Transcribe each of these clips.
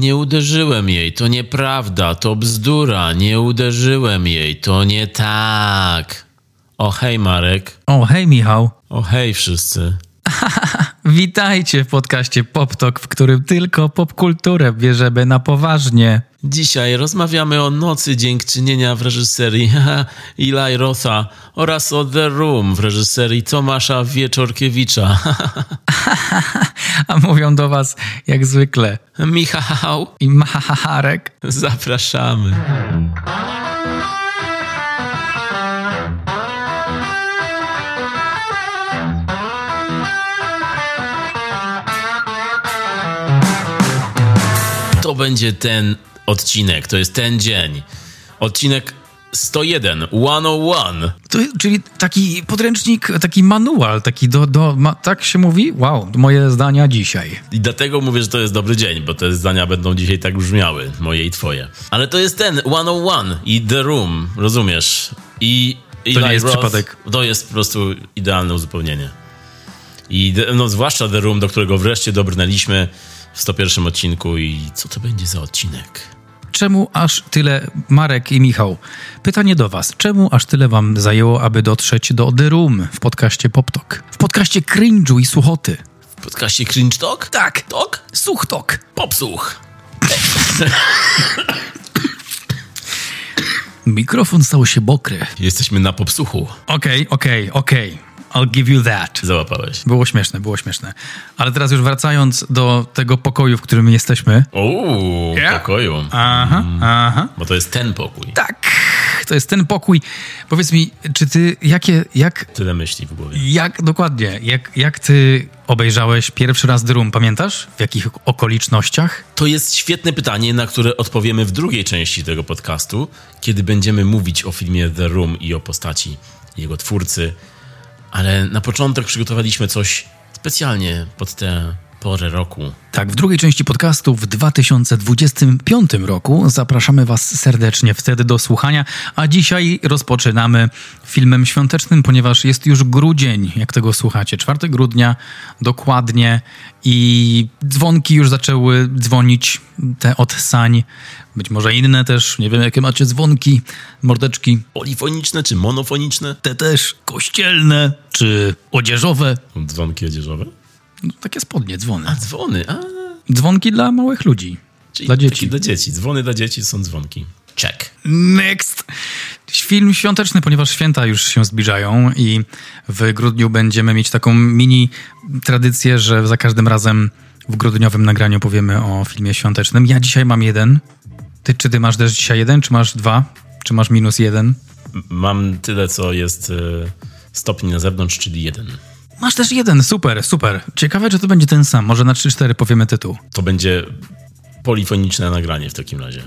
Nie uderzyłem jej, to nieprawda, to bzdura. Nie uderzyłem jej, to nie tak. O hej, Marek. O, hej Michał. O hej, wszyscy. Witajcie w podcaście Pop Talk, w którym tylko popkulturę bierzemy na poważnie. Dzisiaj rozmawiamy o Nocy Dziękczynienia w reżyserii Eli Rotha oraz o The Room w reżyserii Tomasza Wieczorkiewicza. A mówią do was jak zwykle Michał, i Maharek. zapraszamy. To będzie ten odcinek, to jest ten dzień. Odcinek 101, 101. To, czyli taki podręcznik, taki manual, taki do, do ma, tak się mówi? Wow, moje zdania dzisiaj. I dlatego mówię, że to jest dobry dzień, bo te zdania będą dzisiaj tak brzmiały, moje i twoje. Ale to jest ten 101 i The Room, rozumiesz? I To nie jest Roth, przypadek. To jest po prostu idealne uzupełnienie. I no, zwłaszcza The Room, do którego wreszcie dobrnęliśmy w 101 odcinku i co to będzie za odcinek? Czemu aż tyle, Marek i Michał? Pytanie do was. Czemu aż tyle wam zajęło, aby dotrzeć do The Room w podcaście Pop Talk? W podcaście cringe'u i słuchoty. W podcaście Cringe Talk? Tak, Talk? Such Talk. Popsuch. Mikrofon stał się mokry. Jesteśmy na popsuchu. Okej, okej, okej. I'll give you that. Załapałeś. Było śmieszne, było śmieszne. Ale teraz już wracając do tego pokoju, w którym jesteśmy. Uuu, Ja? pokoju. Aha, aha. Bo to jest ten pokój. Tak, to jest ten pokój. Powiedz mi, czy ty, jakie, jak, Tyle myśli w głowie. jak, dokładnie, jak, jak ty obejrzałeś pierwszy raz The Room, pamiętasz? W jakich okolicznościach? To jest świetne pytanie, na które odpowiemy w drugiej części tego podcastu, kiedy będziemy mówić o filmie The Room i o postaci jego twórcy. Ale na początek przygotowaliśmy coś specjalnie pod tę porę roku. Tak, w drugiej części podcastu w 2025 roku zapraszamy Was serdecznie wtedy do słuchania, a dzisiaj rozpoczynamy filmem świątecznym, ponieważ jest już grudzień, jak tego słuchacie, 4 grudnia dokładnie i dzwonki już zaczęły dzwonić, te od sań, być może inne też, nie wiem jakie macie dzwonki, mordeczki, Polifoniczne czy monofoniczne? te też kościelne czy odzieżowe, Dzwonki odzieżowe? No, takie spodnie, dzwony. A dzwony, a. Dzwonki dla małych ludzi, Czyli dla dzieci. Dla dzieci. Dzwony dla dzieci są dzwonki. Check. Next! Film świąteczny, ponieważ święta już się zbliżają i w grudniu będziemy mieć taką mini tradycję, że za każdym razem w grudniowym nagraniu powiemy o filmie świątecznym. Ja dzisiaj mam jeden. Ty, czy ty masz też dzisiaj jeden, czy masz dwa? Czy masz minus jeden? Mam tyle, co jest e, stopni na zewnątrz, czyli jeden. Masz też jeden, super, super. Ciekawe, czy to będzie ten sam. Może na 3-4 powiemy tytuł. To będzie polifoniczne nagranie w takim razie.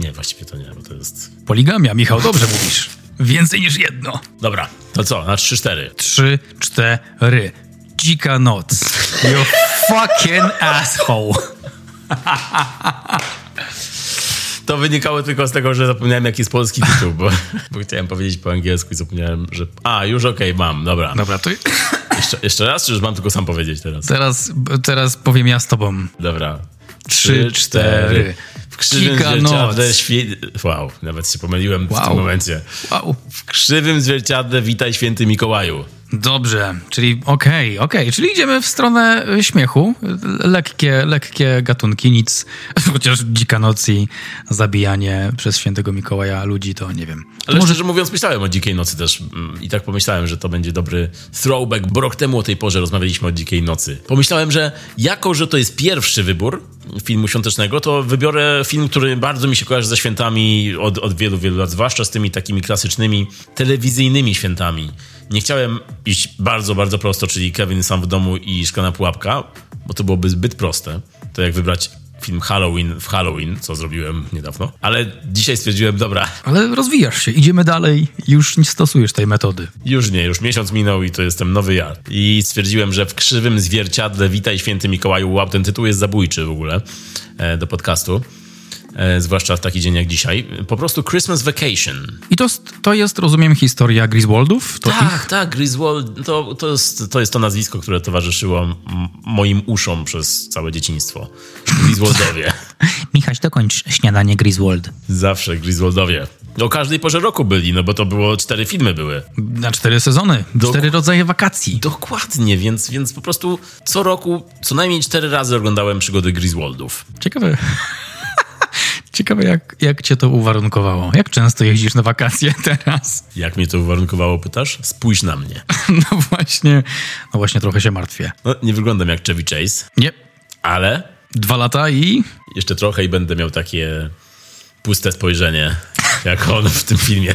Nie, właściwie to nie, bo to jest... Poligamia, Michał, dobrze mówisz. Więcej niż jedno. Dobra, to co? Na 3-4. Trzy, cztery. Dzika noc. You fucking asshole. To wynikało tylko z tego, że zapomniałem, jaki jest polski tytuł, bo, bo chciałem powiedzieć po angielsku i zapomniałem, że... A, już okej, mam, dobra. Dobra, to Jeszcze, jeszcze raz, czy już mam tylko sam powiedzieć teraz? teraz, teraz powiem ja z tobą. Dobra. Trzy, cztery. W krzywym zwierciadle noc. świe... Wow, nawet się pomyliłem w Wow. tym momencie. Wow. W krzywym zwierciadle witaj święty Mikołaju. Dobrze, czyli okej, okej, czyli idziemy w stronę y, śmiechu. Lekkie, lekkie gatunki, nic. Chociaż dzika noc i zabijanie przez świętego Mikołaja ludzi, to nie wiem. To Ale może szczerze mówiąc, myślałem o Dzikiej Nocy też mm, i tak pomyślałem, że to będzie dobry throwback, bo rok temu o tej porze rozmawialiśmy o Dzikiej Nocy. Pomyślałem, że jako, że to jest pierwszy wybór filmu świątecznego, to wybiorę film, który bardzo mi się kojarzy ze świętami od, od wielu, wielu lat, zwłaszcza z tymi takimi klasycznymi, telewizyjnymi świętami. Nie chciałem iść bardzo, bardzo prosto, czyli Kevin sam w domu i Szklana Pułapka, bo to byłoby zbyt proste. To jak wybrać film Halloween w Halloween, co zrobiłem niedawno. Ale dzisiaj stwierdziłem, dobra, Ale rozwijasz się, idziemy dalej, już nie stosujesz tej metody. Już nie, już miesiąc minął i to jestem nowy ja. I stwierdziłem, że w krzywym zwierciadle Witaj Święty Mikołaju, wow, ten tytuł jest zabójczy w ogóle e, do podcastu. E, zwłaszcza w taki dzień jak dzisiaj. Po prostu Christmas Vacation. I to, to jest, rozumiem, historia Griswoldów? To tak, ich? tak, Griswold to, to, jest, to jest to nazwisko, które towarzyszyło moim uszom przez całe dzieciństwo. Griswoldowie. Michaś, dokończ śniadanie Griswold. Zawsze Griswoldowie. O każdej porze roku byli, no bo to było, cztery filmy były. Na cztery sezony, cztery rodzaje wakacji. Dokładnie, więc, więc po prostu co roku co najmniej cztery razy oglądałem przygody Griswoldów. Ciekawe. Ciekawe, jak, jak cię to uwarunkowało. Jak często jeździsz na wakacje teraz? Jak mnie to uwarunkowało, pytasz? Spójrz na mnie. No właśnie, no właśnie trochę się martwię. No, nie wyglądam jak Chevy Chase, Nie, ale dwa lata i... jeszcze trochę i będę miał takie puste spojrzenie, jak on w tym filmie.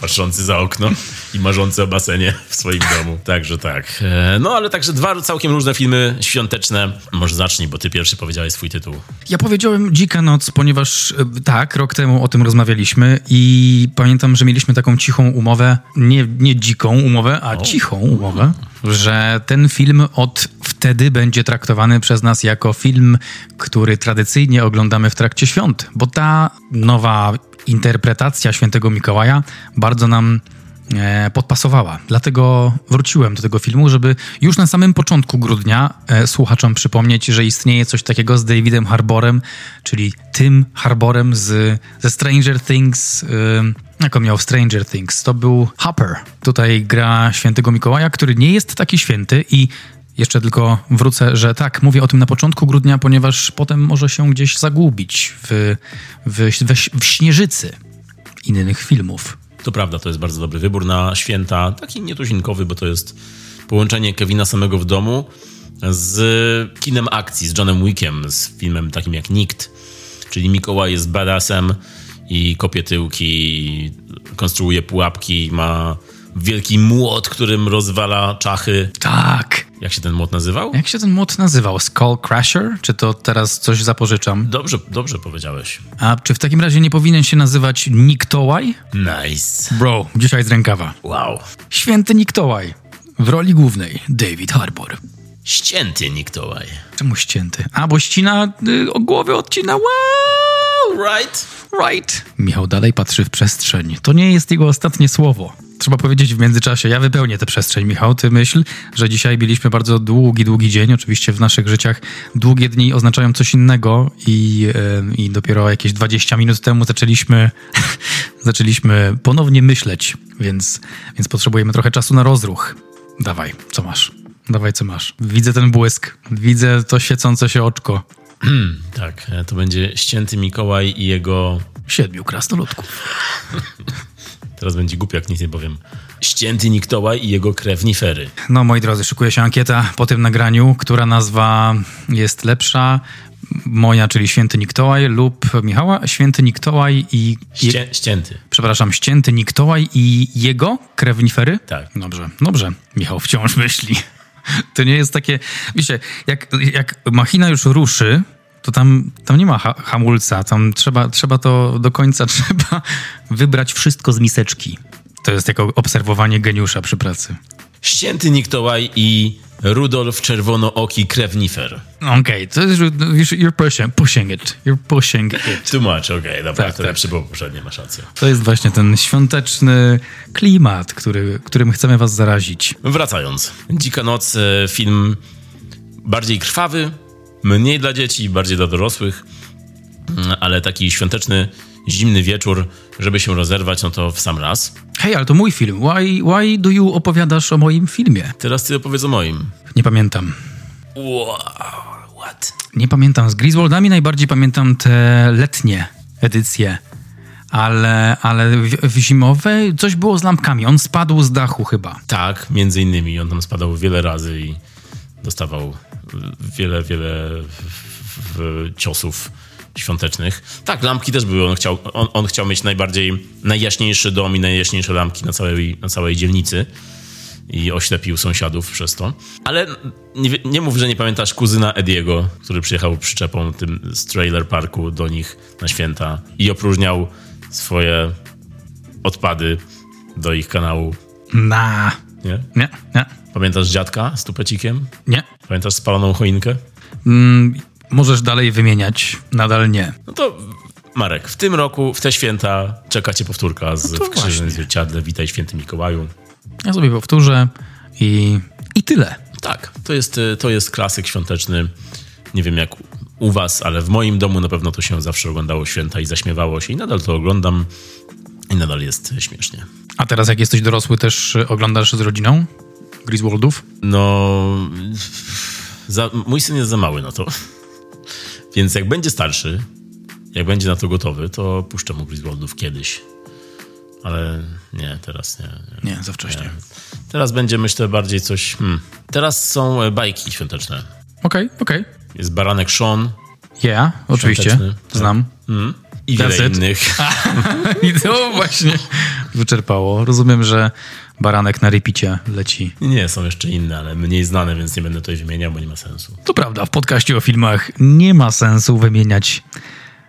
Patrzący za okno i marzący o basenie w swoim domu. Także tak. E, No ale także dwa całkiem różne filmy świąteczne. Może zacznij, bo ty pierwszy powiedziałeś swój tytuł. Ja powiedziałem Dzika Noc, ponieważ e, tak, rok temu o tym rozmawialiśmy i pamiętam, że mieliśmy taką cichą umowę, nie, nie dziką umowę, a cichą umowę, że ten film od wtedy będzie traktowany przez nas jako film, który tradycyjnie oglądamy w trakcie świąt, bo ta nowa interpretacja Świętego Mikołaja bardzo nam e, podpasowała. Dlatego wróciłem do tego filmu, żeby już na samym początku grudnia e, słuchaczom przypomnieć, że istnieje coś takiego z Davidem Harborem, czyli tym Harborem z, ze Stranger Things. E, jak on miał Stranger Things? To był Hopper. Tutaj gra świętego Mikołaja, który nie jest taki święty i jeszcze tylko wrócę, że tak, mówię o tym na początku grudnia, ponieważ potem może się gdzieś zagubić w, w, w, w śnieżycy innych filmów. To prawda, to jest bardzo dobry wybór na święta. Taki nietuzinkowy, bo to jest połączenie Kevina samego w domu z kinem akcji, z Johnem Wickiem, z filmem takim jak Nikt. Czyli Mikołaj jest badassem i kopie tyłki, konstruuje pułapki, ma wielki młot, którym rozwala czachy. Tak. Jak się ten młot nazywał? Jak się ten młot nazywał? Skull Crusher? Czy to teraz coś zapożyczam? Dobrze, dobrze powiedziałeś. A czy w takim razie nie powinien się nazywać Niktołaj? Nice. Bro, dzisiaj z rękawa. Wow. Święty Niktołaj. W roli głównej David Harbour. Ścięty Mikołaj. Czemu ścięty? A, bo ścina y, o głowie odcina. Wow! Right. Right. Michał dalej patrzy w przestrzeń. To nie jest jego ostatnie słowo. Trzeba powiedzieć w międzyczasie, ja wypełnię tę przestrzeń, Michał. Ty myśl, że dzisiaj mieliśmy bardzo długi, długi dzień. Oczywiście w naszych życiach długie dni oznaczają coś innego i, i dopiero jakieś 20 minut temu zaczęliśmy, zaczęliśmy ponownie myśleć, więc, więc potrzebujemy trochę czasu na rozruch. Dawaj, co masz? Dawaj, co masz? Widzę ten błysk, widzę to świecące się oczko. Tak, e, to będzie ścięty Mikołaj i jego Siedmiu krasnoludków. Teraz będzie głupio, jak nic nie powiem. Ścięty Niktołaj i jego krewnifery. No, moi drodzy, szykuje się ankieta po tym nagraniu, która nazwa jest lepsza. Moja, czyli Święty Niktołaj lub Michała, Święty Niktołaj i... Ście, ścięty. Przepraszam, Ścięty Niktołaj i jego krewnifery? Tak. Dobrze, dobrze. Michał wciąż myśli. To nie jest takie... Wiecie, jak, jak machina już ruszy, to tam, tam nie ma ha hamulca. Tam trzeba, trzeba to do końca, trzeba wybrać wszystko z miseczki. To jest jako obserwowanie geniusza przy pracy. Ścięty Niktołaj i Rudolf Czerwonooki Krewnifer. Okej, okay, to jest... You're pushing, pushing it. You're pushing it. Too much, okej, okay, dobra, Tak, to tak. lepszy było poprzednie, masz rację. To jest właśnie ten świąteczny klimat, który, którym chcemy was zarazić. Wracając. Dzika Noc, e, film bardziej krwawy, mniej dla dzieci, bardziej dla dorosłych, mm, ale taki świąteczny, zimny wieczór, żeby się rozerwać, no to w sam raz. Hej, ale to mój film. Why, why do you opowiadasz o moim filmie? Teraz ty opowiedz o moim. Nie pamiętam. Wow, what? Nie pamiętam. Z Griswoldami najbardziej pamiętam te letnie edycje. Ale, ale w, w zimowej coś było z lampkami. On spadł z dachu chyba. Tak, między innymi. On tam spadał wiele razy i dostawał wiele, wiele ciosów świątecznych. Tak, lampki też były. On chciał, on, on chciał mieć najbardziej, najjaśniejszy dom i najjaśniejsze lampki na całej, na całej dzielnicy i oślepił sąsiadów przez to. Ale nie, nie mów, że nie pamiętasz kuzyna Ediego, który przyjechał przyczepą tym z trailer parku do nich na święta i opróżniał swoje odpady do ich kanału. Na. Nie? Nie, nie, Pamiętasz dziadka z tupecikiem? nie. Pamiętasz spaloną choinkę? Mm, możesz dalej wymieniać. Nadal nie. No to Marek, w tym roku, w te święta czekacie powtórka z No w Krzyżnym. Zwierciadle. Witaj Święty Mikołaju. Ja sobie powtórzę i, i tyle. Tak, to jest, y, to jest klasyk świąteczny. Nie wiem jak u was, ale w moim domu na pewno to się zawsze oglądało święta i zaśmiewało się i nadal to oglądam i nadal jest śmiesznie. A teraz jak jesteś dorosły też oglądasz z rodziną Griswoldów? No, za, mój syn jest za mały na to. Więc jak będzie starszy, jak będzie na to gotowy, to puszczę mu Griswoldów kiedyś. Ale nie, teraz nie. nie. Nie, za wcześnie. Teraz będzie, myślę, bardziej coś... Hmm. Teraz są e, bajki świąteczne. Okej, okej. Jest Baranek Sean Ja, oczywiście. Świąteczny, tak. Znam. mm, i That's wiele it. innych. I to właśnie wyczerpało. Rozumiem, że baranek na repicie leci. Nie, są jeszcze inne, ale mniej znane, więc nie będę tutaj wymieniał, bo nie ma sensu. To prawda, w podcaście o filmach nie ma sensu wymieniać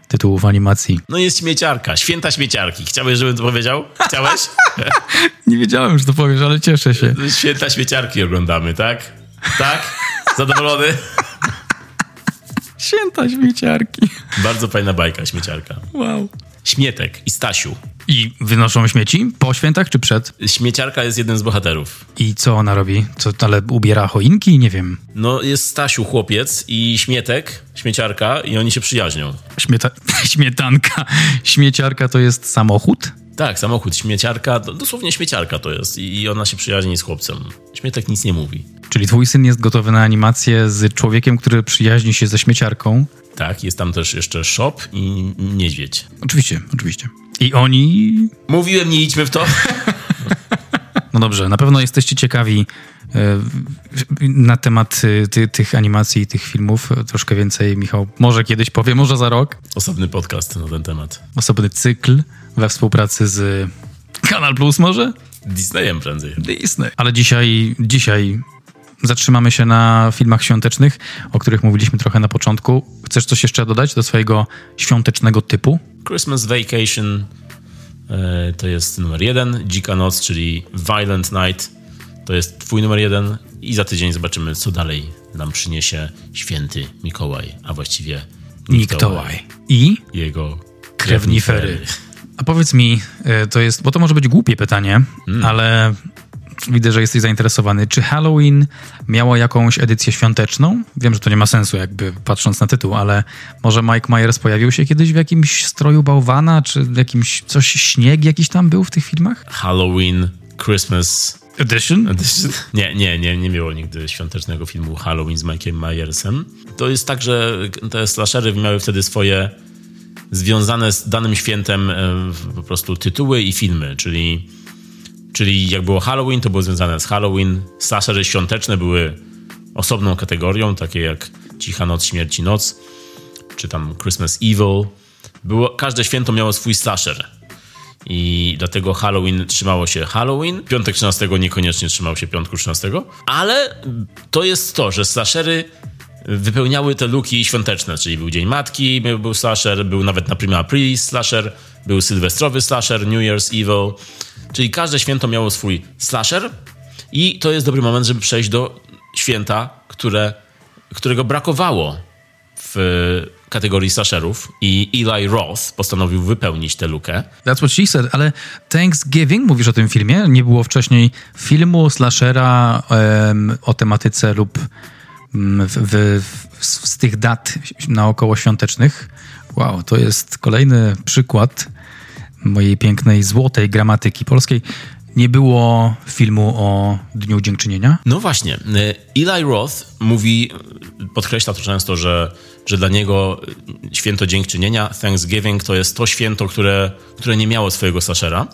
tytułów animacji. No jest śmieciarka, święta śmieciarki. Chciałeś, żebym to powiedział? Chciałeś? Nie wiedziałem, że to powiesz, ale cieszę się. Święta śmieciarki oglądamy, tak? Tak? Zadowolony? Święta śmieciarki. Bardzo fajna bajka, śmieciarka. Wow. Śmietek i Stasiu. I wynoszą śmieci po świętach czy przed? Śmieciarka jest jednym z bohaterów. I co ona robi? Co, ale ubiera choinki? Nie wiem. No jest Stasiu chłopiec i Śmietek, śmieciarka i oni się przyjaźnią. Śmieta śmietanka. Śmieciarka to jest samochód? Tak, samochód, śmieciarka, dosłownie śmieciarka to jest i ona się przyjaźni z chłopcem. Śmietek nic nie mówi. Czyli twój syn jest gotowy na animację z człowiekiem, który przyjaźni się ze śmieciarką? Tak, jest tam też jeszcze Shop i Niedźwiedź. Oczywiście, oczywiście. I oni Mówiłem, nie idźmy w to. No dobrze, na pewno jesteście ciekawi e, na temat e, ty, tych animacji i tych filmów. Troszkę więcej Michał może kiedyś powie, może za rok. Osobny podcast na ten temat. Osobny cykl we współpracy z Kanal Plus może? Disneyem prędzej. Disney. Ale dzisiaj, dzisiaj zatrzymamy się na filmach świątecznych, o których mówiliśmy trochę na początku. Chcesz coś jeszcze dodać do swojego świątecznego typu? Christmas Vacation e, to jest numer jeden. Dzika Noc, czyli Violent Night to jest twój numer jeden. I za tydzień zobaczymy, co dalej nam przyniesie święty Mikołaj, a właściwie Niktołaj. I Jego krewnifery. A powiedz mi, e, to jest, bo to może być głupie pytanie, ale widzę, że jesteś zainteresowany. Czy Halloween miało jakąś edycję świąteczną? Wiem, że to nie ma sensu, jakby patrząc na tytuł, ale może Mike Myers pojawił się kiedyś w jakimś stroju bałwana, czy w jakimś coś, śnieg jakiś tam był w tych filmach? Halloween, Christmas Edition? Nie, nie, nie, nie było nigdy świątecznego filmu Halloween z Mike'iem Myersem. To jest tak, że te slashery miały wtedy swoje związane z danym świętem e, po prostu tytuły i filmy, czyli, czyli jak było Halloween, to było związane z Halloween. Slashery świąteczne były osobną kategorią, takie jak Cicha Noc, Śmierci Noc, czy tam Christmas Evil. Było, każde święto miało swój slasher. I dlatego Halloween trzymało się Halloween, piątek 13 niekoniecznie trzymał się piątku 13, ale to jest to, że slashery wypełniały te luki świąteczne, czyli był Dzień Matki, był slasher, był nawet na Prima Aprilis slasher, był sylwestrowy slasher, New Year's Evil, czyli każde święto miało swój slasher i to jest dobry moment, żeby przejść do święta, które, którego brakowało w kategorii slasherów i Eli Roth postanowił wypełnić tę lukę. That's what she said, ale Thanksgiving, mówisz o tym filmie? Nie było wcześniej filmu, slashera em, o tematyce lub mm, w, w, z tych dat naokoło świątecznych. Wow, to jest kolejny przykład mojej pięknej, złotej gramatyki polskiej. Nie było filmu o Dniu Dziękczynienia? No właśnie, y, Eli Roth mówi, podkreśla to często, że, że dla niego święto dziękczynienia, Thanksgiving, to jest to święto, które, które nie miało swojego slashera,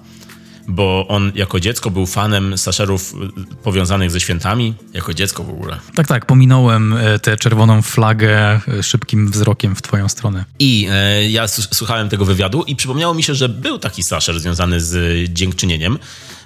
bo on jako dziecko był fanem slasherów y, powiązanych ze świętami, jako dziecko w ogóle. Tak, tak, pominąłem e, tę czerwoną flagę e, szybkim wzrokiem w twoją stronę. I e, ja słuchałem tego wywiadu i przypomniało mi się, że był taki slasher związany z y, dziękczynieniem.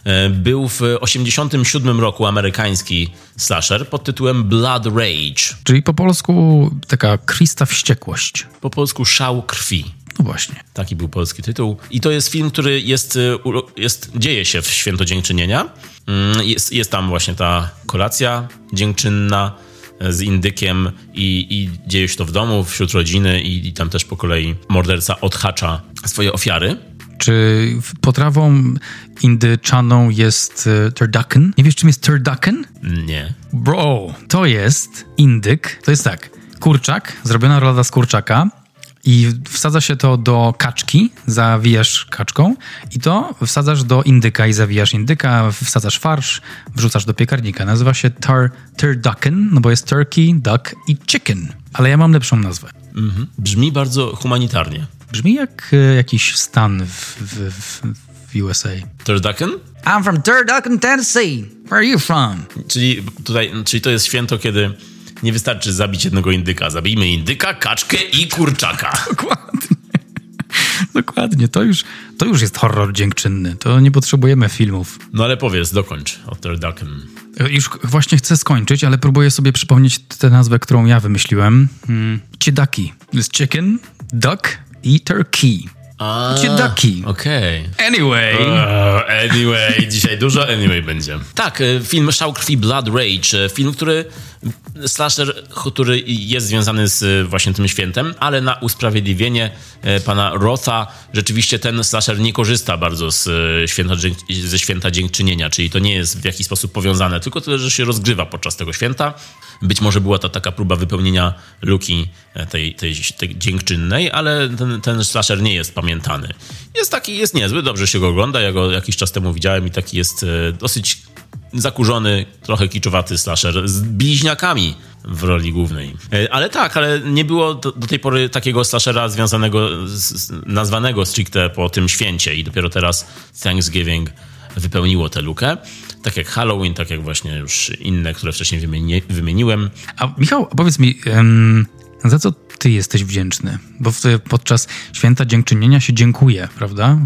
E, był w 87 roku amerykański slasher pod tytułem Blood Rage. Czyli po polsku taka krista wściekłość. Po polsku Szał krwi. No właśnie. Taki był polski tytuł. I to jest film, który jest, y, jest, dzieje się w święto dziękczynienia. Mm, Jest, jest tam właśnie ta kolacja dziękczynna. z indykiem i, i dzieje się to w domu, wśród rodziny i, i tam też po kolei morderca odhacza swoje ofiary. Czy potrawą indyczaną jest e, turducken? Nie wiesz, czym jest turducken? Nie. Bro, to jest indyk. To jest tak, kurczak, zrobiona rolada z kurczaka i wsadza się to do kaczki, zawijasz kaczką i to wsadzasz do indyka i zawijasz indyka, wsadzasz farsz, wrzucasz do piekarnika. Nazywa się tar, turducken, no bo jest turkey, duck i chicken. Ale ja mam lepszą nazwę. Mhm. Brzmi bardzo humanitarnie. Brzmi jak e, jakiś stan w, w, w, w USA. Turducken? I'm from Turducken, Tennessee. Where are you from? Czyli tutaj, czyli to jest święto, kiedy nie wystarczy zabić jednego indyka. Zabijmy indyka, kaczkę i kurczaka. Dokładnie. Dokładnie. To już, to już jest horror dziękczynny. To nie potrzebujemy filmów. No ale powiedz, dokończ o Turducken. Już właśnie chcę skończyć, ale próbuję sobie przypomnieć tę nazwę, którą ja wymyśliłem. Hmm. Ciedaki. Jest chicken, duck i turkey. A, Ciedaki. Okej. Anyway. Okay. anyway, dzisiaj dużo anyway będzie. Tak, e, film Szał krwi Blood Rage, e, film, który slasher, który jest związany z właśnie tym świętem, ale na usprawiedliwienie pana Rotha rzeczywiście ten slasher nie korzysta bardzo z święta, ze święta dziękczynienia, czyli to nie jest w jakiś sposób powiązane, tylko tyle, że się rozgrywa podczas tego święta. Być może była to taka próba wypełnienia luki tej, tej, tej dziękczynnej, ale ten, ten slasher nie jest pamiętany. Jest taki, jest niezły, dobrze się go ogląda, ja go jakiś czas temu widziałem i taki jest dosyć zakurzony, trochę kiczowaty slasher z bliźniakami w roli głównej. Ale tak, ale nie było do, do tej pory takiego slashera związanego, z, nazwanego stricte po tym święcie i dopiero teraz Thanksgiving wypełniło tę lukę. Tak jak Halloween, tak jak właśnie już inne, które wcześniej wymieni wymieniłem. A Michał, powiedz mi, za co ty jesteś wdzięczny? Bo podczas święta dziękczynienia się dziękuje, prawda?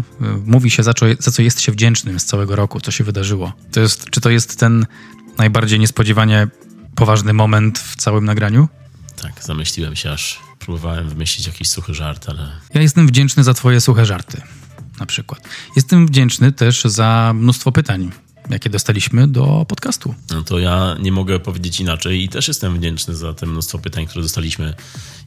Mówi się, za co, za co jest się wdzięcznym z całego roku, co się wydarzyło. To jest, czy to jest ten najbardziej niespodziewanie poważny moment w całym nagraniu? Tak, zamyśliłem się aż próbowałem wymyślić jakiś suchy żart, ale... Ja jestem wdzięczny za twoje suche żarty, na przykład. Jestem wdzięczny też za mnóstwo pytań, jakie dostaliśmy do podcastu. No to ja nie mogę powiedzieć inaczej i też jestem wdzięczny za te mnóstwo pytań, które dostaliśmy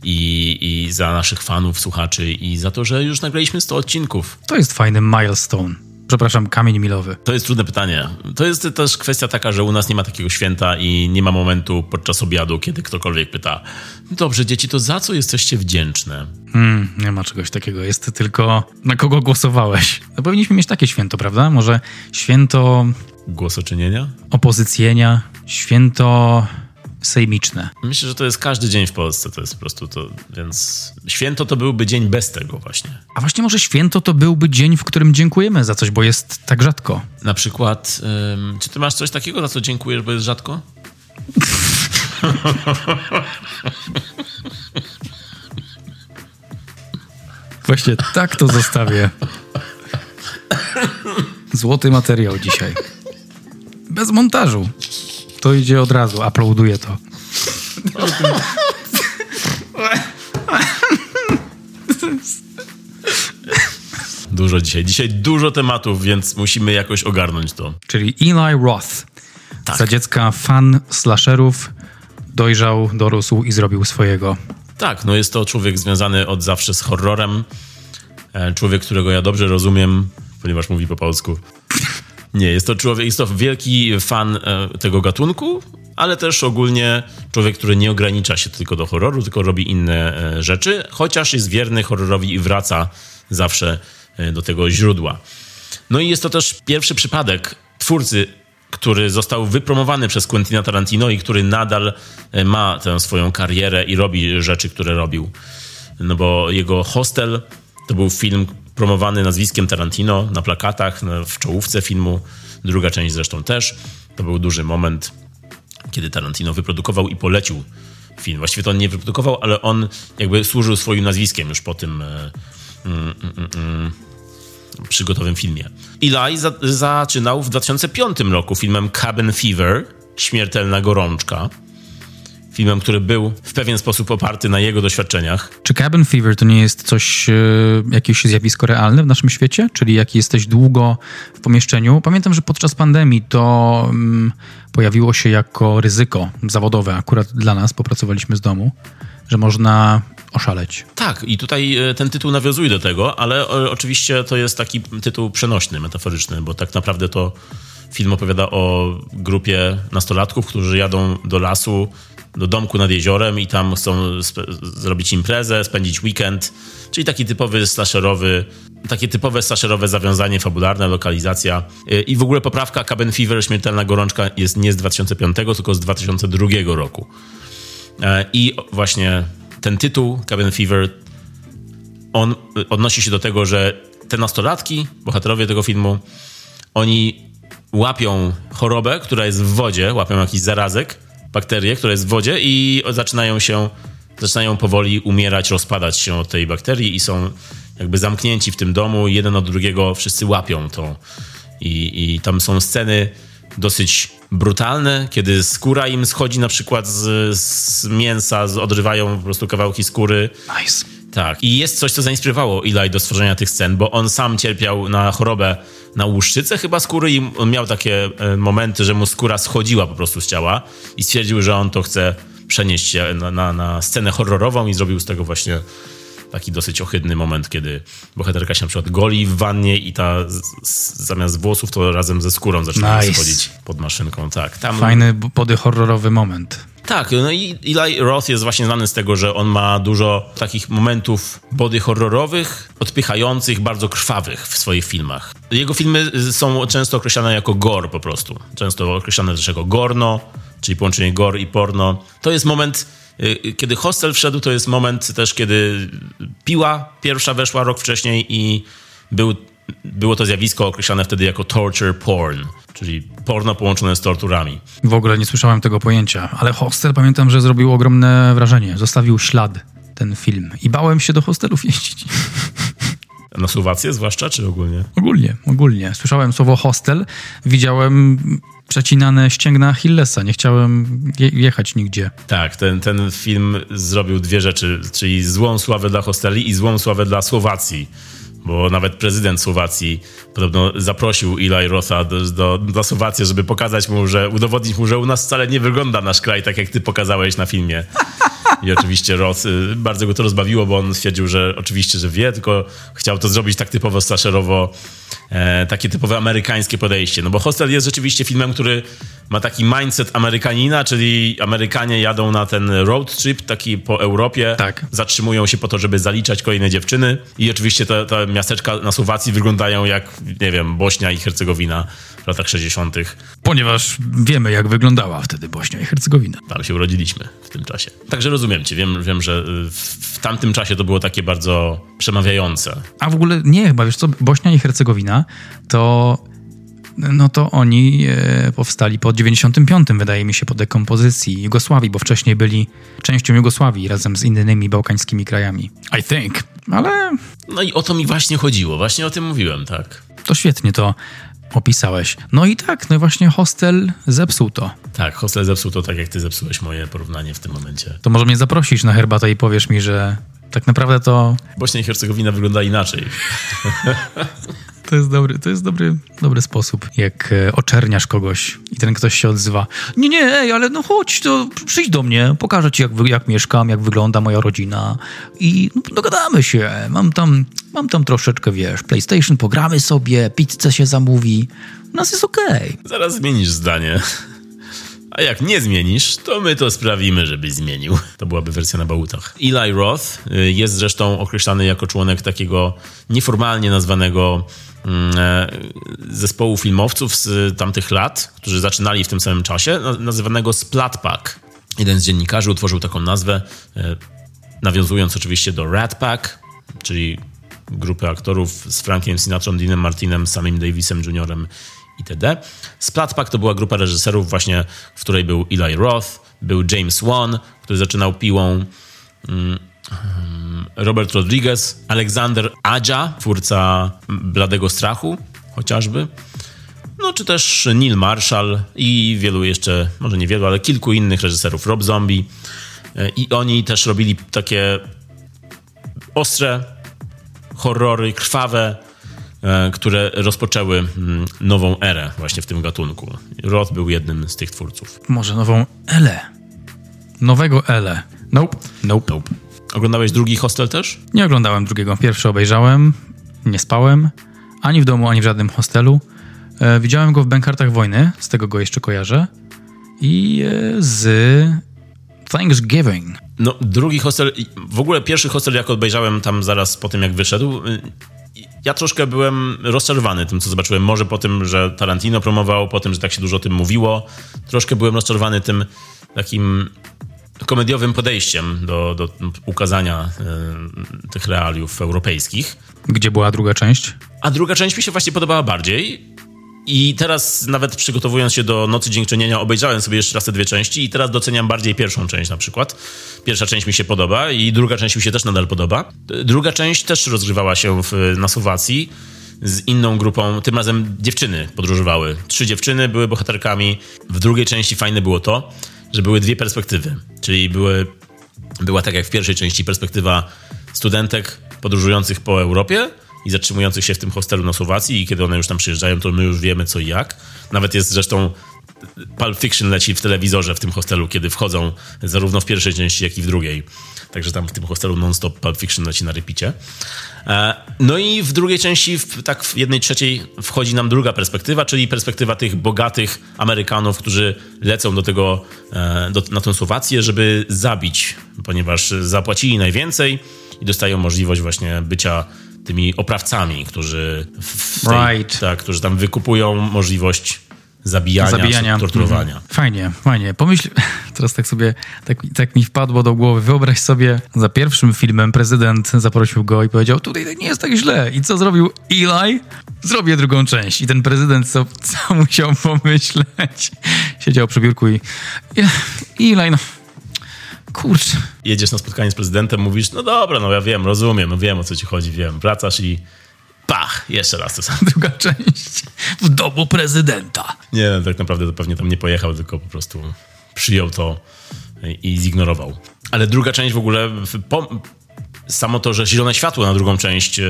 i, i za naszych fanów, słuchaczy i za to, że już nagraliśmy 100 odcinków. To jest fajny milestone. Przepraszam, kamień milowy. To jest trudne pytanie. To jest też kwestia taka, że u nas nie ma takiego święta i nie ma momentu podczas obiadu, kiedy ktokolwiek pyta: Dobrze, dzieci, to za co jesteście wdzięczne? Hmm, nie ma czegoś takiego. Jest tylko na kogo głosowałeś. No powinniśmy mieć takie święto, prawda? Może święto. Głosoczynienia? Opozycjenia, święto sejmiczne. Myślę, że to jest każdy dzień w Polsce, to jest po prostu to, więc święto to byłby dzień bez tego właśnie. A właśnie może święto to byłby dzień, w którym dziękujemy za coś, bo jest tak rzadko. Na przykład, ym, czy ty masz coś takiego, za co dziękujesz, bo jest rzadko? Właśnie tak to zostawię. Złoty materiał dzisiaj. Bez montażu. To idzie od razu, uploaduję to. Dużo dzisiaj. Dzisiaj dużo tematów, więc musimy jakoś ogarnąć to. Czyli Eli Roth. Tak. Za dziecka fan slasherów dojrzał, dorósł i zrobił swojego. Tak, no jest to człowiek związany od zawsze z horrorem. E, człowiek, którego ja dobrze rozumiem, ponieważ mówi po polsku. Nie, jest to człowiek, jest to wielki fan e, tego gatunku, ale też ogólnie człowiek, który nie ogranicza się tylko do horroru, tylko robi inne e, rzeczy, chociaż jest wierny horrorowi i wraca zawsze e, do tego źródła. No i jest to też pierwszy przypadek twórcy, który został wypromowany przez Quentina Tarantino i który nadal ma tę swoją karierę i robi rzeczy, które robił. No bo jego Hostel to był film, promowany nazwiskiem Tarantino na plakatach, w czołówce filmu. Druga część zresztą też. To był duży moment, kiedy Tarantino wyprodukował i polecił film. Właściwie to on nie wyprodukował, ale on jakby służył swoim nazwiskiem już po tym mm, mm, mm, mm przygotowym filmie. Eli za zaczynał w 2005 roku filmem Cabin Fever, Śmiertelna Gorączka, filmem, który był w pewien sposób oparty na jego doświadczeniach. Czy Cabin Fever to nie jest coś, e, jakieś zjawisko realne w naszym świecie? Czyli jak jesteś długo w pomieszczeniu? Pamiętam, że podczas pandemii to mm, pojawiło się jako ryzyko zawodowe akurat dla nas, popracowaliśmy z domu, że można oszaleć. Tak, i tutaj e, ten tytuł nawiązuje do tego, ale e, oczywiście to jest taki tytuł przenośny, metaforyczny, bo tak naprawdę to film opowiada o grupie nastolatków, którzy jadą do lasu, do domku nad jeziorem i tam chcą zrobić imprezę, spędzić weekend, czyli taki typowy slasherowy, takie typowe slasherowe zawiązanie fabularne, lokalizacja. E, I w ogóle poprawka Cabin Fever, Śmiertelna Gorączka jest nie z 2005, tylko z 2002 roku. I właśnie ten tytuł, Cabin Fever, on odnosi się do tego, że te nastolatki, bohaterowie tego filmu, oni łapią chorobę, która jest w wodzie, łapią jakiś zarazek, bakterię, która jest w wodzie i zaczynają się, zaczynają powoli umierać, rozpadać się od tej bakterii i są jakby zamknięci w tym domu, jeden od drugiego wszyscy łapią to. I, i tam są sceny dosyć brutalne, kiedy skóra im schodzi na przykład z, z mięsa, z, odrywają po prostu kawałki skóry. Nice. Tak. I jest coś, co zainspirowało Eli do stworzenia tych scen, bo on sam cierpiał na chorobę na łuszczycę chyba skóry i miał takie e, momenty, że mu skóra schodziła po prostu z ciała i stwierdził, że on to chce przenieść się na, na, na scenę horrorową i zrobił z tego właśnie taki dosyć ohydny moment, kiedy bohaterka się na przykład goli w wannie i ta z, z, zamiast włosów to razem ze skórą zaczyna nice. schodzić pod maszynką. Tak, tam... Fajny body horrorowy moment. Tak, no i Eli Roth jest właśnie znany z tego, że on ma dużo takich momentów body horrorowych, odpychających, bardzo krwawych w swoich filmach. Jego filmy są często określane jako gore po prostu. Często określane też jako gorno, czyli połączenie gore i porno. To jest moment Y, kiedy hostel wszedł, to jest moment też, kiedy piła pierwsza weszła rok wcześniej i był, było to zjawisko określane wtedy jako torture porn, czyli porno połączone z torturami. W ogóle nie słyszałem tego pojęcia, ale hostel pamiętam, że zrobił ogromne wrażenie. Zostawił ślad ten film i bałem się do hostelów jeździć. Na Słowację zwłaszcza, czy ogólnie? Ogólnie, ogólnie. Słyszałem słowo hostel, widziałem przecinane ścięgna Achillesa. Nie chciałem je jechać nigdzie. Tak, ten, ten film zrobił dwie rzeczy, czyli złą sławę dla hosteli i złą sławę dla Słowacji bo nawet prezydent Słowacji podobno zaprosił Eli Rotha do, do, do, Słowacji, żeby pokazać mu, że udowodnić mu, że u nas wcale nie wygląda nasz kraj tak, jak ty pokazałeś na filmie. I oczywiście Roth y, bardzo go to rozbawiło, bo on stwierdził, że oczywiście, że wie, tylko chciał to zrobić tak typowo slasherowo, e, takie typowe amerykańskie podejście. No bo Hostel jest rzeczywiście filmem, który ma taki mindset Amerykanina, czyli Amerykanie jadą na ten road trip taki po Europie, tak. zatrzymują się po to, żeby zaliczać kolejne dziewczyny i oczywiście te, te miasteczka na Słowacji wyglądają jak, nie wiem, Bośnia i Hercegowina w latach 60. Ponieważ wiemy, jak wyglądała wtedy Bośnia i Hercegowina. Ale się urodziliśmy w tym czasie. Także rozumiem cię. Wiem, wiem że w, w tamtym czasie to było takie bardzo przemawiające. A w ogóle nie, chyba wiesz co, Bośnia i Hercegowina to no to oni e, powstali po 95, wydaje mi się, po dekompozycji Jugosławii, bo wcześniej byli częścią Jugosławii razem z innymi bałkańskimi krajami. I think. Ale... No i o to mi właśnie chodziło, właśnie o tym mówiłem, tak. To świetnie to opisałeś. No i tak, no i właśnie hostel zepsuł to. Tak, hostel zepsuł to tak, jak ty zepsułeś moje porównanie w tym momencie. To może mnie zaprosisz na herbatę i powiesz mi, że tak naprawdę to... Bośnia i Hercegowina wygląda inaczej. To jest dobry, to jest dobry, dobry sposób, jak e, oczerniasz kogoś i ten ktoś się odzywa. Nie, nie, ej, ale no chodź, to przyjdź do mnie, pokażę ci, jak, jak mieszkam, jak wygląda moja rodzina i no, dogadamy się. Mam tam, mam tam troszeczkę, wiesz, PlayStation, pogramy sobie, pizzę się zamówi. U nas jest okej. Okay. Zaraz zmienisz zdanie. A jak nie zmienisz, to my to sprawimy, żebyś zmienił. To byłaby wersja na bałutach. Eli Roth y, jest zresztą określany jako członek takiego nieformalnie nazwanego zespołu filmowców z tamtych lat, którzy zaczynali w tym samym czasie, nazywanego Splat Pack. Jeden z dziennikarzy utworzył taką nazwę, e, nawiązując oczywiście do Rat Pack, czyli grupy aktorów z Frankiem Sinatrą, Deanem Martinem, samym Davisem Jr itd. Splatpak to była grupa reżyserów właśnie, w której był Eli Roth, był James Wan, który zaczynał piłą, mm, Robert Rodriguez, Alexander Adja, twórca Bladego Strachu chociażby, no czy też Neil Marshall i wielu jeszcze, może nie wielu, ale kilku innych reżyserów, Rob Zombie. E, I oni też robili takie ostre horrory, krwawe, e, które rozpoczęły mm, nową erę właśnie w tym gatunku. Roth był jednym z tych twórców. Może nową Elę. Nowego Ele. Nope. Nope. Nope. Oglądałeś drugi hostel też? Nie oglądałem drugiego. Pierwszy obejrzałem, nie spałem, ani w domu, ani w żadnym hostelu. E, widziałem go w Bękartach Wojny, z tego go jeszcze kojarzę. I e, z Thanksgiving. No, drugi hostel, w ogóle pierwszy hostel, jak obejrzałem tam zaraz po tym, jak wyszedł, y, ja troszkę byłem rozczarowany tym, co zobaczyłem. Może po tym, że Tarantino promował, po tym, że tak się dużo o tym mówiło. Troszkę byłem rozczarowany tym takim komediowym podejściem do, do ukazania y, tych realiów europejskich. Gdzie była druga część? A druga część mi się właśnie podobała bardziej. I teraz nawet przygotowując się do Nocy Dziękczynienia obejrzałem sobie jeszcze raz te dwie części i teraz doceniam bardziej pierwszą część na przykład. Pierwsza część mi się podoba i druga część mi się też nadal podoba. Druga część też rozgrywała się w, na Słowacji z inną grupą, tym razem dziewczyny podróżowały. Trzy dziewczyny były bohaterkami. W drugiej części fajne było to, że były dwie perspektywy, czyli były, była tak jak w pierwszej części perspektywa studentek podróżujących po Europie, i zatrzymujących się w tym hostelu na Słowacji i kiedy one już tam przyjeżdżają, to my już wiemy co i jak. Nawet jest zresztą Pulp Fiction leci w telewizorze w tym hostelu, kiedy wchodzą zarówno w pierwszej części, jak i w drugiej. Także tam w tym hostelu non-stop Pulp Fiction leci na repicie. E, no i w drugiej części, tak w jednej trzeciej wchodzi nam druga perspektywa, czyli perspektywa tych bogatych Amerykanów, którzy lecą do tego, e, do, na tę Słowację, żeby zabić, ponieważ zapłacili najwięcej i dostają możliwość właśnie bycia tymi oprawcami, którzy, tej, right. tak, którzy tam wykupują możliwość zabijania, zabijania. torturowania. Mhm. Fajnie, fajnie. Pomyśl, teraz tak sobie, tak, tak mi wpadło do głowy, wyobraź sobie, za pierwszym filmem prezydent zaprosił go i powiedział, tutaj nie jest tak źle. I co zrobił Eli? Zrobię drugą część. I ten prezydent co, co musiał pomyśleć? Siedział przy biurku i Eli, no Kurczę. Jedziesz na spotkanie z prezydentem, mówisz, no dobra, no ja wiem, rozumiem, no wiem o co ci chodzi, wiem. Wracasz i pach, jeszcze raz to samo. Druga część w domu prezydenta. Nie, tak naprawdę to pewnie tam nie pojechał, tylko po prostu przyjął to i zignorował. Ale druga część w ogóle, po, samo to, że zielone światło na drugą część e,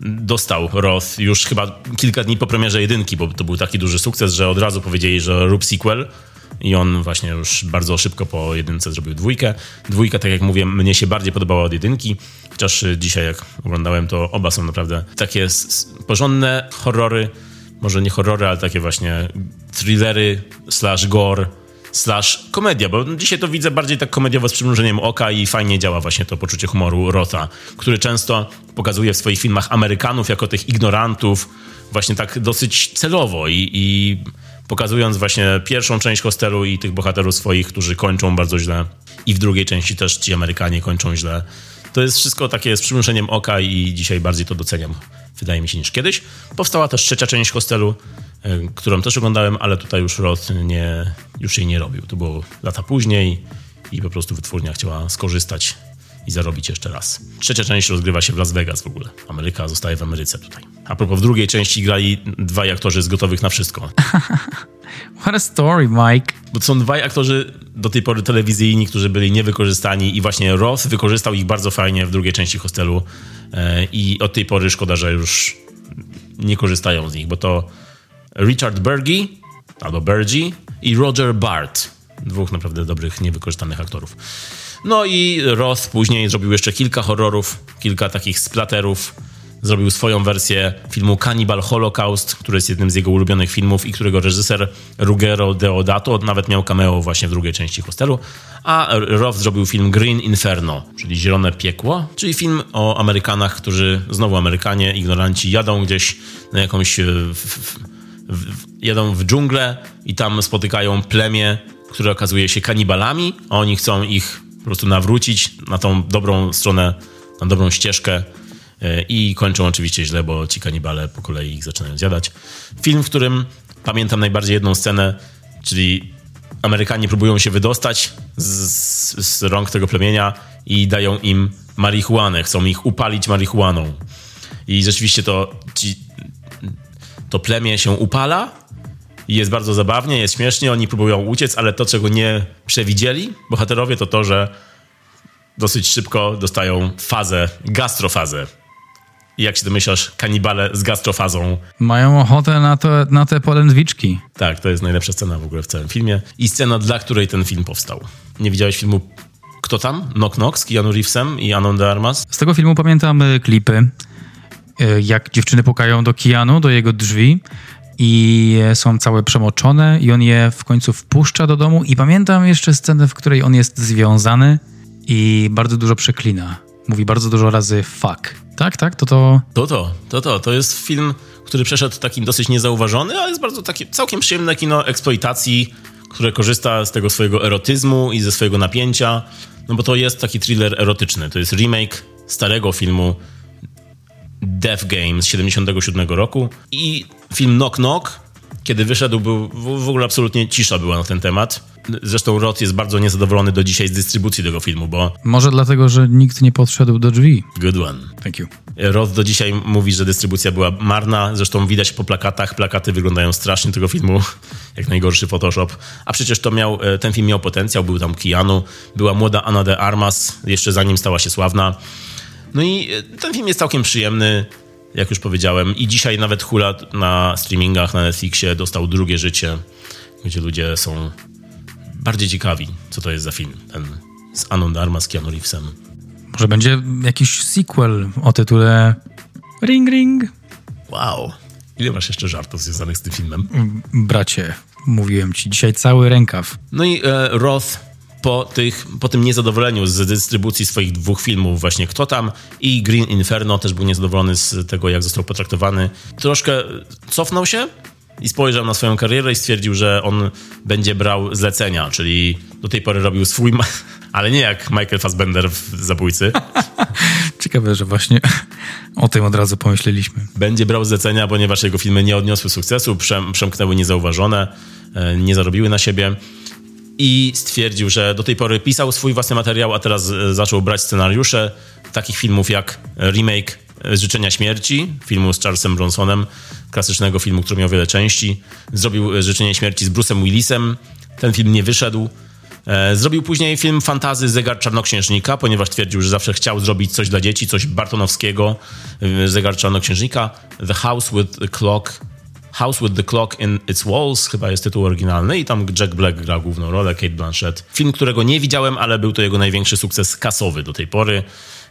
dostał Roth już chyba kilka dni po premierze jedynki, bo to był taki duży sukces, że od razu powiedzieli, że rób sequel i on właśnie już bardzo szybko po jedynce zrobił dwójkę. Dwójka, tak jak mówię, mnie się bardziej podobała od jedynki, chociaż dzisiaj jak oglądałem, to oba są naprawdę takie porządne horrory, może nie horrory, ale takie właśnie thrillery slash gore slash komedia, bo dzisiaj to widzę bardziej tak komediowo z przymrużeniem oka i fajnie działa właśnie to poczucie humoru Rota, który często pokazuje w swoich filmach Amerykanów jako tych ignorantów, właśnie tak dosyć celowo i, i pokazując właśnie pierwszą część hostelu i tych bohaterów swoich, którzy kończą bardzo źle. I w drugiej części też ci Amerykanie kończą źle. To jest wszystko takie z przymrużeniem oka i dzisiaj bardziej to doceniam, wydaje mi się, niż kiedyś. Powstała też trzecia część hostelu, e, którą też oglądałem, ale tutaj już Roth nie, już jej nie robił. To było lata później i po prostu wytwórnia chciała skorzystać i zarobić jeszcze raz. Trzecia część rozgrywa się w Las Vegas w ogóle. Ameryka zostaje w Ameryce tutaj. A propos w drugiej części grali dwaj aktorzy z gotowych na wszystko. What a story, Mike. Bo to są dwaj aktorzy do tej pory telewizyjni, którzy byli niewykorzystani i właśnie Roth wykorzystał ich bardzo fajnie w drugiej części hostelu e, i od tej pory szkoda, że już nie korzystają z nich, bo to Richard Bergie albo Bergie i Roger Bart. Dwóch naprawdę dobrych, niewykorzystanych aktorów. No i Roth później zrobił jeszcze kilka horrorów, kilka takich splaterów. Zrobił swoją wersję filmu Cannibal Holocaust, który jest jednym z jego ulubionych filmów i którego reżyser Ruggero Deodato nawet miał cameo właśnie w drugiej części hostelu. A Roth zrobił film Green Inferno, czyli Zielone Piekło, czyli film o Amerykanach, którzy, znowu Amerykanie, ignoranci, jadą gdzieś na jakąś... W, w, w, jadą w dżunglę i tam spotykają plemię, które okazuje się kanibalami, a oni chcą ich po prostu nawrócić na tą dobrą stronę, na dobrą ścieżkę e, i kończą oczywiście źle, bo ci kanibale po kolei ich zaczynają zjadać. Film, w którym pamiętam najbardziej jedną scenę, czyli Amerykanie próbują się wydostać z, z rąk tego plemienia i dają im marihuanę, chcą ich upalić marihuaną. I rzeczywiście to ci to plemię się upala i jest bardzo zabawnie, jest śmiesznie, oni próbują uciec, ale to, czego nie przewidzieli bohaterowie, to to, że dosyć szybko dostają fazę, gastrofazę. I jak się domyślasz, kanibale z gastrofazą. Mają ochotę na, to, na te polędwiczki. Tak, to jest najlepsza scena w ogóle w całym filmie. I scena, dla której ten film powstał. Nie widziałeś filmu Kto tam? Knock Knock z Keanu Reevesem i Anon de Armas? Z tego filmu pamiętam klipy, y, jak dziewczyny pukają do Keanu, do jego drzwi i są całe przemoczone i on je w końcu wpuszcza do domu i pamiętam jeszcze scenę, w której on jest związany i bardzo dużo przeklina. Mówi bardzo dużo razy fuck. Tak, tak, to to... To to, to to. To jest film, który przeszedł takim dosyć niezauważony, ale jest bardzo takie całkiem przyjemne kino eksploitacji, które korzysta z tego swojego erotyzmu i ze swojego napięcia, no bo to jest taki thriller erotyczny. To jest remake starego filmu Death Game z 77 roku i film Knock Knock, kiedy wyszedł, był w ogóle absolutnie cisza była na ten temat. Zresztą Roth jest bardzo niezadowolony do dzisiaj z dystrybucji tego filmu, bo... Może dlatego, że nikt nie podszedł do drzwi. Good one. Thank you. Roth do dzisiaj mówi, że dystrybucja była marna. Zresztą widać po plakatach. Plakaty wyglądają strasznie tego filmu, jak najgorszy Photoshop. A przecież to miał, e, ten film miał potencjał. Był tam Keanu, była młoda Anna de Armas, jeszcze zanim stała się sławna. No i e, ten film jest całkiem przyjemny, jak już powiedziałem. I dzisiaj nawet hula na streamingach, na Netflixie dostał drugie życie, gdzie ludzie są bardziej ciekawi, co to jest za film. Ten z Anon Darma, z Keanu Reevesem. Może będzie jakiś sequel o tytule Ring Ring? Wow. Ile masz jeszcze żartów związanych z tym filmem? Bracie, mówiłem ci, dzisiaj cały rękaw. No i e, Roth po, tych, po tym niezadowoleniu z dystrybucji swoich dwóch filmów, właśnie Kto tam i Green Inferno, też był niezadowolony z tego, jak został potraktowany. Troszkę cofnął się i spojrzał na swoją karierę i stwierdził, że on będzie brał zlecenia, czyli do tej pory robił swój, ale nie jak Michael Fassbender w Zabójcy. Ciekawe, że właśnie o tym od razu pomyśleliśmy. Będzie brał zlecenia, ponieważ jego filmy nie odniosły sukcesu, przem, przemknęły niezauważone, e, nie zarobiły na siebie i stwierdził, że do tej pory pisał swój własny materiał, a teraz e, zaczął brać scenariusze takich filmów jak remake Życzenia Śmierci, filmu z Charlesem Bronsonem, klasycznego filmu, który miał wiele części. Zrobił Życzenie Śmierci z Bruce'em Willisem. Ten film nie wyszedł. E, zrobił później film Fantazy Zegar Czarnoksiężnika, ponieważ twierdził, że zawsze chciał zrobić coś dla dzieci, coś bartonowskiego. E, Zegar Czarnoksiężnika. The House with the Clock. House with the Clock in Its Walls, chyba jest tytuł oryginalny i tam Jack Black gra główną rolę, Kate Blanchett. Film, którego nie widziałem, ale był to jego największy sukces kasowy do tej pory.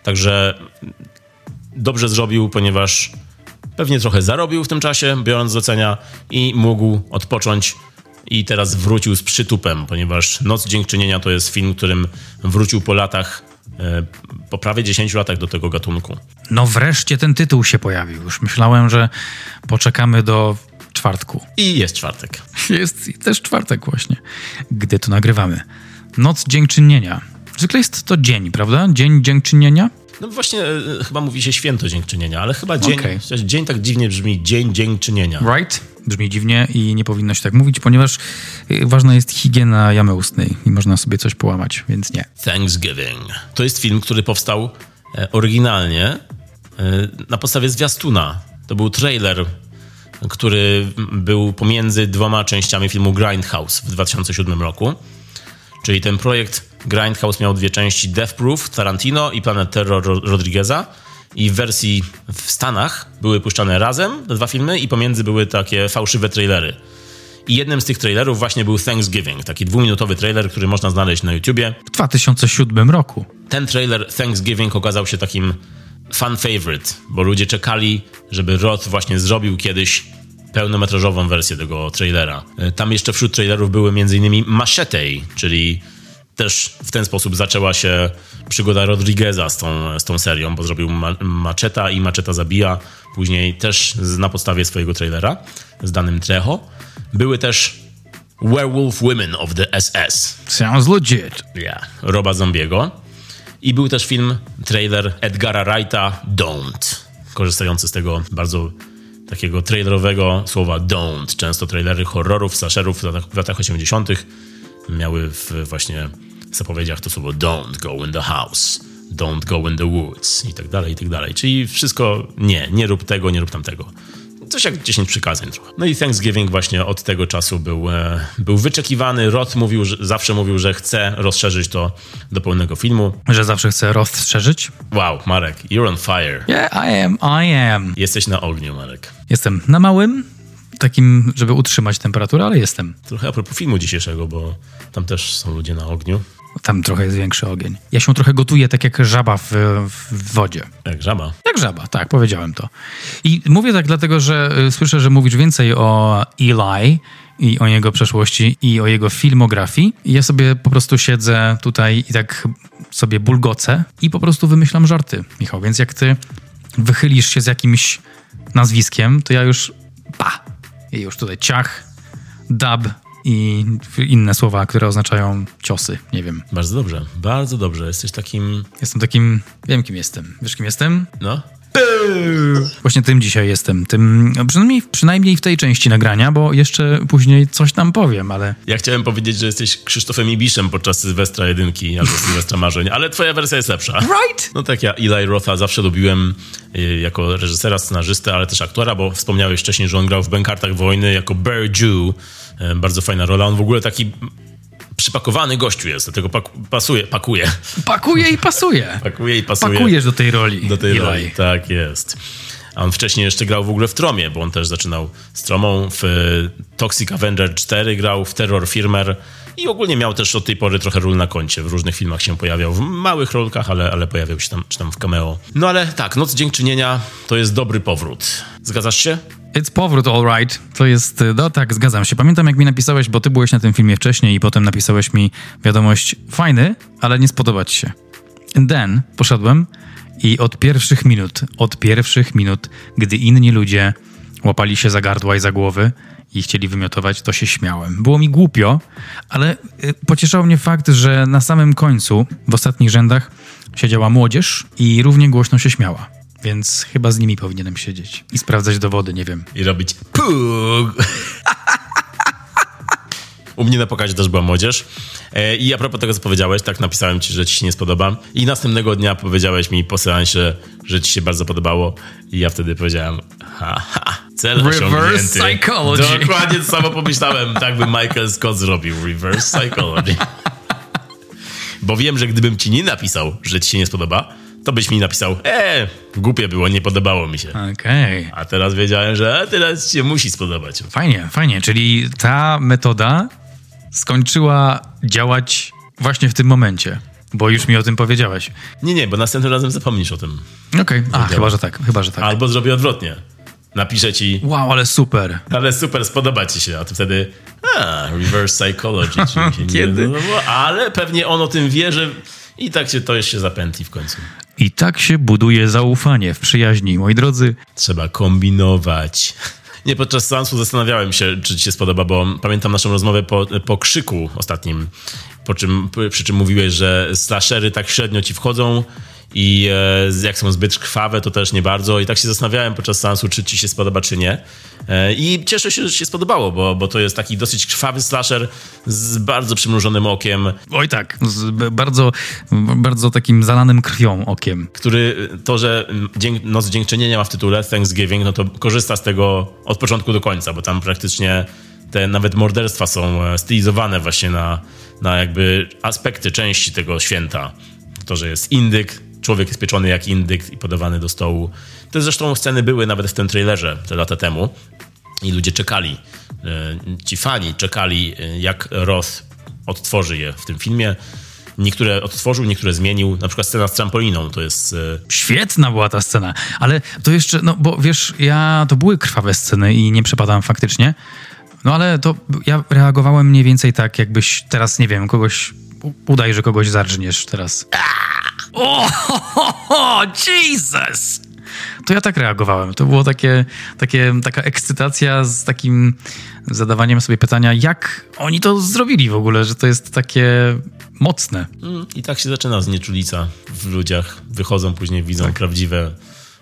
Także dobrze zrobił, ponieważ pewnie trochę zarobił w tym czasie, biorąc zlecenia i mógł odpocząć i teraz wrócił z przytupem, ponieważ Noc Dziękczynienia to jest film, którym wrócił po latach, e, po prawie 10 latach do tego gatunku. No wreszcie ten tytuł się pojawił. Już myślałem, że poczekamy do czwartku. I jest czwartek. Jest też czwartek właśnie, gdy to nagrywamy. Noc Dziękczynienia. Zwykle jest to dzień, prawda? Dzień Dziękczynienia? No właśnie, e, chyba mówi się święto dziękczynienia, ale chyba dzień, okay. dzień tak dziwnie brzmi, dzień dziękczynienia. Right? Brzmi dziwnie i nie powinno się tak mówić, ponieważ e, ważna jest higiena jamy ustnej i można sobie coś połamać, więc nie. Thanksgiving. To jest film, który powstał e, oryginalnie na podstawie zwiastuna. To był trailer, który był pomiędzy dwoma częściami filmu Grindhouse w 2007 roku. Czyli ten projekt Grindhouse miał dwie części: Death Proof Tarantino i Planet Terror Rodrigueza. I w wersji w Stanach były puszczane razem te dwa filmy, i pomiędzy były takie fałszywe trailery. I jednym z tych trailerów właśnie był Thanksgiving, taki dwuminutowy trailer, który można znaleźć na YouTubie. W 2007 roku. Ten trailer Thanksgiving okazał się takim fan favorite, bo ludzie czekali, żeby Roth właśnie zrobił kiedyś pełnometrażową wersję tego trailera. E, tam jeszcze wśród trailerów były m.in. Machete, czyli też w ten sposób zaczęła się przygoda Rodrigueza z tą, z tą serią, bo zrobił ma Macheta i Macheta zabija. Później też na podstawie swojego trailera z danym Trejo. Były też Werewolf Women of the SS. Sounds legit. Yeah, Roba Zombiego. I był też film, trailer Edgara Wrighta Don't, korzystający z tego bardzo takiego trailerowego słowa don't. Często trailery horrorów, slasherów w latach, w latach 80. miały w właśnie zapowiedziach to słowo don't go in the house, don't go in the woods i tak dalej, i tak dalej. Czyli wszystko nie, nie rób tego, nie rób tamtego. Coś jak 10 przykazań trochę. No i Thanksgiving właśnie od tego czasu był, e, był wyczekiwany. Roth mówił, że, zawsze mówił, że chce rozszerzyć to do pełnego filmu. Że zawsze chce rozszerzyć? Wow, Marek, you're on fire. Yeah, I am, I am. Jesteś na ogniu, Marek. Jestem na małym, takim, żeby utrzymać temperaturę, ale jestem. Trochę a propos filmu dzisiejszego, bo tam też są ludzie na ogniu. Tam trochę jest większy ogień. Ja się trochę gotuję tak jak żaba w, w wodzie. Jak żaba. Jak żaba, tak, powiedziałem to. I mówię tak dlatego, że y, słyszę, że mówisz więcej o Eli i o jego przeszłości i o jego filmografii. I ja sobie po prostu siedzę tutaj i tak sobie bulgocę i po prostu wymyślam żarty, Michał. Więc jak ty wychylisz się z jakimś nazwiskiem, to ja już pa! I już tutaj ciach, dab i inne słowa, które oznaczają ciosy, nie wiem. Bardzo dobrze, bardzo dobrze. Jesteś takim... Jestem takim... Wiem, kim jestem. Wiesz, kim jestem? No? Właśnie tym dzisiaj jestem. Tym, przynajmniej, przynajmniej w tej części nagrania, bo jeszcze później coś tam powiem, ale... Ja chciałem powiedzieć, że jesteś Krzysztofem Ibiszem podczas Sylwestra Jedynki albo Sylwestra Marzeń, ale twoja wersja jest lepsza. Right? No tak, ja Eli Rotha zawsze lubiłem y, jako reżysera, scenarzystę, ale też aktora, bo wspomniałeś wcześniej, że on grał w Bękartach Wojny jako Bear Jew. Y, bardzo fajna rola. On w ogóle taki przypakowany gościu jest, dlatego pak pasuje, pakuje. Pakuje i pasuje. pakuje i pasuje. Pakujesz do tej roli. Do tej Eli. roli, tak jest. A on wcześniej jeszcze grał w ogóle w Tromie, bo on też zaczynał z Tromą. W Toxic Avenger 4 grał, w Terror Firmer i ogólnie miał też od tej pory trochę ról na koncie. W różnych filmach się pojawiał, w małych rolkach, ale, ale pojawiał się tam, czy tam w cameo. No ale tak, Noc Dziękczynienia to jest dobry powrót. Zgadzasz się? It's powrót, all right. To jest, no tak, zgadzam się. Pamiętam, jak mi napisałeś, bo ty byłeś na tym filmie wcześniej i potem napisałeś mi wiadomość, fajny, ale nie spodobać się. And then poszedłem i od pierwszych minut, od pierwszych minut, gdy inni ludzie łapali się za gardła i za głowy i chcieli wymiotować, to się śmiałem. Było mi głupio, ale pocieszał mnie fakt, że na samym końcu, w ostatnich rzędach, siedziała młodzież i równie głośno się śmiała. Więc chyba z nimi powinienem siedzieć i sprawdzać dowody, nie wiem. I robić pug. U mnie na pokazie też była młodzież. I a propos tego, co powiedziałeś, tak napisałem ci, że ci się nie spodoba. I następnego dnia powiedziałeś mi po seansie, że ci się bardzo podobało. I ja wtedy powiedziałem, ha, ha, cel Reverse osiągnięty. psychology. Dokładnie to samo pomyślałem. Tak by Michael Scott zrobił. Reverse psychology. Bo wiem, że gdybym ci nie napisał, że ci się nie spodoba, to byś mi napisał, e, głupie było, nie podobało mi się. Okej. Okay. A teraz wiedziałem, że teraz się musi spodobać. Fajnie, fajnie. Czyli ta metoda skończyła działać właśnie w tym momencie. Bo już mi o tym powiedziałeś. Nie, nie, bo następnym razem zapomnisz o tym. Okej, okay. a chyba, że tak, chyba, że tak. Albo zrobię odwrotnie. Napiszę ci. Wow, ale super. Ale super, spodoba ci się. A ty wtedy. A, reverse psychology. Kiedy? Nie, no, ale pewnie on o tym wie, że. I tak się to jeszcze zapętli w końcu. I tak się buduje zaufanie w przyjaźni, moi drodzy. Trzeba kombinować. Nie, podczas seansu zastanawiałem się, czy ci się spodoba, bo pamiętam naszą rozmowę po, po krzyku ostatnim, po czym, przy czym mówiłeś, że slashery tak średnio ci wchodzą i e, jak są zbyt krwawe, to też nie bardzo. I tak się zastanawiałem podczas seansu, czy ci się spodoba, czy nie. E, I cieszę się, że ci się spodobało, bo, bo to jest taki dosyć krwawy slasher z bardzo przymrużonym okiem. Oj tak, z bardzo, bardzo takim zalanym krwią okiem. Który to, że dzięk, Noc Dziękczynienia ma w tytule Thanksgiving, no to korzysta z tego od początku do końca, bo tam praktycznie te nawet morderstwa są stylizowane właśnie na, na jakby aspekty części tego święta. To, że jest indyk, człowiek jest pieczony jak indyk i podawany do stołu. Te zresztą sceny były nawet w tym trailerze te lata temu i ludzie czekali, ci fani czekali, jak Roth odtworzy je w tym filmie. Niektóre odtworzył, niektóre zmienił. Na przykład scena z trampoliną to jest. Świetna była ta scena, ale to jeszcze, no bo wiesz, ja to były krwawe sceny i nie przepadam faktycznie. No ale to ja reagowałem mniej więcej tak, jakbyś teraz, nie wiem, kogoś. Udaj, że kogoś zarżniesz teraz. O, ho, ho, Jesus! To ja tak reagowałem. To było takie, takie, taka ekscytacja z takim zadawaniem sobie pytania, jak oni to zrobili w ogóle, że to jest takie mocne. I tak się zaczyna znieczulica w ludziach. Wychodzą później, widzą tak. prawdziwe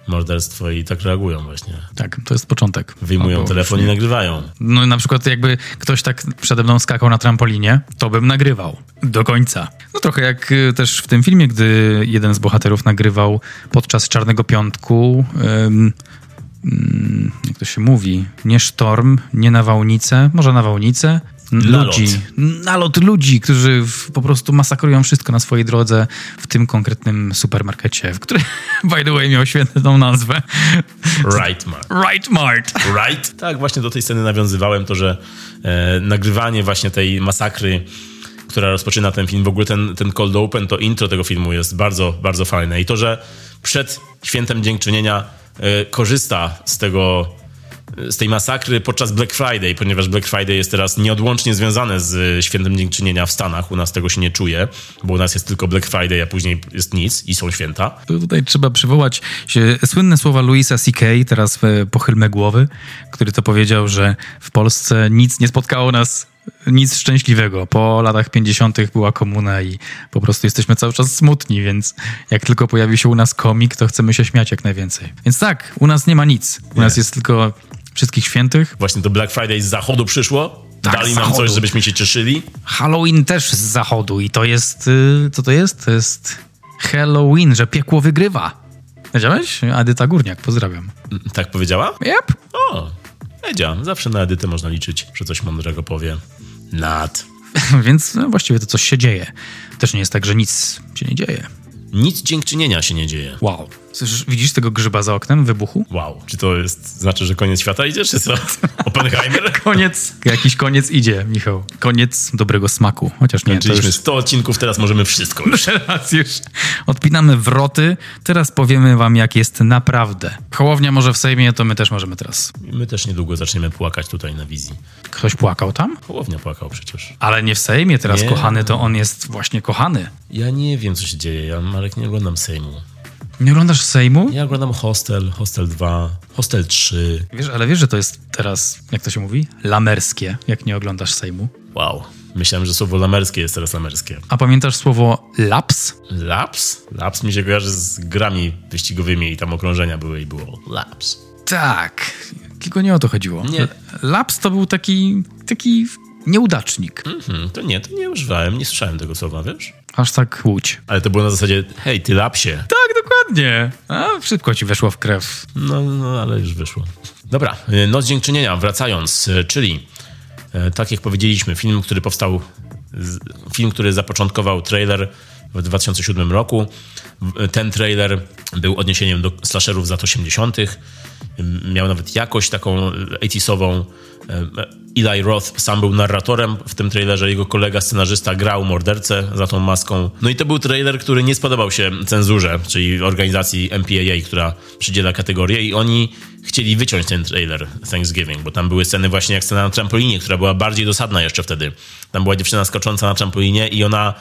morderstwo i tak reagują właśnie. Tak, to jest początek. Wyjmują no, telefon i nagrywają. No na przykład jakby ktoś tak przede mną skakał na trampolinie, to bym nagrywał. Do końca. No trochę jak też w tym filmie, gdy jeden z bohaterów nagrywał podczas Czarnego Piątku um, jak to się mówi, nie sztorm, nie nawałnicę, może nawałnicę, Nalot. ludzi, nalot ludzi, którzy w, po prostu masakrują wszystko na swojej drodze w tym konkretnym supermarkecie, w którym, by the way, miał świetną nazwę. Right, Mark. Right Mart. Right? Tak, właśnie do tej sceny nawiązywałem to, że e, nagrywanie właśnie tej masakry, która rozpoczyna ten film, w ogóle ten, ten cold open, to intro tego filmu jest bardzo, bardzo fajne. I to, że przed świętem dziękczynienia e, korzysta z tego z tej masakry podczas Black Friday, ponieważ Black Friday jest teraz nieodłącznie związane z świętem dziękczynienia w Stanach. U nas tego się nie czuje, bo u nas jest tylko Black Friday, a później jest nic i są święta. Tutaj trzeba przywołać się słynne słowa Louisa C.K., teraz e, pochylmy głowy, który to powiedział, że w Polsce nic nie spotkało nas, nic szczęśliwego. Po latach 50. była komuna i po prostu jesteśmy cały czas smutni, więc jak tylko pojawi się u nas komik, to chcemy się śmiać jak najwięcej. Więc tak, u nas nie ma nic. U Nie. nas jest tylko wszystkich świętych. Właśnie to Black Friday z zachodu przyszło. Tak, Dali nam zachodu. coś, żebyśmy się cieszyli. Halloween też z zachodu i to jest... y, Co to jest? To jest Halloween, że piekło wygrywa. Wiedziałeś? Adyta Górniak, pozdrawiam. Tak powiedziała? Yep. O, Edzia, zawsze na edytę można liczyć, że coś mądrego powie. Nad. Więc no, właściwie to coś się dzieje. Też nie jest tak, że nic się nie dzieje. Nic dziękczynienia się nie dzieje. Wow. Widzisz tego grzyba za oknem, wybuchu? Wow. Czy to jest, znaczy, że koniec świata idzie, czy co? Oppenheimer? Koniec. Jakiś koniec idzie, Michał. Koniec dobrego smaku. Chociaż nie, to Skończyliśmy już 100 odcinków, teraz możemy wszystko już. teraz już odpinamy wroty. Teraz powiemy wam, jak jest naprawdę. Hołownia może w Sejmie, to my też możemy teraz. My też niedługo zaczniemy płakać tutaj na wizji. Ktoś płakał tam? Połownia płakał przecież. Ale nie w Sejmie teraz Nie. kochany, to on jest właśnie kochany. Ja nie wiem, co się dzieje. Ja, Marek, nie oglądam Sejmu. Nie oglądasz Sejmu? Ja oglądam Hostel, Hostel 2, Hostel 3. Wiesz, ale wiesz, że to jest teraz, jak to się mówi? Lamerskie, jak nie oglądasz Sejmu. Wow. Myślałem, że słowo lamerskie jest teraz lamerskie. A pamiętasz słowo laps? Laps? Laps mi się kojarzy z grami wyścigowymi i tam okrążenia były i było laps. Tak, tylko nie o to chodziło. Nie. Laps to był taki, taki nieudacznik. Hmm, to nie, to nie używałem, nie słyszałem tego słowa, wiesz? Aż tak łódź. Ale to było na zasadzie, hej, ty lapsie. Tak, dokładnie. A szybko ci weszło w krew. No, no, ale już wyszło. Dobra, y, Noc Dziękczynienia, wracając, y, czyli y, tak jak powiedzieliśmy, film, który powstał, film, który zapoczątkował trailer w 2007 roku. Ten trailer był odniesieniem do slasherów z lat 80. Miał nawet jakość taką 80sową. Y, Eli Roth sam był narratorem w tym trailerze, jego kolega scenarzysta grał mordercę za tą maską. No i to był trailer, który nie spodobał się cenzurze, czyli organizacji MPAA, która przydziela kategorię i oni chcieli wyciąć ten trailer Thanksgiving, bo tam były sceny właśnie jak scena na trampolinie, która była bardziej dosadna jeszcze wtedy. Tam była dziewczyna skocząca na trampolinie i ona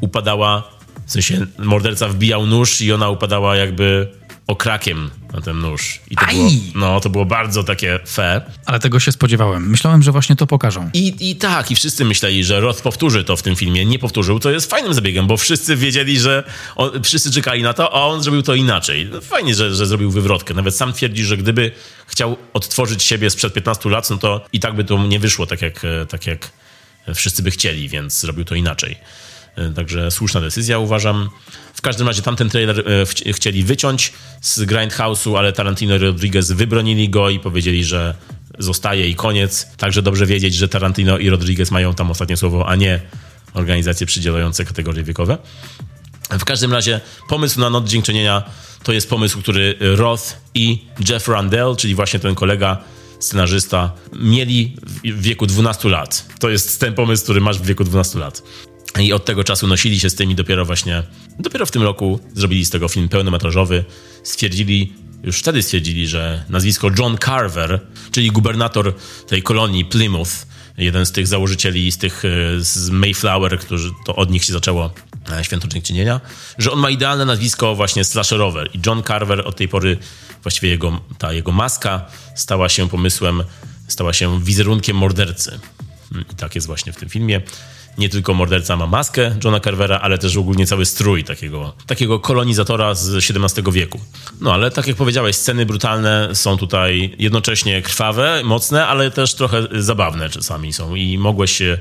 upadała, w sensie morderca wbijał nóż i ona upadała jakby okrakiem na ten nóż. I to Aj! było, no, to było bardzo takie fe. Ale tego się spodziewałem. Myślałem, że właśnie to pokażą. I, I tak, i wszyscy myśleli, że Roth powtórzy to w tym filmie. Nie powtórzył, to jest fajnym zabiegiem, bo wszyscy wiedzieli, że on, wszyscy czekali na to, a on zrobił to inaczej. No, fajnie, że, że zrobił wywrotkę. Nawet sam twierdzi, że gdyby chciał odtworzyć siebie sprzed 15 lat, no to i tak by to nie wyszło tak jak, e, tak jak wszyscy by chcieli, więc zrobił to inaczej. E, Także słuszna decyzja, uważam. W każdym razie tamten trailer e, chcieli wyciąć z Grindhouse'u, ale Tarantino i Rodriguez wybronili go i powiedzieli, że zostaje i koniec. Także dobrze wiedzieć, że Tarantino i Rodriguez mają tam ostatnie słowo, a nie organizacje przydzielające kategorie wiekowe. W każdym razie pomysł na Noc Dziękczynienia to jest pomysł, który Roth i Jeff Randell, czyli właśnie ten kolega, scenarzysta, mieli w wieku 12 lat. To jest ten pomysł, który masz w wieku 12 lat. I od tego czasu nosili się z tymi dopiero właśnie, dopiero w tym roku zrobili z tego film pełnometrażowy. Stwierdzili, już wtedy stwierdzili, że nazwisko John Carver, czyli gubernator tej kolonii Plymouth, jeden z tych założycieli z tych e, z Mayflower, którzy to od nich się zaczęło e, święto dziękczynienia, że on ma idealne nazwisko właśnie slasherowe i John Carver od tej pory właściwie jego, ta jego maska stała się pomysłem, stała się wizerunkiem mordercy. I tak jest właśnie w tym filmie. Nie tylko morderca ma maskę Johna Carvera, ale też ogólnie cały strój takiego, takiego kolonizatora z XVII wieku. No ale tak jak powiedziałeś, sceny brutalne są tutaj jednocześnie krwawe, mocne, ale też trochę zabawne czasami są i mogłeś się,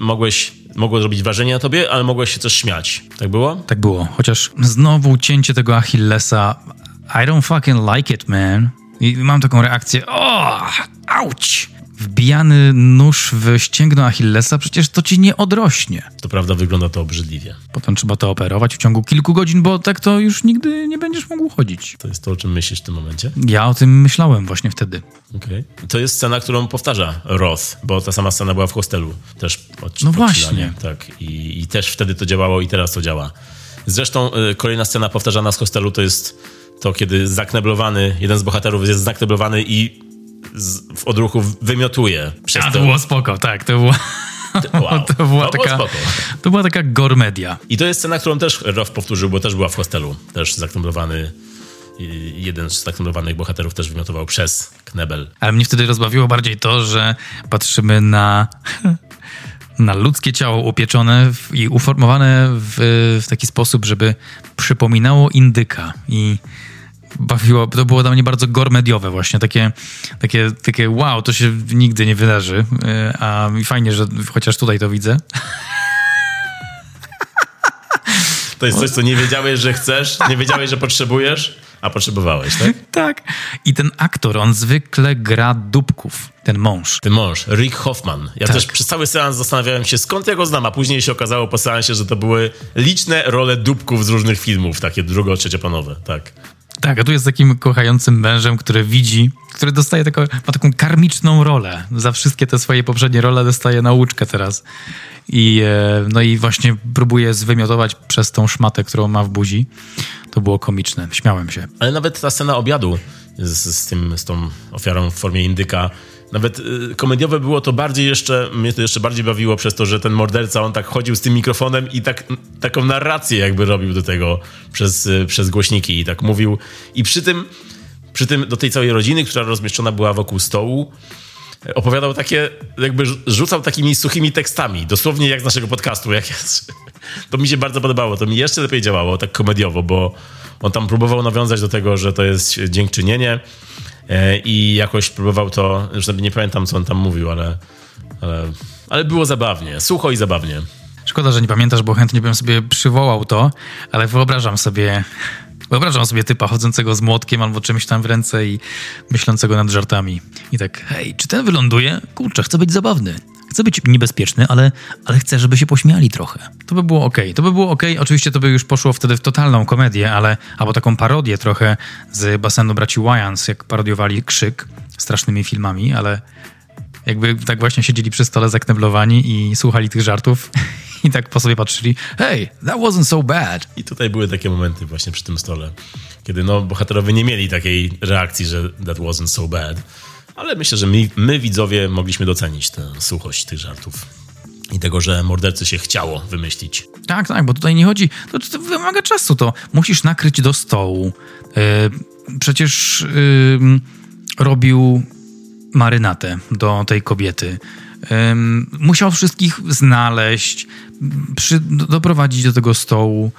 mogłeś, mogło zrobić wrażenie na tobie, ale mogłeś się też śmiać. Tak było? Tak było. Chociaż znowu cięcie tego Achillesa. I don't fucking like it, man. I mam taką reakcję, o, auć! Wbijany nóż w ścięgno Achillesa, przecież to ci nie odrośnie. To prawda, wygląda to obrzydliwie. Potem trzeba to operować w ciągu kilku godzin, bo tak to już nigdy nie będziesz mógł chodzić. To jest to, o czym myślisz w tym momencie? Ja o tym myślałem właśnie wtedy. Okay. To jest scena, którą powtarza Roth, bo ta sama scena była w hostelu. Też od, no właśnie. Tak. I, I, też wtedy to działało i teraz to działa. Zresztą y, kolejna scena powtarzana z hostelu to jest to, kiedy zakneblowany, jeden z bohaterów jest zakneblowany i z, w odruchu wymiotuje. Przez A to, było spoko, tak, to było... Wow, to, była to taka, to była taka gormedia. I to jest scena, którą też Roth powtórzył, bo też była w hostelu. Też zakneblowany jeden z zakneblowany bohaterów też wymiotował przez knebel. Ale mnie wtedy rozbawiło bardziej to, że patrzymy na na ludzkie ciało upieczone i uformowane w, w taki sposób, żeby przypominało indyka i bawiło, to było dla mnie bardzo gormediowe właśnie, takie, takie, takie wow, to się nigdy nie wydarzy, e, a fajnie, że chociaż tutaj to widzę. To jest coś, co nie wiedziałeś, że chcesz, nie wiedziałeś, że potrzebujesz, a potrzebowałeś, tak? tak. I ten aktor, on zwykle gra dupków, ten mąż. Ten mąż, Rick Hoffman. Ja tak. też przez cały seans zastanawiałem się, skąd ja go znam, a później się okazało po seansie, że to były liczne role dupków z różnych filmów, takie drugo trzecioplanowe, tak. Tak, a tu jest takim kochającym mężem, który widzi, który dostaje taką, ma taką karmiczną rolę. Za wszystkie te swoje poprzednie role dostaje nauczkę teraz. I, e, no i właśnie próbuje zwymiotować przez tą szmatę, którą ma w buzi. To było komiczne, śmiałem się. Ale nawet ta scena obiadu z, z, tym, z tą ofiarą w formie indyka nawet y, komediowe było to bardziej jeszcze, mnie to jeszcze bardziej bawiło przez to, że ten morderca, on tak chodził z tym mikrofonem i tak, taką narrację jakby robił do tego przez, y, przez głośniki i tak mówił. I przy tym, przy tym do tej całej rodziny, która rozmieszczona była wokół stołu, opowiadał takie, jakby rzucał takimi suchymi tekstami, dosłownie jak z naszego podcastu. Jak jest. To mi się bardzo podobało, to mi jeszcze lepiej działało, tak komediowo, bo on tam próbował nawiązać do tego, że to jest dziękczynienie, i jakoś próbował to, już nie pamiętam, co on tam mówił, ale, ale, ale było zabawnie, sucho i zabawnie. Szkoda, że nie pamiętasz, bo chętnie bym sobie przywołał to, ale wyobrażam sobie Wyobrażam sobie typa chodzącego z młotkiem albo czymś tam w ręce i myślącego nad żartami. I tak, hej, czy ten wyląduje? Kurczę, chcę być zabawny. Chcę być niebezpieczny, ale, ale chcę, żeby się pośmiali trochę. To by było ok. To by było ok. Oczywiście to by już poszło wtedy w totalną komedię, ale albo taką parodię trochę z basenu braci Wyans, jak parodiowali Krzyk strasznymi filmami, ale jakby tak właśnie siedzieli przy stole zakneblowani i słuchali tych żartów i tak po sobie patrzyli, hey, that wasn't so bad. I tutaj były takie momenty właśnie przy tym stole, kiedy no, bohaterowie nie mieli takiej reakcji, że that wasn't so bad. Ale myślę, że my, my widzowie mogliśmy docenić tę suchość tych żartów i tego, że mordercy się chciało wymyślić. Tak, tak, bo tutaj nie chodzi, to, to wymaga czasu, to musisz nakryć do stołu. Yy, przecież yy, robił marynatę do tej kobiety. Um, musiał wszystkich znaleźć, przy, doprowadzić do tego stołu,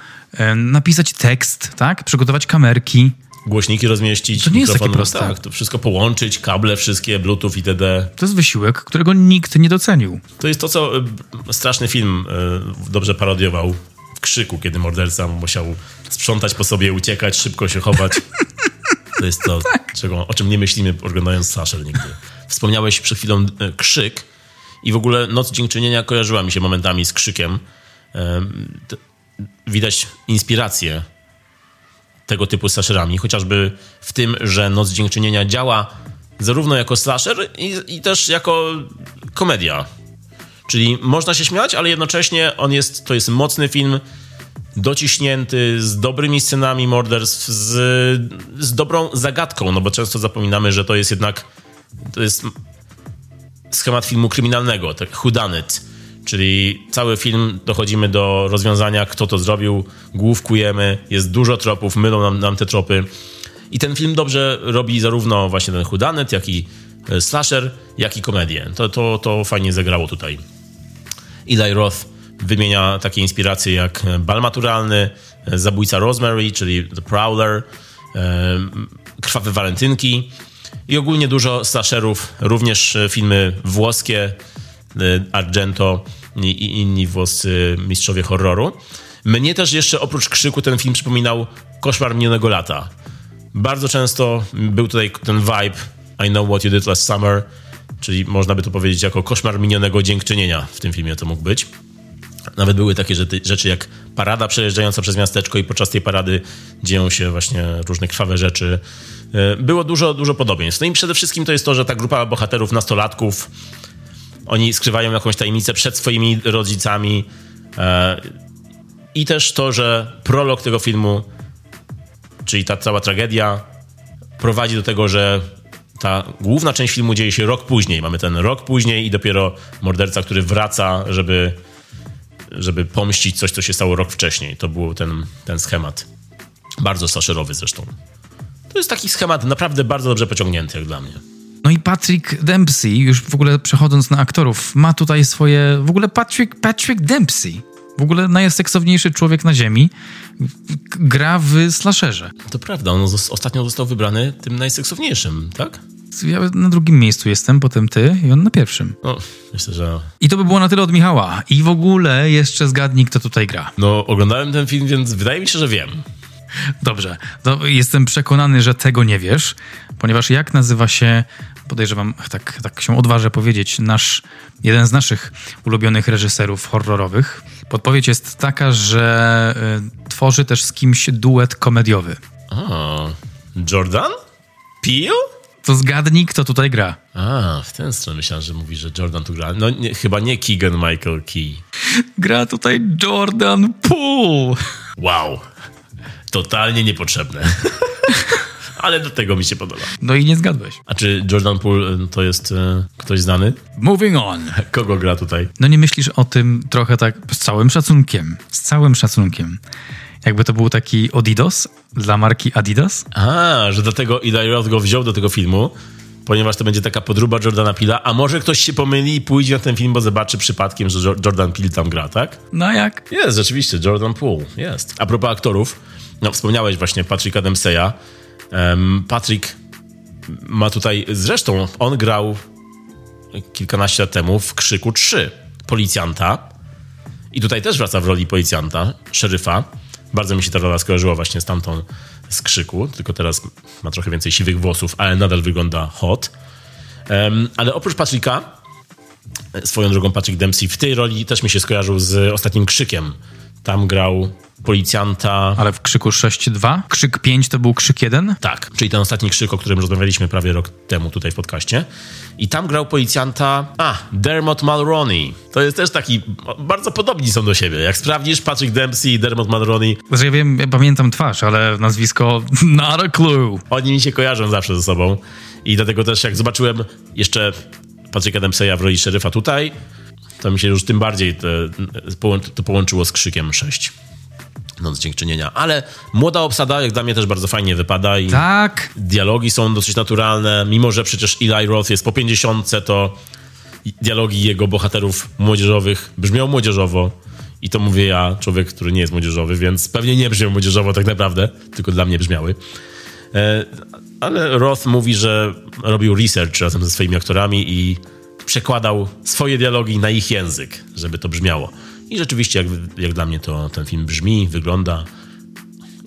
napisać tekst, tak? Przygotować kamerki. Głośniki rozmieścić. To nie jest takie proste. Tak, to wszystko połączyć, kable wszystkie, bluetooth itd. To jest wysiłek, którego nikt nie docenił. To jest to, co e, straszny film e, dobrze parodiował w krzyku, kiedy morderca musiał sprzątać po sobie, uciekać, szybko się chować. To jest to, tak. czego, o czym nie myślimy oglądając Slasher nigdy. Wspomniałeś przed chwilą e, krzyk i w ogóle Noc Dziękczynienia kojarzyła mi się momentami z krzykiem. Widać inspirację tego typu slasherami, chociażby w tym, że Noc Dziękczynienia działa zarówno jako slasher i, i też jako komedia. Czyli można się śmiać, ale jednocześnie on jest, to jest mocny film, dociśnięty, z dobrymi scenami morderstw, z, z dobrą zagadką, no bo często zapominamy, że to jest jednak to jest schemat filmu kryminalnego, tak whodunit, czyli cały film dochodzimy do rozwiązania, kto to zrobił, główkujemy, jest dużo tropów, mylą nam, nam te tropy i ten film dobrze robi zarówno właśnie ten whodunit, jak i e, slasher, jak i komedię. To, to, to fajnie zagrało tutaj. Eli Roth wymienia takie inspiracje jak Bal Maturalny, Zabójca Rosemary, czyli The Prowler, Krwawe Walentynki i ogólnie dużo slasherów, również filmy włoskie, Argento i inni włoscy mistrzowie horroru. Mnie też jeszcze oprócz krzyku ten film przypominał Koszmar minionego lata. Bardzo często był tutaj ten vibe I know what you did last summer, czyli można by to powiedzieć jako koszmar minionego dziękczynienia w tym filmie to mógł być. Nawet były takie rzeczy jak parada przejeżdżająca przez miasteczko i podczas tej parady dzieją się właśnie różne krwawe rzeczy. E, było dużo, dużo podobieństw. No i przede wszystkim to jest to, że ta grupa bohaterów, nastolatków, oni skrywają jakąś tajemnicę przed swoimi rodzicami. E, I też to, że prolog tego filmu, czyli ta cała tragedia, prowadzi do tego, że ta główna część filmu dzieje się rok później. Mamy ten rok później i dopiero morderca, który wraca, żeby żeby pomścić coś, co się stało rok wcześniej. To był ten, ten schemat. Bardzo slasherowy zresztą. To jest taki schemat naprawdę bardzo dobrze pociągnięty, jak dla mnie. No i Patrick Dempsey, już w ogóle przechodząc na aktorów, ma tutaj swoje. W ogóle Patrick, Patrick Dempsey. W ogóle najseksowniejszy człowiek na ziemi gra w slasherze. To prawda, on ostatnio został wybrany tym najseksowniejszym, tak? Ja na drugim miejscu jestem, potem ty i on na pierwszym. No, myślę, że... I to by było na tyle od Michała. I w ogóle jeszcze zgadnij, kto tutaj gra. No, oglądałem ten film, więc wydaje mi się, że wiem. Dobrze, to jestem przekonany, że tego nie wiesz, ponieważ jak nazywa się, podejrzewam, tak, tak się odważę powiedzieć, nasz, jeden z naszych ulubionych reżyserów horrorowych. Podpowiedź jest taka, że y, tworzy też z kimś duet komediowy. A, Jordan? Peele? To zgadnij, kto tutaj gra. A, w ten stronę myślałem, że mówi, że Jordan tu gra. No nie, chyba nie Keegan Michael Key. Gra tutaj Jordan Poole. Wow. Totalnie niepotrzebne. Ale do tego mi się podoba. No i nie zgadłeś. A czy Jordan Poole y, to jest e, ktoś znany? Moving on. Kogo gra tutaj? No nie myślisz o tym trochę tak z całym szacunkiem. Z całym szacunkiem jakby to był taki Adidas dla marki Adidas. A, że dlatego Eli Roth go wziął do tego filmu, ponieważ to będzie taka podruba Jordana Pila, a może ktoś się pomyli i pójdzie na ten film, bo zobaczy przypadkiem, że Jordan Peele tam gra, tak? No jak? Jest, rzeczywiście, Jordan Poole, jest. A propos aktorów, no wspomniałeś właśnie Patricka Dempseya. Um, Patrick ma tutaj, zresztą on grał kilkanaście lat temu w Krzyku 3, policjanta. I tutaj też wraca w roli policjanta, szeryfa. Bardzo mi się ta rola skojarzyła właśnie z tamtą z krzyku, tylko teraz ma trochę więcej siwych włosów, ale nadal wygląda hot. Um, ale oprócz Patricka, swoją drogą Patrick Dempsey w tej roli też mi się skojarzył z ostatnim krzykiem. Tam grał policjanta. Ale w krzyku 6-2? Krzyk 5 to był krzyk 1? Tak, czyli ten ostatni krzyk, o którym rozmawialiśmy prawie rok temu tutaj w podcaście. I tam grał policjanta. A, Dermot Mulroney. To jest też taki. Bardzo podobni są do siebie. Jak sprawdzisz, Patrick Dempsey i Dermot Mulroney. Znaczy, ja wiem, ja pamiętam twarz, ale nazwisko not a clue. Oni mi się kojarzą zawsze ze sobą. I dlatego też, jak zobaczyłem jeszcze Patricka Dempseya w roli szeryfa tutaj, to mi się już tym bardziej te, to połączyło z krzykiem 6. Noc Dziękczynienia. Ale młoda obsada, jak dla mnie, też bardzo fajnie wypada. I tak. Dialogi są dosyć naturalne, mimo że przecież Eli Roth jest po 50, to dialogi jego bohaterów młodzieżowych brzmią młodzieżowo. I to mówię ja, człowiek, który nie jest młodzieżowy, więc pewnie nie brzmią młodzieżowo tak naprawdę, tylko dla mnie brzmiały. E, ale Roth mówi, że robił research razem ze swoimi aktorami i przekładał swoje dialogi na ich język, żeby to brzmiało. I rzeczywiście, jak, jak dla mnie, to ten film brzmi, wygląda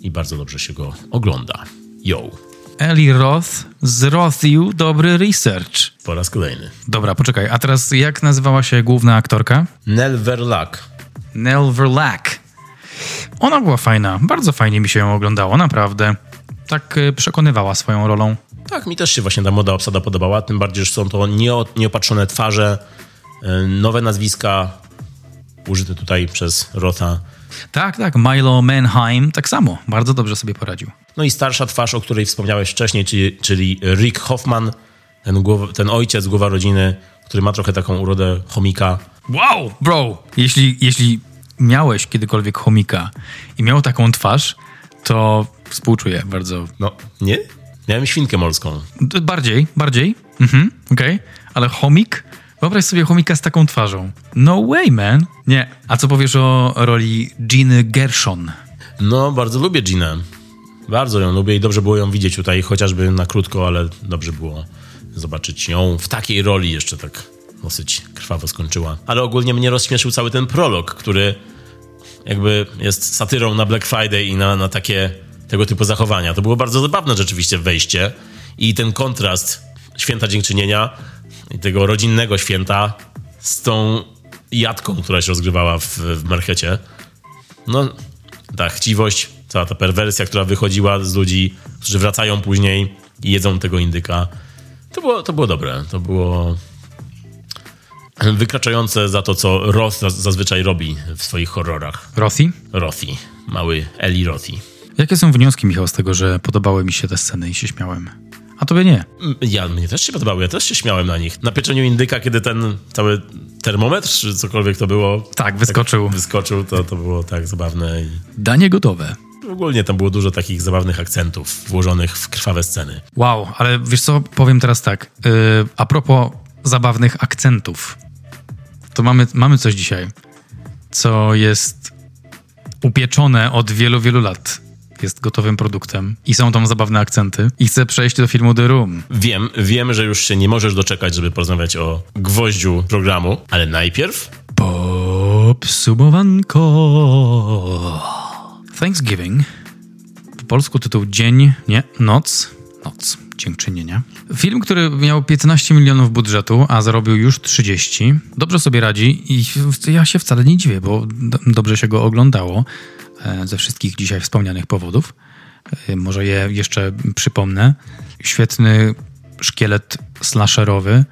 i bardzo dobrze się go ogląda. Yo. Eli Roth z Rothiu, dobry research. Po raz kolejny. Dobra, poczekaj, a teraz jak nazywała się główna aktorka? Nell Verlack. Nell Verlack. Ona była fajna, bardzo fajnie mi się ją oglądało, naprawdę. Tak y, przekonywała swoją rolą. Tak, mi też się właśnie ta moda obsada podobała, tym bardziej, że są to nieopatrzone twarze, y, nowe nazwiska, użyte tutaj przez Rotha. Tak, tak. Milo Manheim tak samo. Bardzo dobrze sobie poradził. No i starsza twarz, o której wspomniałeś wcześniej, czyli, czyli Rick Hoffman, ten, głowa, ten ojciec, głowa rodziny, który ma trochę taką urodę chomika. Wow, bro! Jeśli, jeśli miałeś kiedykolwiek chomika i miał taką twarz, to współczuję bardzo. No, nie? Miałem świnkę morską. Bardziej, bardziej. Mhm, okej. Okay. Ale chomik? Wyobraź sobie chomika z taką twarzą. No way, man. Nie. A co powiesz o roli Giny Gershon? No, bardzo lubię Ginę. Bardzo ją lubię i dobrze było ją widzieć tutaj, chociażby na krótko, ale dobrze było zobaczyć ją w takiej roli jeszcze tak dosyć krwawo skończyła. Ale ogólnie mnie rozśmieszył cały ten prolog, który jakby jest satyrą na Black Friday i na, na takie tego typu zachowania. To było bardzo zabawne rzeczywiście wejście i ten kontrast święta dziękczynienia i tego rodzinnego święta z tą jadką, która się rozgrywała w, w markecie. No, ta chciwość, cała ta perwersja, która wychodziła z ludzi, którzy wracają później i jedzą tego indyka. To było, to było dobre. To było wykraczające za to, co Roth zazwyczaj robi w swoich horrorach. Rothi? Rothi. Mały Eli Rothi. Jakie są wnioski, Michał, z tego, że podobały mi się te sceny i się śmiałem? A tobie nie. Mm, ja, mnie też się podobały, ja też się śmiałem na nich. Na pieczeniu indyka, kiedy ten cały termometr, czy cokolwiek to było... Tak, wyskoczył. Tak, wyskoczył, to, to było tak zabawne. I... Danie gotowe. Ogólnie tam było dużo takich zabawnych akcentów włożonych w krwawe sceny. Wow, ale wiesz co, powiem teraz tak. Yy, a propos zabawnych akcentów, to mamy, mamy coś dzisiaj, co jest upieczone od wielu, wielu lat jest gotowym produktem i są tam zabawne akcenty i chcę przejść do filmu The Room. Wiem, wiem, że już się nie możesz doczekać, żeby porozmawiać o gwoździu programu, ale najpierw... Popsumowanko. Thanksgiving. Po polsku tytuł Dzień, nie, Noc. Noc. Dziękczynienia. Film, który miał 15 milionów budżetu, a zarobił już 30. Dobrze sobie radzi i ja się wcale nie dziwię, bo dobrze się go oglądało. E, ze wszystkich dzisiaj wspomnianych powodów. E, może je jeszcze przypomnę. Świetny szkielet slasherowy,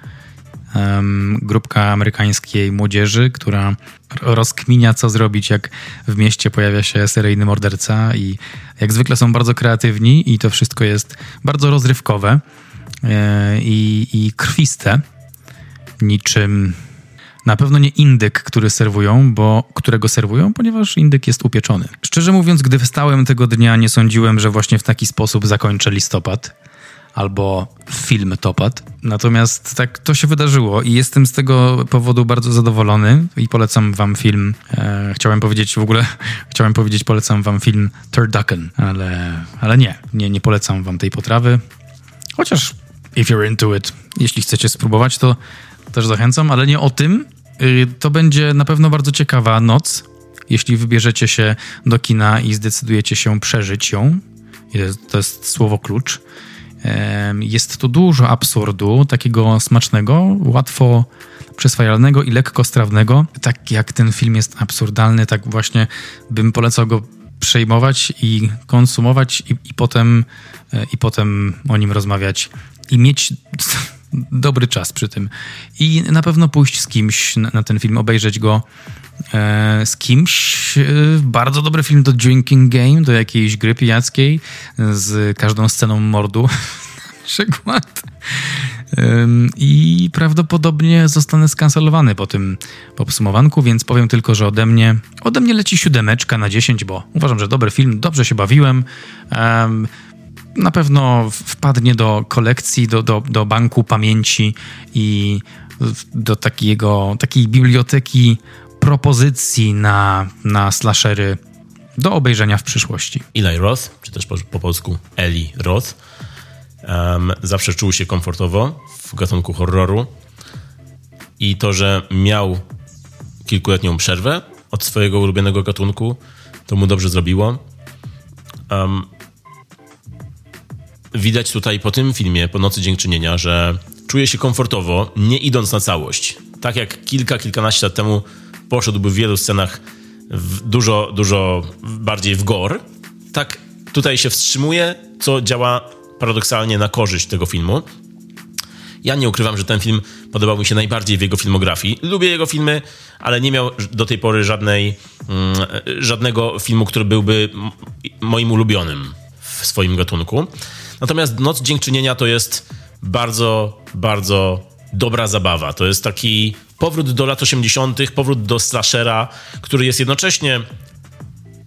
grupka amerykańskiej młodzieży, która rozkminia, co zrobić, jak w mieście pojawia się seryjny morderca i jak zwykle są bardzo kreatywni i to wszystko jest bardzo rozrywkowe e, i, i krwiste, niczym na pewno nie indyk, który serwują, bo którego serwują, ponieważ indyk jest upieczony. Szczerze mówiąc, gdy wstałem tego dnia, nie sądziłem, że właśnie w taki sposób zakończę listopad albo film Topad. Natomiast tak to się wydarzyło i jestem z tego powodu bardzo zadowolony i polecam wam film. E, chciałem powiedzieć w ogóle, chciałem powiedzieć polecam wam film Turducken, ale, ale nie, nie, nie polecam wam tej potrawy. Chociaż if you're into it, jeśli chcecie spróbować, to też zachęcam, ale nie o tym. Y, to będzie na pewno bardzo ciekawa noc, jeśli wybierzecie się do kina i zdecydujecie się przeżyć ją. To jest słowo klucz. Jest tu dużo absurdu, takiego smacznego, łatwo przyswajalnego i lekko strawnego. Tak jak ten film jest absurdalny, tak właśnie bym polecał go przejmować i konsumować i, i potem, e, i potem o nim rozmawiać i mieć dobry czas przy tym. I na pewno pójść z kimś na, ten film, obejrzeć go e, z kimś. E, bardzo dobry film do Drinking Game, do jakiejś gry pijackiej z każdą sceną mordu przykład. I prawdopodobnie zostanę skancelowany po tym podsumowanku, więc powiem tylko, że ode mnie, ode mnie leci siódemeczka na 10, bo uważam, że dobry film, dobrze się bawiłem. Um, na pewno wpadnie do kolekcji, do, do, do banku pamięci i do takiego, takiej biblioteki propozycji na, na slashery do obejrzenia w przyszłości. Eli Roth, czy też po, po polsku Eli Roth, um, zawsze czuł się komfortowo w gatunku horroru i to, że miał kilkuletnią przerwę od swojego ulubionego gatunku, to mu dobrze zrobiło. Um, widać tutaj po tym filmie, po Nocy Dziękczynienia, że czuje się komfortowo, nie idąc na całość. Tak jak kilka, kilkanaście lat temu poszedłby w wielu scenach w dużo, dużo bardziej w gore, tak tutaj się wstrzymuje, co działa paradoksalnie na korzyść tego filmu. Ja nie ukrywam, że ten film podobał mi się najbardziej w jego filmografii. Lubię jego filmy, ale nie miał do tej pory żadnej, mm, żadnego filmu, który byłby moim ulubionym w swoim gatunku. Natomiast Noc Dziękczynienia to jest bardzo, bardzo dobra zabawa. To jest taki powrót do lat 80., powrót do slashera, który jest jednocześnie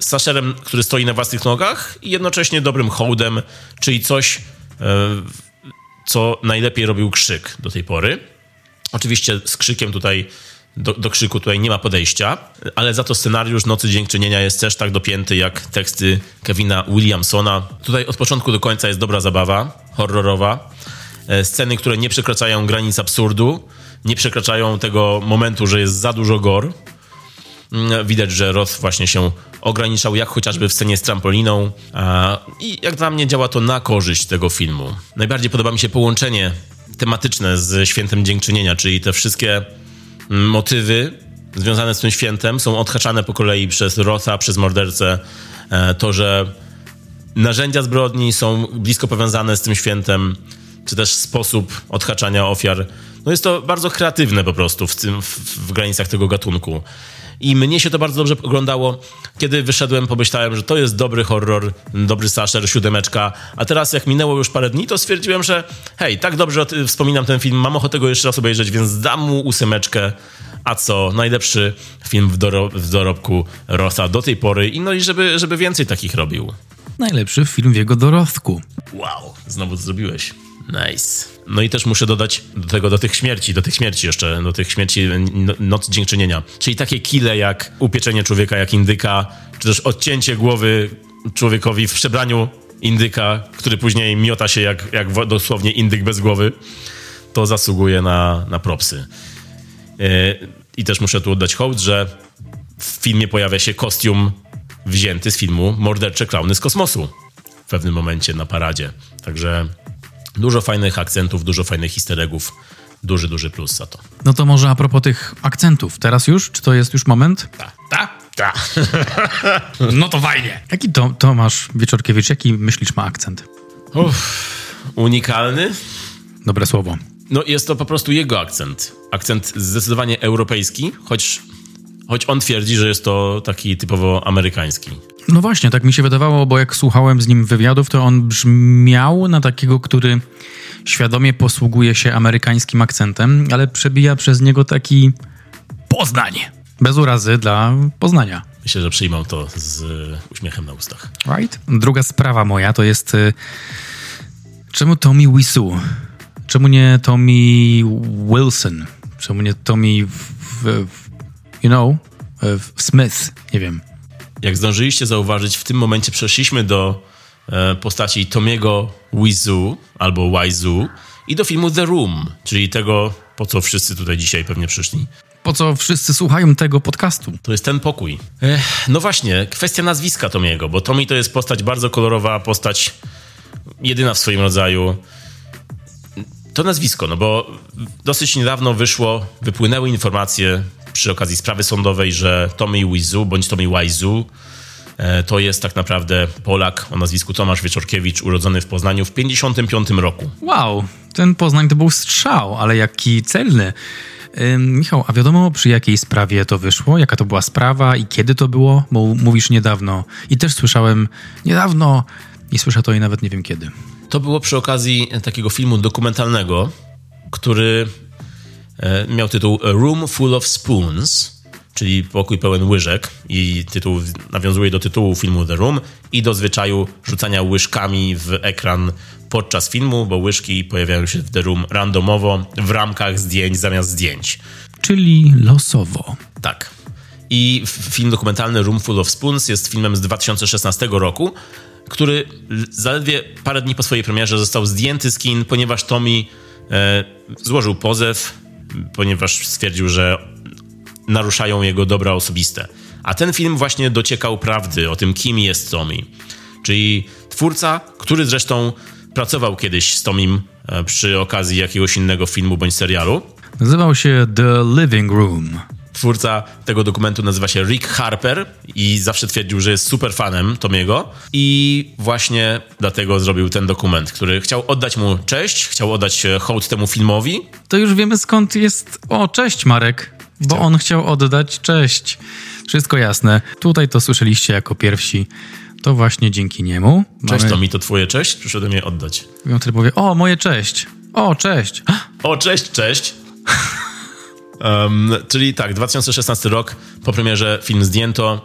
slasherem, który stoi na własnych nogach i jednocześnie dobrym hołdem, czyli coś, e, co najlepiej robił krzyk do tej pory. Oczywiście z krzykiem tutaj do, do, krzyku tutaj nie ma podejścia, ale za to scenariusz Nocy Dziękczynienia jest też tak dopięty jak teksty Kevina Williamsona. Tutaj od początku do końca jest dobra zabawa, horrorowa. E, sceny, które nie przekraczają granic absurdu, nie przekraczają tego momentu, że jest za dużo gor. Mm, widać, że Roth właśnie się ograniczał, jak chociażby w scenie z trampoliną. I jak dla mnie działa to na korzyść tego filmu. Najbardziej podoba mi się połączenie tematyczne z Świętem Dziękczynienia, czyli te wszystkie motywy związane z tym świętem są odhaczane po kolei przez Rotha, przez mordercę. E, to, że narzędzia zbrodni są blisko powiązane z tym świętem, czy też sposób odhaczania ofiar. No jest to bardzo kreatywne po prostu w, tym, w, w granicach tego gatunku. I mnie się to bardzo dobrze oglądało. Kiedy wyszedłem, pomyślałem, że to jest dobry horror, dobry slasher, siódemeczka. A teraz, jak minęło już parę dni, to stwierdziłem, że hej, tak dobrze wspominam ten film, mam ochotę go jeszcze raz obejrzeć, więc dam mu ósemeczkę. A co? Najlepszy film w, doro w dorobku Rotha do tej pory. I no i żeby, żeby więcej takich robił. Najlepszy film w jego dorobku. Wow, znowu to zrobiłeś. Nice. No i też muszę dodać do tego, do tych śmierci, do tych śmierci jeszcze, do tych śmierci no, Noc Dziękczynienia. Czyli takie kile jak upieczenie człowieka jak indyka, czy też odcięcie głowy człowiekowi w przebraniu indyka, który później miota się jak, jak dosłownie indyk bez głowy, to zasługuje na, na propsy. Yy, I też muszę tu oddać hołd, że w filmie pojawia się kostium wzięty z filmu Mordercze Klauny z kosmosu w pewnym momencie na paradzie. Także Dużo fajnych akcentów, dużo fajnych histeregów. Duży, duży plus za to. No to może a propos tych akcentów. Teraz już? Czy to jest już moment? Tak, tak, tak. no to fajnie. Jaki to, Tomasz Wieczorkiewicz, jaki myślisz ma akcent? Uff, unikalny? Dobre słowo. No jest to po prostu jego akcent. Akcent zdecydowanie europejski, choć, choć on twierdzi, że jest to taki typowo amerykański. No właśnie, tak mi się wydawało, bo jak słuchałem z nim wywiadów, to on brzmiał na takiego, który świadomie posługuje się amerykańskim akcentem, ale przebija przez niego taki Poznań. Bez urazy dla Poznania. Myślę, że przyjmą to z uśmiechem na ustach. Right? Druga sprawa moja to jest y, czemu Tommy Wiseau? Czemu nie Tommy Wilson? Czemu nie Tommy w, w, you know, Smith? Nie wiem. Jak zdążyliście zauważyć, w tym momencie przeszliśmy do e, postaci Tomiego Wizu albo Wizu i do filmu The Room, czyli tego, po co wszyscy tutaj dzisiaj pewnie przyszli. Po co wszyscy słuchają tego podcastu? To jest ten pokój. Ech, no właśnie, kwestia nazwiska Tomiego, bo Tomi to jest postać bardzo kolorowa, postać jedyna w swoim rodzaju. To nazwisko, no bo dosyć niedawno wyszło, wypłynęły informacje przy okazji sprawy sądowej, że Tommy Wizu bądź Tommy Wizu e, to jest tak naprawdę Polak o nazwisku Tomasz Wieczorkiewicz, urodzony w Poznaniu w 55 roku. Wow, ten Poznań to był strzał, ale jaki celny. Michał, a wiadomo przy jakiej sprawie to wyszło? Jaka to była sprawa i kiedy to było? Bo mówisz niedawno. I też słyszałem niedawno i słyszę to i nawet nie wiem kiedy. To było przy okazji takiego filmu dokumentalnego, który miał tytuł A Room Full of Spoons, czyli pokój pełen łyżek i tytuł nawiązuje do tytułu filmu The Room i do zwyczaju rzucania łyżkami w ekran podczas filmu, bo łyżki pojawiają się w The Room randomowo w ramkach zdjęć zamiast zdjęć. Czyli losowo. Tak. I film dokumentalny Room Full of Spoons jest filmem z 2016 roku, który zaledwie parę dni po swojej premierze został zdjęty z kin, ponieważ Tommy e, złożył pozew ponieważ stwierdził, że naruszają jego dobra osobiste. A ten film właśnie dociekał prawdy o tym, kim jest Tommy. Czyli twórca, który zresztą pracował kiedyś z Tomim e, przy okazji jakiegoś innego filmu bądź serialu. Nazywał się The Living Room. Twórca tego dokumentu nazywa się Rick Harper i zawsze twierdził, że jest super fanem Tomiego i właśnie dlatego zrobił ten dokument, który chciał oddać mu cześć, chciał oddać hołd temu filmowi. To już wiemy skąd jest... O, cześć Marek, bo chciał. on chciał oddać cześć. Wszystko jasne. Tutaj to słyszeliście jako pierwsi. To właśnie dzięki niemu. Cześć mamy... Tomi, to twoje cześć? Przyszedłem je oddać. I powie, o, moje cześć. O, cześć. O, cześć, cześć. Um, czyli tak, 2016 rok, po premierze film zdjęto.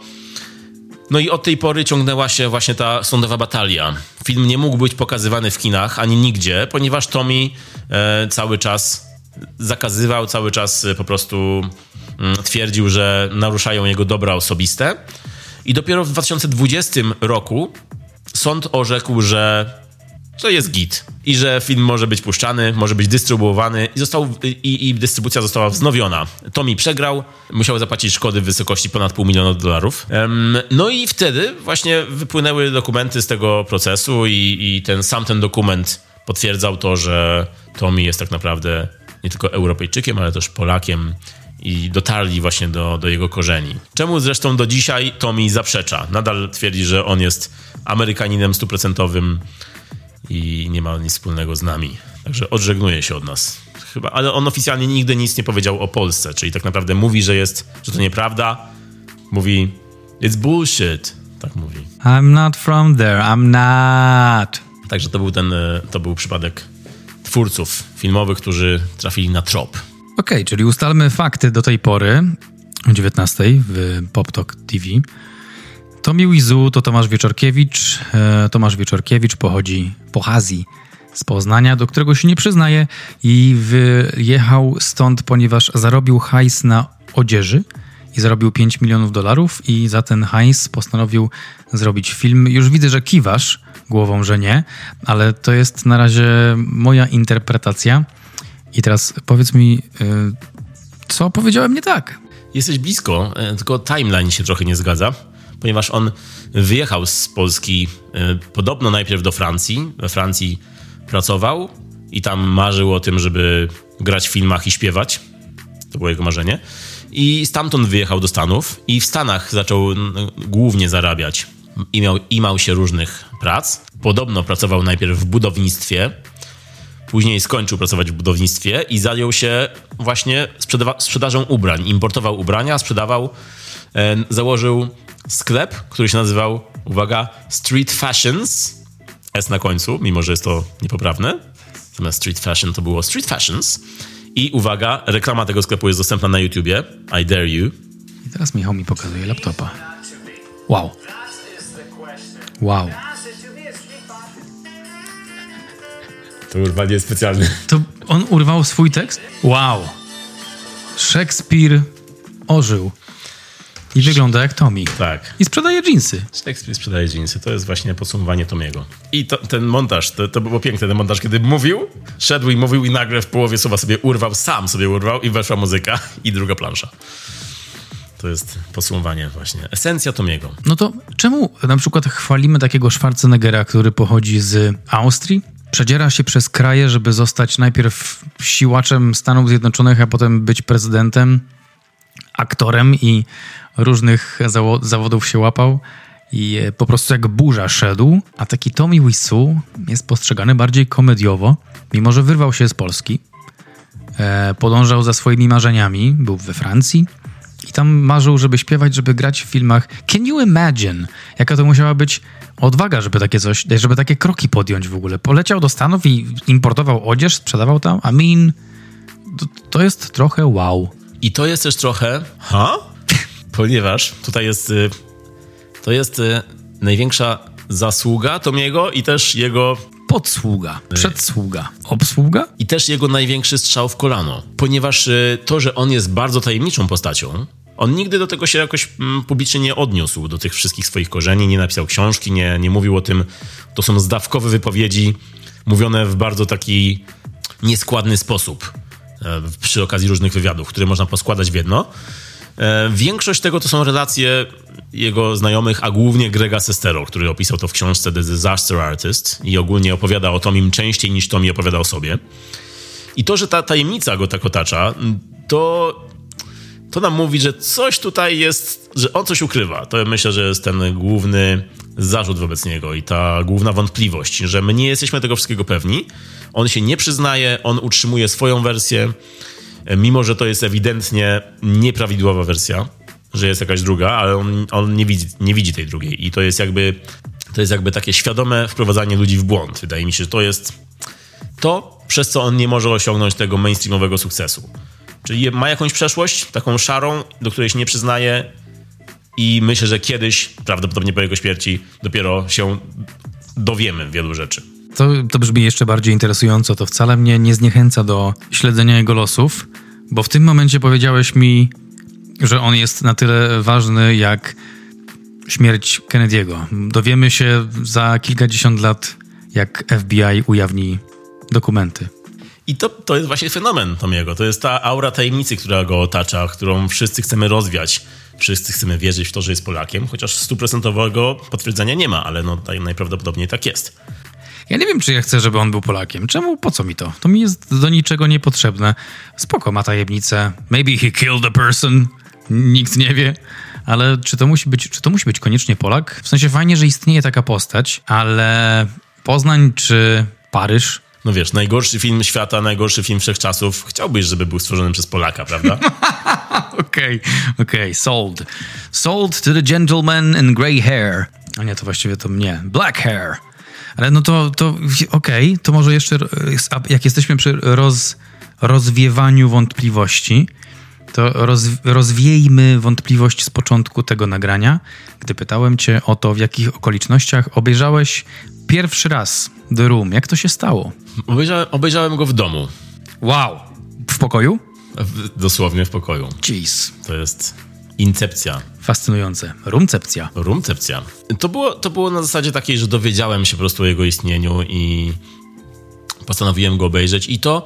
No i od tej pory ciągnęła się właśnie ta sądowa batalia. Film nie mógł być pokazywany w kinach ani nigdzie, ponieważ Tommy e, cały czas zakazywał, cały czas po prostu mm, twierdził, że naruszają jego dobra osobiste. I dopiero w 2020 roku sąd orzekł, że że jest git i że film może być puszczany, może być dystrybuowany i, został, i, i dystrybucja została wznowiona. Tommy przegrał, musiał zapłacić szkody w wysokości ponad pół miliona dolarów. No i wtedy właśnie wypłynęły dokumenty z tego procesu i, i ten sam ten dokument potwierdzał to, że Tommy jest tak naprawdę nie tylko Europejczykiem, ale też Polakiem i dotarli właśnie do, do jego korzeni. Czemu zresztą do dzisiaj Tommy zaprzecza. Nadal twierdzi, że on jest Amerykaninem stuprocentowym i nie ma nic wspólnego z nami. Także odżegnuje się od nas. Chyba, ale on oficjalnie nigdy nic nie powiedział o Polsce, czyli tak naprawdę mówi, że jest, że to nieprawda. Mówi, it's bullshit. Tak mówi. I'm not from there, I'm not. Także to był ten, e, to był przypadek twórców filmowych, którzy trafili na trop. Okej, okay, czyli ustalmy fakty do tej pory, o 19 w PopTalk TV. Tomi Wizu to Tomasz Wieczorkiewicz. E, Tomasz Wieczorkiewicz pochodzi, pochazji z Poznania, do którego się nie przyznaje i wyjechał stąd, ponieważ zarobił hajs na odzieży i zarobił 5 milionów dolarów i za ten hajs postanowił zrobić film. Już widzę, że kiwasz głową, że nie, ale to jest na razie moja interpretacja. I teraz powiedz mi, e, co powiedziałem nie tak? Jesteś blisko, e, tylko timeline się trochę nie zgadza ponieważ on wyjechał z Polski e, podobno najpierw do Francji. We Francji pracował i tam marzył o tym, żeby grać w filmach i śpiewać. To było jego marzenie. I stamtąd wyjechał do Stanów i w Stanach zaczął głównie zarabiać. I miał, imał się różnych prac. Podobno pracował najpierw w budownictwie, później skończył pracować w budownictwie i zajął się właśnie sprzedażą ubrań. Importował ubrania, sprzedawał, założył sklep, który się nazywał, uwaga, Street Fashions. S na końcu, mimo że jest to niepoprawne. Zamiast Street Fashion to było Street Fashions. I uwaga, reklama tego sklepu jest dostępna na YouTubie. I dare you. I teraz Michał mi pokazuje laptopa. Wow. Wow. To urwanie specjalny. To on urwał swój tekst? Wow. Szekspir ożył. I wygląda jak Tommy. Tak. I sprzedaje jeansy. Shakespeare sprzedaje jeansy. To jest właśnie podsumowanie Tomiego. I to, ten montaż, to, to było piękne, ten montaż, kiedy mówił, szedł i mówił i nagle w połowie słowa sobie urwał, sam sobie urwał i weszła muzyka i druga plansza. To jest podsumowanie właśnie. Esencja Tomiego. No to czemu na przykład chwalimy takiego Schwarzeneggera, który pochodzi z Austrii? Przedziera się przez kraje, żeby zostać najpierw siłaczem Stanów Zjednoczonych, a potem być prezydentem, aktorem i różnych zawodów się łapał i e, po prostu jak burza szedł, a taki Tommy Wiseau jest postrzegany bardziej komediowo, mimo że wyrwał się z Polski, e, podążał za swoimi marzeniami, był we Francji i tam marzył, żeby śpiewać, żeby grać w filmach. Can you imagine, jaka to musiała być odwaga, żeby takie coś, żeby takie kroki podjąć w ogóle. Poleciał do Stanów i importował odzież, sprzedawał tam. I mean, to, to jest trochę wow. I to jest też trochę, ha? ponieważ tutaj jest, y, to jest y, największa zasługa Tomiego i też jego podsługa, przedsługa, obsługa. I też jego największy strzał w kolano, ponieważ y, to, że on jest bardzo tajemniczą postacią, on nigdy do tego się jakoś mm, publicznie nie odniósł, do tych wszystkich swoich korzeni, nie napisał książki, nie, nie mówił o tym. To są zdawkowe wypowiedzi, mówione w bardzo taki nieskładny sposób przy okazji różnych wywiadów, które można poskładać w jedno. E, większość tego to są relacje jego znajomych, a głównie Grega Sestero, który opisał to w książce The Disaster Artist i ogólnie opowiada o Tomim częściej niż Tomi opowiada o sobie. I to, że ta tajemnica go tak otacza, to, to nam mówi, że coś tutaj jest, że on coś ukrywa. To myślę, że jest ten główny zarzut wobec niego i ta główna wątpliwość, że my nie jesteśmy tego wszystkiego pewni. On się nie przyznaje, on utrzymuje swoją wersję mimo że to jest ewidentnie nieprawidłowa wersja, że jest jakaś druga, ale on, on nie, widzi, nie widzi tej drugiej. I to jest jakby to jest jakby takie świadome wprowadzanie ludzi w błąd. Wydaje mi się, że to jest to, przez co on nie może osiągnąć tego mainstreamowego sukcesu. Czyli ma jakąś przeszłość, taką szarą, do której się nie przyznaje i myślę, że kiedyś, prawdopodobnie po jego śmierci, dopiero się dowiemy wielu rzeczy. To, to brzmi jeszcze bardziej interesująco. To wcale mnie nie zniechęca do śledzenia jego losów, bo w tym momencie powiedziałeś mi, że on jest na tyle ważny jak śmierć Kennedy'ego. Dowiemy się za kilkadziesiąt lat, jak FBI ujawni dokumenty. I to, to jest właśnie fenomen Tomiego. To jest ta aura tajemnicy, która go otacza, którą wszyscy chcemy rozwiać. Wszyscy chcemy wierzyć w to, że jest Polakiem, chociaż stuprocentowego potwierdzenia nie ma, ale no, tak najprawdopodobniej tak jest. Ja nie wiem, czy ja chcę, żeby on był Polakiem. Czemu? Po co mi to? To mi jest do niczego niepotrzebne. Spoko, ma tajemnicę. Maybe he killed a person. Nikt nie wie. Ale czy to musi być, czy to musi być koniecznie Polak? W sensie fajnie, że istnieje taka postać, ale Poznań czy Paryż? No wiesz, najgorszy film świata, najgorszy film wszechczasów. Chciałbyś, żeby był stworzony przez Polaka, prawda? Okej, okej, okay, sold. Sold to the gentleman in grey hair. A nie, to właściwie to mnie. Black hair. Ale no to, to okej, okay, to może jeszcze, jak jesteśmy przy roz, rozwiewaniu wątpliwości, to roz, rozwiejmy wątpliwość z początku tego nagrania, gdy pytałem cię o to, w jakich okolicznościach obejrzałeś pierwszy raz The Room. Jak to się stało? Obejrzałem, obejrzałem go w domu. Wow! W pokoju? Dosłownie w pokoju. Jeez. To jest incepcja. Fascynujące. Rumcepcja. Rumcepcja. To było, to było na zasadzie takiej, że dowiedziałem się po prostu o jego istnieniu i postanowiłem go obejrzeć i to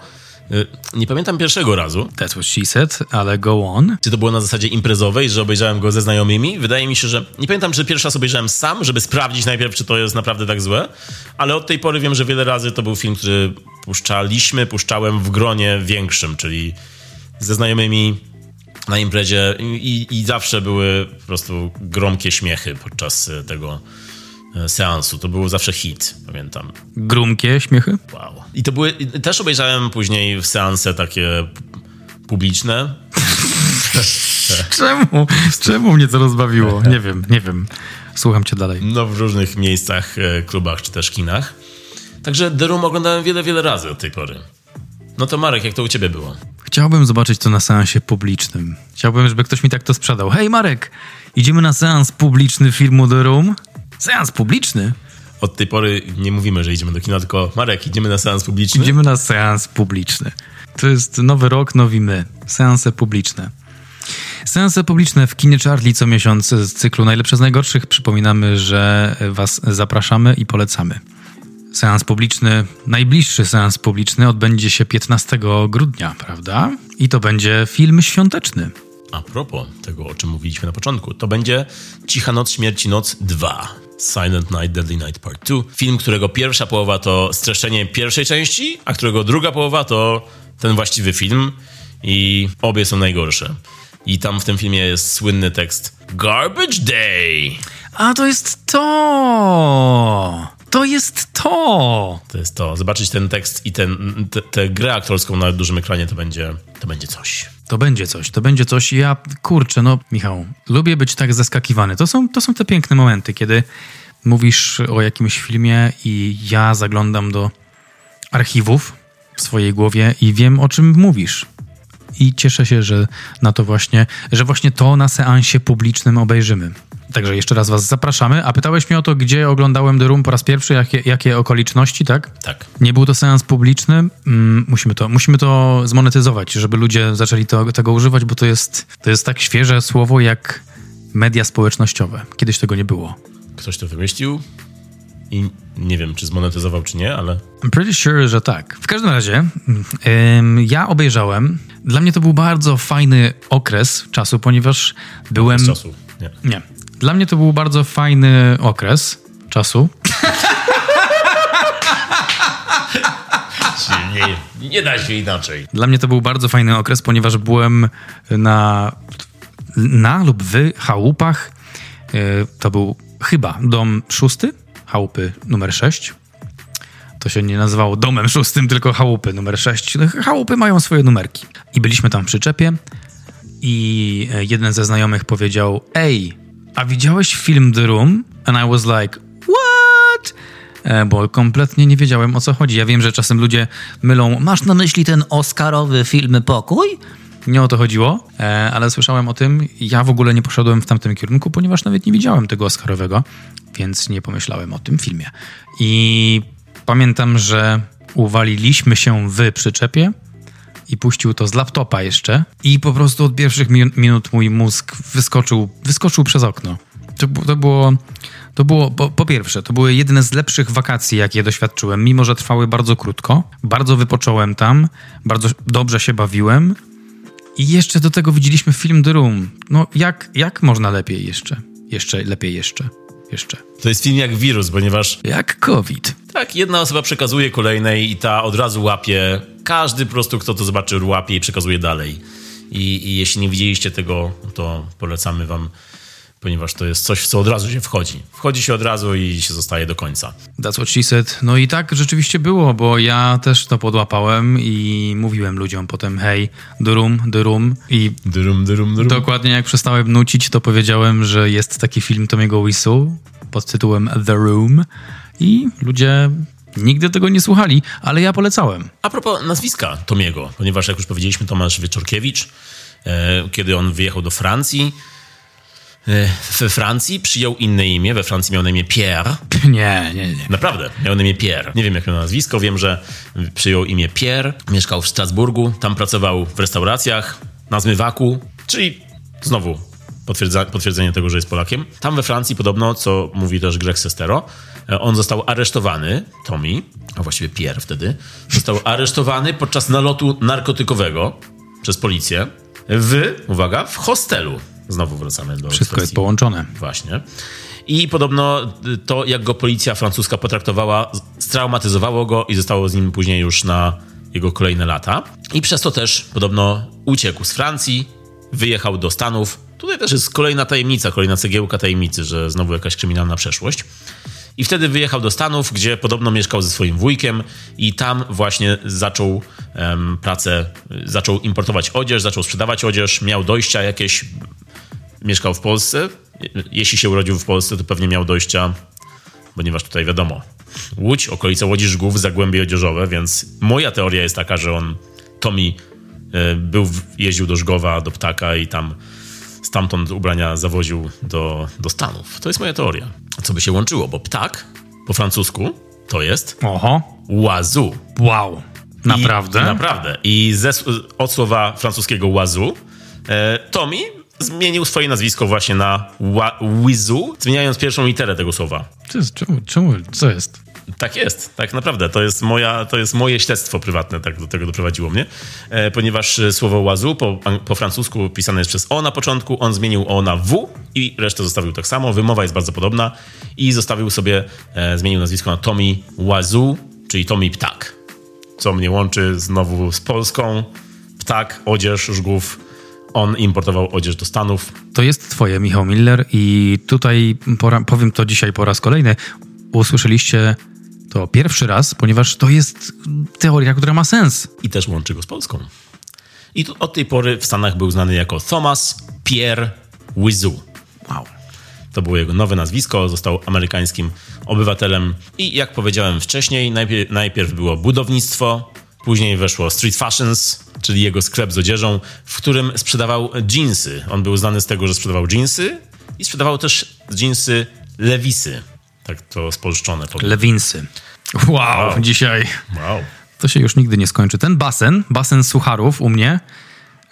y, nie pamiętam pierwszego razu. That's what she said, ale go on. Czy to było na zasadzie imprezowej, że obejrzałem go ze znajomymi? Wydaje mi się, że nie pamiętam, czy pierwszy raz obejrzałem sam, żeby sprawdzić najpierw, czy to jest naprawdę tak złe, ale od tej pory wiem, że wiele razy to był film, który puszczaliśmy, puszczałem w gronie większym, czyli ze znajomymi na imprezie i, i zawsze były po prostu gromkie śmiechy podczas e, tego e, seansu. To był zawsze hit, pamiętam. Grumkie śmiechy? Wow. I to były, też obejrzałem później w seanse takie publiczne. czemu? Czemu mnie to rozbawiło? Nie wiem, nie wiem. Słucham cię dalej. No w różnych miejscach, e, klubach czy też kinach. Także The Room oglądałem wiele, wiele razy od tej pory. No to Marek, jak to u ciebie było? Chciałbym zobaczyć to na seansie publicznym. Chciałbym, żeby ktoś mi tak to sprzedał. Hej Marek, idziemy na seans publiczny filmu The Room? Seans publiczny? Od tej pory nie mówimy, że idziemy do kina, tylko Marek, idziemy na seans publiczny? Idziemy na seans publiczny. To jest nowy rok, nowi my. Seanse publiczne. Seanse publiczne w kinie Charlie co miesiąc z cyklu Najlepsze z Najgorszych. Przypominamy, że Was zapraszamy i polecamy. Seans publiczny, najbliższy seans publiczny odbędzie się 15 grudnia, prawda? I to będzie film świąteczny. A propos tego, o czym mówiliśmy na początku, to będzie Cicha Noc Śmierci Noc 2. Silent Night, Deadly Night Part 2. Film, którego pierwsza połowa to streszczenie pierwszej części, a którego druga połowa to ten właściwy film i obie są najgorsze. I tam w tym filmie jest słynny tekst Garbage Day. A to jest to! To jest to! To jest to. Zobaczyć ten tekst i ten, tę grę aktorską na dużym ekranie to będzie, to będzie coś. To będzie coś, to będzie coś. Ja, kurczę, no Michał, lubię być tak zaskakiwany. To są, to są te piękne momenty, kiedy mówisz o jakimś filmie i ja zaglądam do archiwów w swojej głowie i wiem, o czym mówisz. I cieszę się, że na to właśnie, że właśnie to na seansie publicznym obejrzymy. Także jeszcze raz was zapraszamy. A pytałeś mnie o to, gdzie oglądałem The Room po raz pierwszy, jakie, jakie okoliczności, tak? Tak. Nie był to seans publiczny. Mm, musimy, to, musimy to zmonetyzować, żeby ludzie zaczęli to, tego używać, bo to jest, to jest tak świeże słowo jak media społecznościowe. Kiedyś tego nie było. Ktoś to wymyślił i nie wiem, czy zmonetyzował, czy nie, ale... I'm pretty sure, że tak. W każdym razie ym, ja obejrzałem. Dla mnie to był bardzo fajny okres czasu, ponieważ byłem... Z czasu, nie. Nie. Dla mnie to był bardzo fajny okres czasu. nie, nie da się inaczej. Dla mnie to był bardzo fajny okres, ponieważ byłem na, na lub w chałupach. E, to był chyba dom szósty, chałupy numer sześć. To się nie nazywało domem szóstym, tylko chałupy numer sześć. Chałupy mają swoje numerki. I byliśmy tam w przyczepie i e, jeden ze znajomych powiedział: Ej, a widziałeś film The Room? And I was like, what? E, bo kompletnie nie wiedziałem o co chodzi. Ja wiem, że czasem ludzie mylą, masz na myśli ten Oscarowy film Pokój? Nie o to chodziło, e, ale słyszałem o tym. Ja w ogóle nie poszedłem w tamtym kierunku, ponieważ nawet nie widziałem tego Oscarowego, więc nie pomyślałem o tym filmie. I pamiętam, że uwaliliśmy się w przyczepie i puścił to z laptopa jeszcze i po prostu od pierwszych minut mój mózg wyskoczył, wyskoczył przez okno. To, to było To było, po, po, pierwsze, to były jedne z lepszych wakacji, jakie doświadczyłem, mimo że trwały bardzo krótko. Bardzo wypocząłem tam, bardzo dobrze się bawiłem. I jeszcze do tego widzieliśmy film The Room. No jak, jak można lepiej jeszcze? Jeszcze lepiej jeszcze. Jeszcze. To jest film jak wirus, ponieważ... Jak COVID. Tak, jedna osoba przekazuje kolejnej i ta od razu łapie. Każdy po prostu, kto to zobaczy, łapie i przekazuje dalej. I, i jeśli nie widzieliście tego, to polecamy wam ponieważ to jest coś, w co od razu się wchodzi. Wchodzi się od razu i się zostaje do końca. That's what she said. No i tak rzeczywiście było, bo ja też to podłapałem i mówiłem ludziom potem hej, the room i room, the room. dokładnie jak przestałem nucić, to powiedziałem, że jest taki film Tomiego Wisu pod tytułem The Room i ludzie Nigdy tego nie słuchali, ale ja polecałem. A propos nazwiska Tomiego, ponieważ jak już powiedzieliśmy, Tomasz Wieczorkiewicz, e, kiedy on wyjechał do Francji, E, we Francji przyjął inne imię. We Francji miał na imię Pierre. Nie, nie, nie. Naprawdę, miał na imię Pierre. Nie wiem, jak miał nazwisko, wiem, że przyjął imię Pierre. Mieszkał w Strasburgu, tam pracował w restauracjach, na zmywaku, czyli znowu potwierdzenie tego, że jest Polakiem. Tam we Francji podobno, co mówi też Greg Sestero, on został aresztowany, Tommy, a właściwie Pierre wtedy, został aresztowany podczas nalotu narkotykowego przez policję w, uwaga, w hostelu Znowu wracamy do. Wszystko jest połączone. Właśnie. I podobno to, jak go policja francuska potraktowała, straumatyzowało go i zostało z nim później już na jego kolejne lata. I przez to też podobno uciekł z Francji, wyjechał do Stanów. Tutaj też jest kolejna tajemnica, kolejna cegiełka tajemnicy, że znowu jakaś kryminalna przeszłość. I wtedy wyjechał do Stanów, gdzie podobno mieszkał ze swoim wujkiem i tam właśnie zaczął um, pracę, zaczął importować odzież, zaczął sprzedawać odzież, miał dojścia jakieś mieszkał w Polsce. Jeśli się urodził w Polsce, to pewnie miał dojścia, ponieważ tutaj wiadomo, Łódź, okolica Łodzi Żgów, Zagłębie Odzieżowe, więc moja teoria jest taka, że on, Tommy, e, był, jeździł do Żgowa, do Ptaka i tam stamtąd ubrania zawoził do, do Stanów. To jest moja teoria. Co by się łączyło, bo ptak po francusku to jest Oho. łazu. Wow. Naprawdę? I, naprawdę. I ze, od słowa francuskiego łazu e, Tommy zmienił swoje nazwisko właśnie na Wizu, zmieniając pierwszą literę tego słowa. Czemu, czemu, co jest? Tak jest, tak naprawdę. To jest, moja, to jest moje śledztwo prywatne, tak do tego doprowadziło mnie, e, ponieważ e, słowo łazu po, po francusku pisane jest przez O na początku, on zmienił O na W i resztę zostawił tak samo. Wymowa jest bardzo podobna i zostawił sobie, e, zmienił nazwisko na Tommy Łazu, czyli Tommy Ptak, co mnie łączy znowu z Polską. Ptak, odzież, żgów, on importował odzież do Stanów. To jest twoje, Michał Miller, i tutaj pora, powiem to dzisiaj po raz kolejny. Usłyszeliście to pierwszy raz, ponieważ to jest teoria, która ma sens. I też łączy go z Polską. I od tej pory w Stanach był znany jako Thomas Pierre Wizu. Wow. To było jego nowe nazwisko, został amerykańskim obywatelem i jak powiedziałem wcześniej, najpierw, najpierw było budownictwo, później weszło street fashions, czyli jego sklep z odzieżą, w którym sprzedawał jeansy. On był znany z tego, że sprzedawał jeansy i sprzedawał też jeansy Lewisy. Tak to spolszczone. Powiem. Lewinsy. Wow, wow, dzisiaj. Wow. To się już nigdy nie skończy. Ten basen, basen sucharów u mnie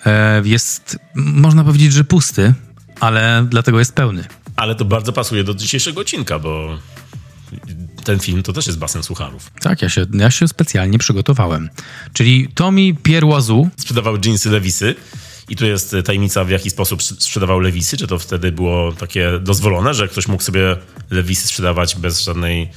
e, jest, można powiedzieć, że pusty, ale dlatego jest pełny. Ale to bardzo pasuje do dzisiejszego odcinka, bo ten film to też jest basen sucharów. Tak, ja się, ja się specjalnie przygotowałem. Czyli Tommy Pierłazu sprzedawał jeansy Lewisy. I tu jest tajemnica, w jaki sposób sprzedawał lewisy. Czy to wtedy było takie dozwolone, że ktoś mógł sobie lewisy sprzedawać bez żadnej,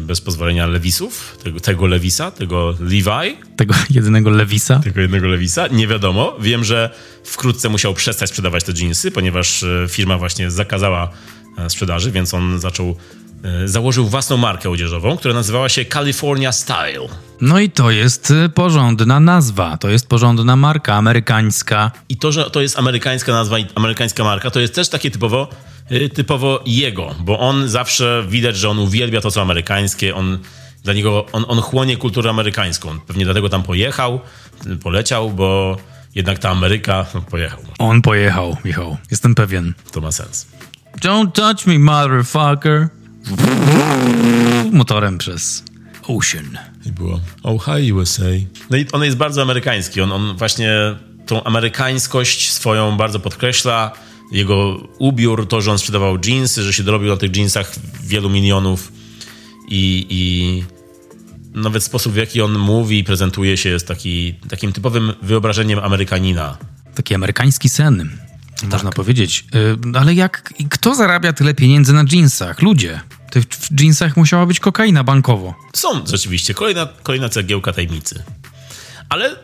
bez pozwolenia lewisów? Tego, tego lewisa, tego Levi? Tego jednego lewisa? Tego jednego lewisa? Nie wiadomo. Wiem, że wkrótce musiał przestać sprzedawać te jeansy, ponieważ e, firma właśnie zakazała e, sprzedaży, więc on zaczął E, założył własną markę odzieżową, która nazywała się California Style. No i to jest e, porządna nazwa, to jest porządna marka amerykańska. I to, że to jest amerykańska nazwa i amerykańska marka, to jest też takie typowo, e, typowo jego, bo on zawsze widać, że on uwielbia to, co amerykańskie, on dla niego, on, on chłonie kulturę amerykańską. Pewnie dlatego tam pojechał, poleciał, bo jednak ta Ameryka no, pojechał. On pojechał, Michał. Jestem pewien. To ma sens. Don't touch me, motherfucker motorem przez Ocean. I było Oh hi USA. No i on jest bardzo amerykański. On, on właśnie tą amerykańskość swoją bardzo podkreśla. jego ubiór, to, że on sprzedawał jeansy, że się dorobił na tych jeansach wielu milionów i, i nawet sposób, w jaki on mówi i prezentuje się jest taki, takim typowym wyobrażeniem Amerykanina. Taki amerykański sen, tak. można powiedzieć. Y, ale jak, kto zarabia tyle pieniędzy na jeansach? Ludzie. W jeansach musiała być kokaina bankowo. Są rzeczywiście. Kolejna, kolejna cegiełka tajemnicy. Ale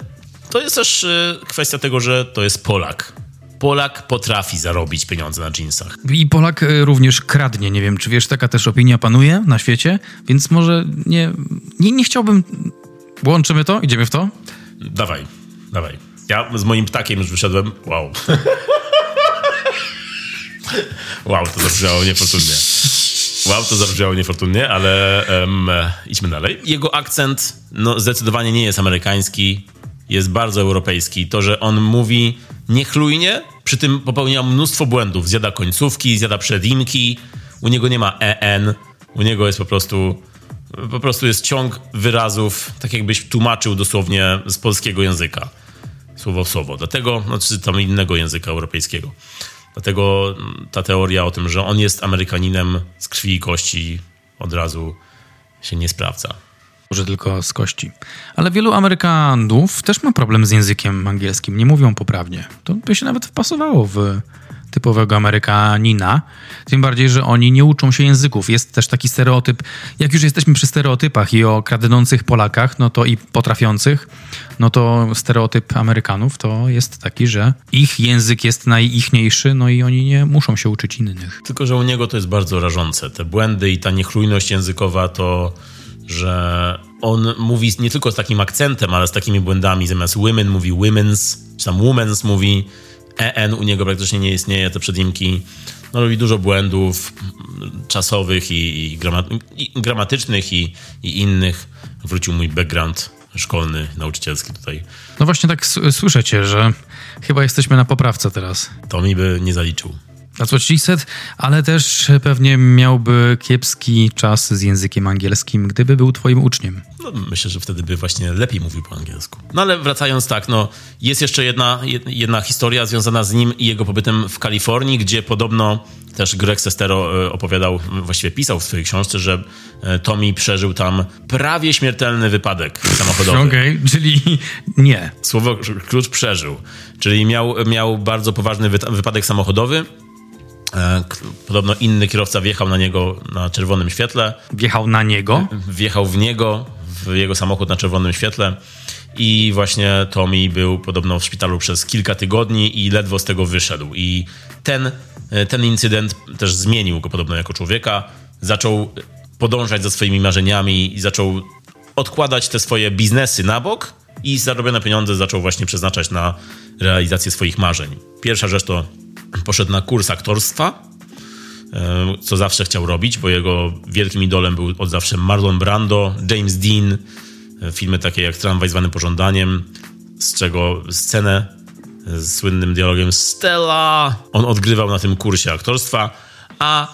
to jest też y, kwestia tego, że to jest Polak. Polak potrafi zarobić pieniądze na jeansach. I Polak y, również kradnie. Nie wiem, czy wiesz, taka też opinia panuje na świecie, więc może nie, nie, nie chciałbym. Łączymy to? Idziemy w to? Dawaj, dawaj. Ja z moim ptakiem już wyszedłem. Wow. wow, to zabrzmiało niefortunnie. Wow, to zabrzmiało niefortunnie, ale um, idźmy dalej. Jego akcent no, zdecydowanie nie jest amerykański, jest bardzo europejski. To, że on mówi niechlujnie, przy tym popełnia mnóstwo błędów. Zjada końcówki, zjada przedinki, u niego nie ma en, u niego jest po prostu po prostu jest ciąg wyrazów, tak jakbyś tłumaczył dosłownie z polskiego języka. Słowo w słowo. Dlatego, znaczy tam innego języka europejskiego. Dlatego ta teoria o tym, że on jest Amerykaninem z krwi i kości od razu się nie sprawdza. Może tylko z kości. Ale wielu Amerykanów też ma problem z językiem angielskim. Nie mówią poprawnie. To by się nawet wpasowało w typowego Amerykanina. Tym bardziej, że oni nie uczą się języków. Jest też taki stereotyp, jak już jesteśmy przy stereotypach i o kradnących Polakach, no to i potrafiących, no to stereotyp Amerykanów to jest taki, że ich język jest najichniejszy, no i oni nie muszą się uczyć innych. Tylko, że u niego to jest bardzo rażące. Te błędy i ta niechlujność językowa to że on mówi nie tylko z takim akcentem, ale z takimi błędami. Zamiast women mówi women's, czy tam women's mówi EN u niego praktycznie nie istnieje, te przedimki. No, robi dużo błędów czasowych i, i, i gramatycznych i, i innych. Wrócił mój background szkolny, nauczycielski tutaj. No właśnie tak słyszycie, że chyba jesteśmy na poprawce teraz. To mi by nie zaliczył. That's what she said, ale też pewnie miałby kiepski czas z językiem angielskim, gdyby był twoim uczniem. No, myślę, że wtedy by właśnie lepiej mówił po angielsku. No ale wracając tak, no jest jeszcze jedna, jedna historia związana z nim i jego pobytem w Kalifornii, gdzie podobno też Greg Sestero e, opowiadał, właściwie pisał w swojej książce, że e, Tommy przeżył tam prawie śmiertelny wypadek samochodowy. Okej, okay, czyli nie. Słowo klucz przeżył. Czyli miał, miał bardzo poważny wypadek samochodowy, podobno inny kierowca wjechał na niego na czerwonym świetle. Wjechał na niego? Wjechał w niego, w jego samochód na czerwonym świetle. I właśnie Tommy był podobno w szpitalu przez kilka tygodni i ledwo z tego wyszedł. I ten, e, ten incydent też zmienił go podobno jako człowieka. Zaczął podążać za swoimi marzeniami i zaczął odkładać te swoje biznesy na bok i zarobione pieniądze zaczął właśnie przeznaczać na realizację swoich marzeń. Pierwsza rzecz to poszedł na kurs aktorstwa, e, co zawsze chciał robić, bo jego wielkim idolem był od zawsze Marlon Brando, James Dean, e, filmy takie jak Tramwaj zwany pożądaniem, z czego scenę z słynnym dialogiem Stella on odgrywał na tym kursie aktorstwa, a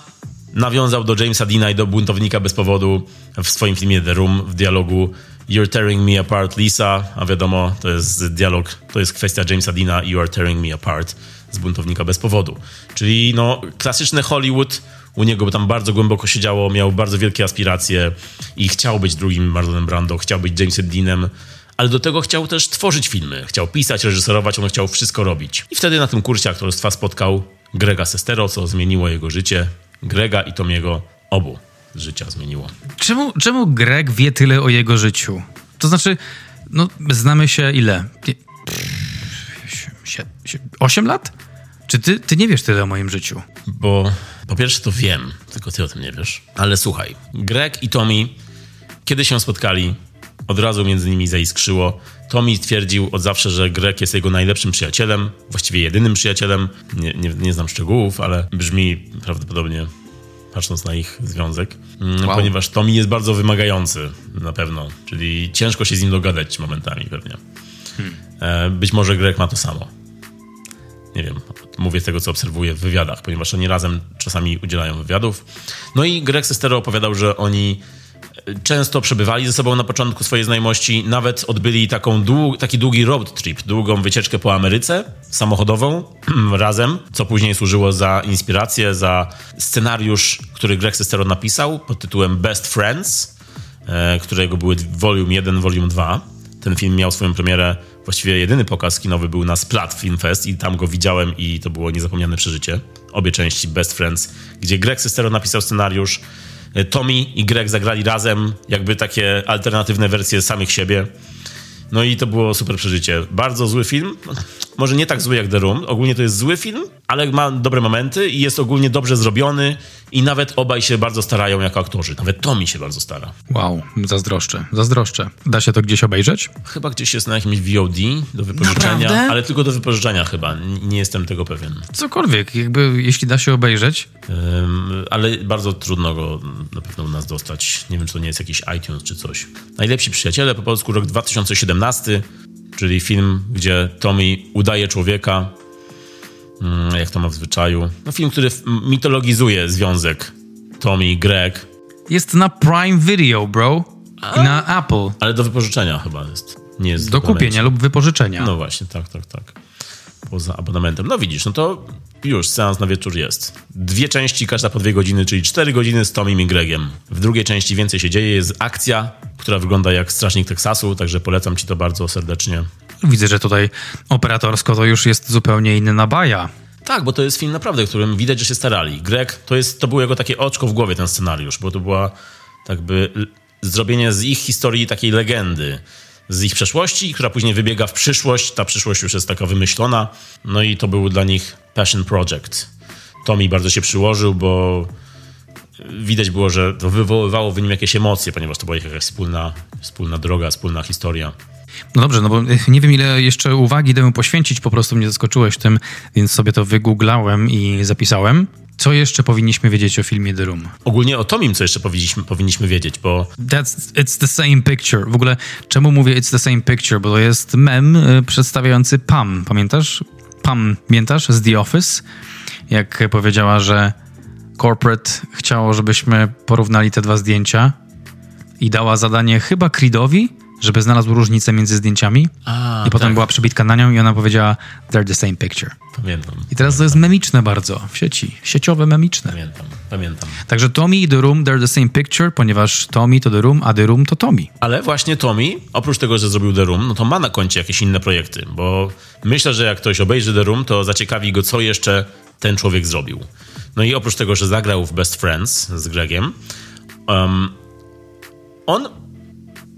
nawiązał do Jamesa Deana i do Buntownika bez powodu w swoim filmie The Room w dialogu You're tearing me apart, Lisa, a wiadomo, to jest dialog, to jest kwestia Jamesa Deana You are tearing me apart z buntownika bez powodu. Czyli no, klasyczny Hollywood, u niego tam bardzo głęboko siedziało, miał bardzo wielkie aspiracje i chciał być drugim Marlonem Brando, chciał być Jamesem Deanem, ale do tego chciał też tworzyć filmy. Chciał pisać, reżyserować, on chciał wszystko robić. I wtedy na tym kursie aktorstwa spotkał Grega Sestero, co zmieniło jego życie. Grega i Tomiego obu życia zmieniło. Czemu, czemu Greg wie tyle o jego życiu? To znaczy, no, znamy się ile? Osiem lat? Czy ty, ty nie wiesz tyle o moim życiu? Bo po pierwsze to wiem, tylko ty o tym nie wiesz. Ale słuchaj, Greg i Tommy, kiedy się spotkali, od razu między nimi zaiskrzyło. Tommy twierdził od zawsze, że Greg jest jego najlepszym przyjacielem, właściwie jedynym przyjacielem. Nie, nie, nie znam szczegółów, ale brzmi prawdopodobnie patrząc na ich związek, mm, wow. ponieważ Tommy jest bardzo wymagający na pewno, czyli ciężko się z nim dogadać momentami pewnie. Hmm. E, być może Greg ma to samo nie wiem, mówię tego, co obserwuję w wywiadach, ponieważ oni razem czasami udzielają wywiadów. No i Greg Sestero opowiadał, że oni często przebywali ze sobą na początku swojej znajomości, nawet odbyli taką taki długi road trip, długą wycieczkę po Ameryce samochodową razem, co później służyło za inspirację, za scenariusz, który Greg Sestero napisał pod tytułem Best Friends, e, którego były volume 1, volume 2. Ten film miał swoją premierę, właściwie jedyny pokaz kinowy był na Splat Film Fest i tam go widziałem i to było niezapomniane przeżycie. Obie części Best Friends, gdzie Greg Sestero napisał scenariusz, Tommy i Greg zagrali razem, jakby takie alternatywne wersje samych siebie. No i to było super przeżycie. Bardzo zły film. Może nie tak zły jak The Room. Ogólnie to jest zły film, ale ma dobre momenty i jest ogólnie dobrze zrobiony i nawet obaj się bardzo starają jako aktorzy. Nawet Tommy się bardzo stara. Wow, zazdroszczę, zazdroszczę. Da się to gdzieś obejrzeć? Chyba gdzieś jest na jakimś VOD do wypożyczenia, Naprawdę? ale tylko do wypożyczenia chyba. Nie jestem tego pewien. Cokolwiek, jakby jeśli da się obejrzeć. Um, ale bardzo trudno go na pewno u nas dostać. Nie wiem, czy to nie jest jakiś iTunes czy coś. Najlepsi przyjaciele, po polsku rok 2017, czyli film, gdzie Tommy udaje człowieka, um, jak to ma w zwyczaju. No film, który mitologizuje związek Tommy i Greg, Jest na Prime Video, bro. I na Apple. ale do wypożyczenia chyba jest. Nie jest Do kupienia lub wypożyczenia. No właśnie, tak, tak, tak. Poza abonamentem. No widzisz, no to już seans na wieczór jest. Dwie części, każda po dwie godziny, czyli cztery godziny z Tommy i Gregiem. W drugiej części więcej się dzieje, jest akcja, która wygląda jak Strażnik Teksasu, także polecam ci to bardzo serdecznie. Widzę, że tutaj operatorsko to już jest zupełnie inna baja. Tak, bo to jest film naprawdę, którym widać, że się starali. Greg, to, jest, to było jego takie oczko w głowie, ten scenariusz, bo to była tak by zrobienie z ich historii takiej legendy, z ich przeszłości, która później wybiega w przyszłość. Ta przyszłość już jest taka wymyślona. No i to był dla nich passion project. Tommy bardzo się przyłożył, bo widać było, że to wywoływało w nim jakieś emocje, ponieważ to była ich jakaś wspólna, wspólna droga, wspólna historia. No dobrze, no bo nie wiem ile jeszcze uwagi temu poświęcić, po prostu mnie zaskoczyłeś tym, więc sobie to wygooglałem i zapisałem. Co jeszcze powinniśmy wiedzieć o filmie The Room? Ogólnie o Tomim, co jeszcze powinniśmy, powinniśmy wiedzieć, bo That's, it's the same picture. W ogóle czemu mówię it's the same picture? Bo to jest mem y, przedstawiający Pam, pamiętasz? Pam, pamiętasz? Z The Office? Jak powiedziała, że corporate chciało, żebyśmy porównali te dwa zdjęcia i dała zadanie chyba Creedowi, żeby znalazł różnicę między zdjęciami. A, I potem tak. była przebitka na nią i ona powiedziała they're the same picture. pamiętam. I teraz to jest memiczne bardzo w sieci. Sieciowe memiczne. Pamiętam, pamiętam. Także Tommy i The Room, they're the same picture, ponieważ Tommy to The Room, a The Room to Tommy. Ale właśnie Tommy, oprócz tego, że zrobił The Room, no to ma na koncie jakieś inne projekty, bo myślę, że jak ktoś obejrzy The Room, to zaciekawi go, co jeszcze ten człowiek zrobił. No i oprócz tego, że zagrał w Best Friends z Gregiem, um, on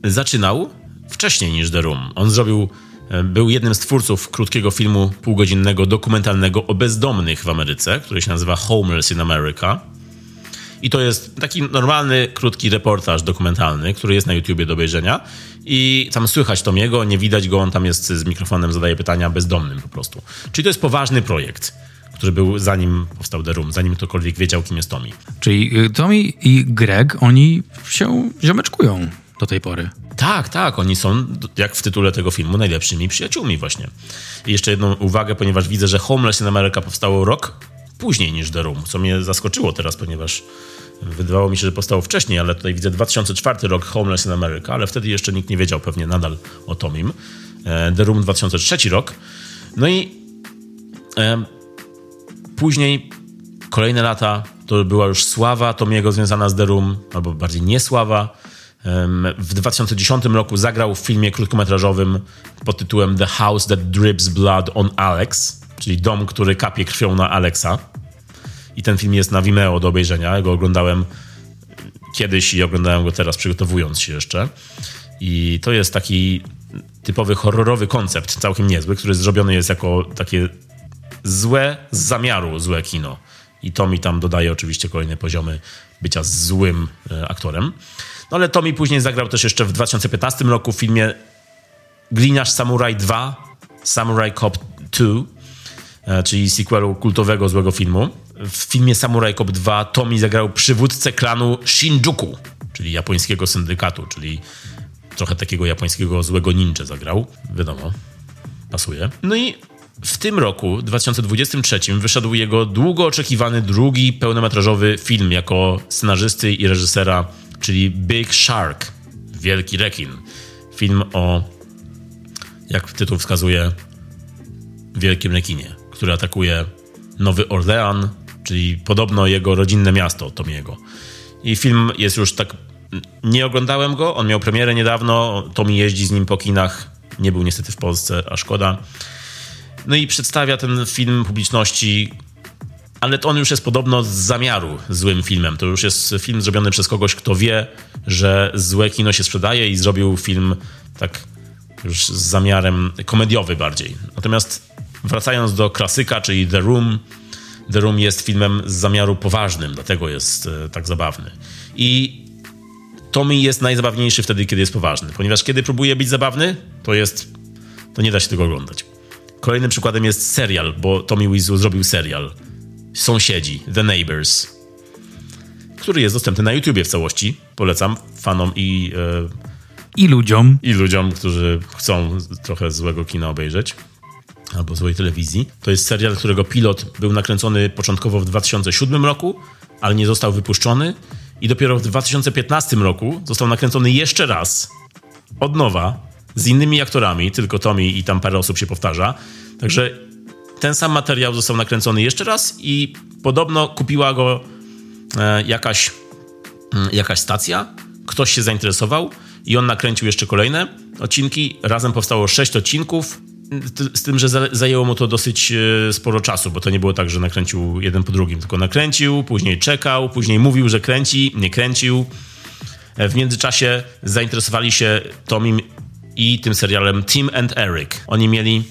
zaczynał wcześniej niż The Room. On zrobił, e, był jednym z twórców krótkiego filmu półgodzinnego, dokumentalnego o bezdomnych w Ameryce, który się nazywa Homeless in America. I to jest taki normalny, krótki reportaż dokumentalny, który jest na YouTubie do obejrzenia. I tam słychać Tomiego, nie widać go, on tam jest z mikrofonem, zadaje pytania bezdomnym po prostu. Czyli to jest poważny projekt, który był zanim powstał The Room, zanim ktokolwiek wiedział, kim jest Tommy. Czyli y, Tommy i Greg, oni się ziomeczkują do tej pory. Tak, tak, oni są, jak w tytule tego filmu, najlepszymi przyjaciółmi właśnie. I jeszcze jedną uwagę, ponieważ widzę, że Homeless in America powstało rok później niż The Room, co mnie zaskoczyło teraz, ponieważ wydawało mi się, że powstało wcześniej, ale tutaj widzę 2004 rok Homeless in America, ale wtedy jeszcze nikt nie wiedział pewnie nadal o Tomim. E, The Room 2003 rok. No i e, później kolejne lata to była już sława Tomiego związana z The Room, albo bardziej niesława. W 2010 roku zagrał w filmie krótkometrażowym pod tytułem The House That Drips Blood on Alex, czyli dom, który kapie krwią na Alexa. I ten film jest na Vimeo do obejrzenia. Go oglądałem kiedyś i oglądałem go teraz, przygotowując się jeszcze. I to jest taki typowy horrorowy koncept, całkiem niezły, który zrobiony jest jako takie złe z zamiaru złe kino. I Tommy tam dodaje oczywiście kolejne poziomy bycia złym e, aktorem. No ale Tommy później zagrał też jeszcze w 2015 roku w filmie Gliniarz Samurai 2, Samurai Cop 2, e, czyli sequelu kultowego złego filmu. W filmie Samurai Cop 2 Tommy zagrał przywódcę klanu Shinjuku, czyli japońskiego syndykatu, czyli trochę takiego japońskiego złego ninja zagrał. Wiadomo, pasuje. No i w tym roku, 2023, wyszedł jego długo oczekiwany drugi pełnometrażowy film jako scenarzysty i reżysera, czyli Big Shark, Wielki Rekin. Film o, jak tytuł wskazuje, wielkim rekinie, który atakuje Nowy Orlean, czyli podobno jego rodzinne miasto Tomiego. I film jest już tak. Nie oglądałem go, on miał premierę niedawno. Tomi jeździ z nim po kinach. Nie był niestety w Polsce, a szkoda. No i przedstawia ten film publiczności, ale to on już jest podobno z zamiaru złym filmem. To już jest film zrobiony przez kogoś, kto wie, że złe kino się sprzedaje i zrobił film tak już z zamiarem komediowy bardziej. Natomiast wracając do klasyka, czyli The Room, The Room jest filmem z zamiaru poważnym, dlatego jest e, tak zabawny. I Tommy jest najzabawniejszy wtedy, kiedy jest poważny, ponieważ kiedy próbuje być zabawny, to jest. to nie da się tego oglądać. Kolejnym przykładem jest serial, bo Tommy Wiseau zrobił serial. Sąsiedzi, The Neighbors, który jest dostępny na YouTubie w całości. Polecam fanom i. E, I ludziom. I ludziom, którzy chcą trochę złego kina obejrzeć albo złej telewizji. To jest serial, którego pilot był nakręcony początkowo w 2007 roku, ale nie został wypuszczony i dopiero w 2015 roku został nakręcony jeszcze raz, od nowa, z innymi aktorami, tylko Tommy i tam parę osób się powtarza. Także ten sam materiał został nakręcony jeszcze raz i podobno kupiła go e, jakaś, mm, jakaś stacja, ktoś się zainteresował i on nakręcił jeszcze kolejne odcinki. Razem powstało sześć odcinków z tym, że zajęło mu to dosyć e, sporo czasu, bo to nie było tak, że nakręcił jeden po drugim, tylko nakręcił, później czekał, później mówił, że kręci, nie kręcił. E, w międzyczasie zainteresowali się Tomim i tym serialem Tim and Eric. Oni mieli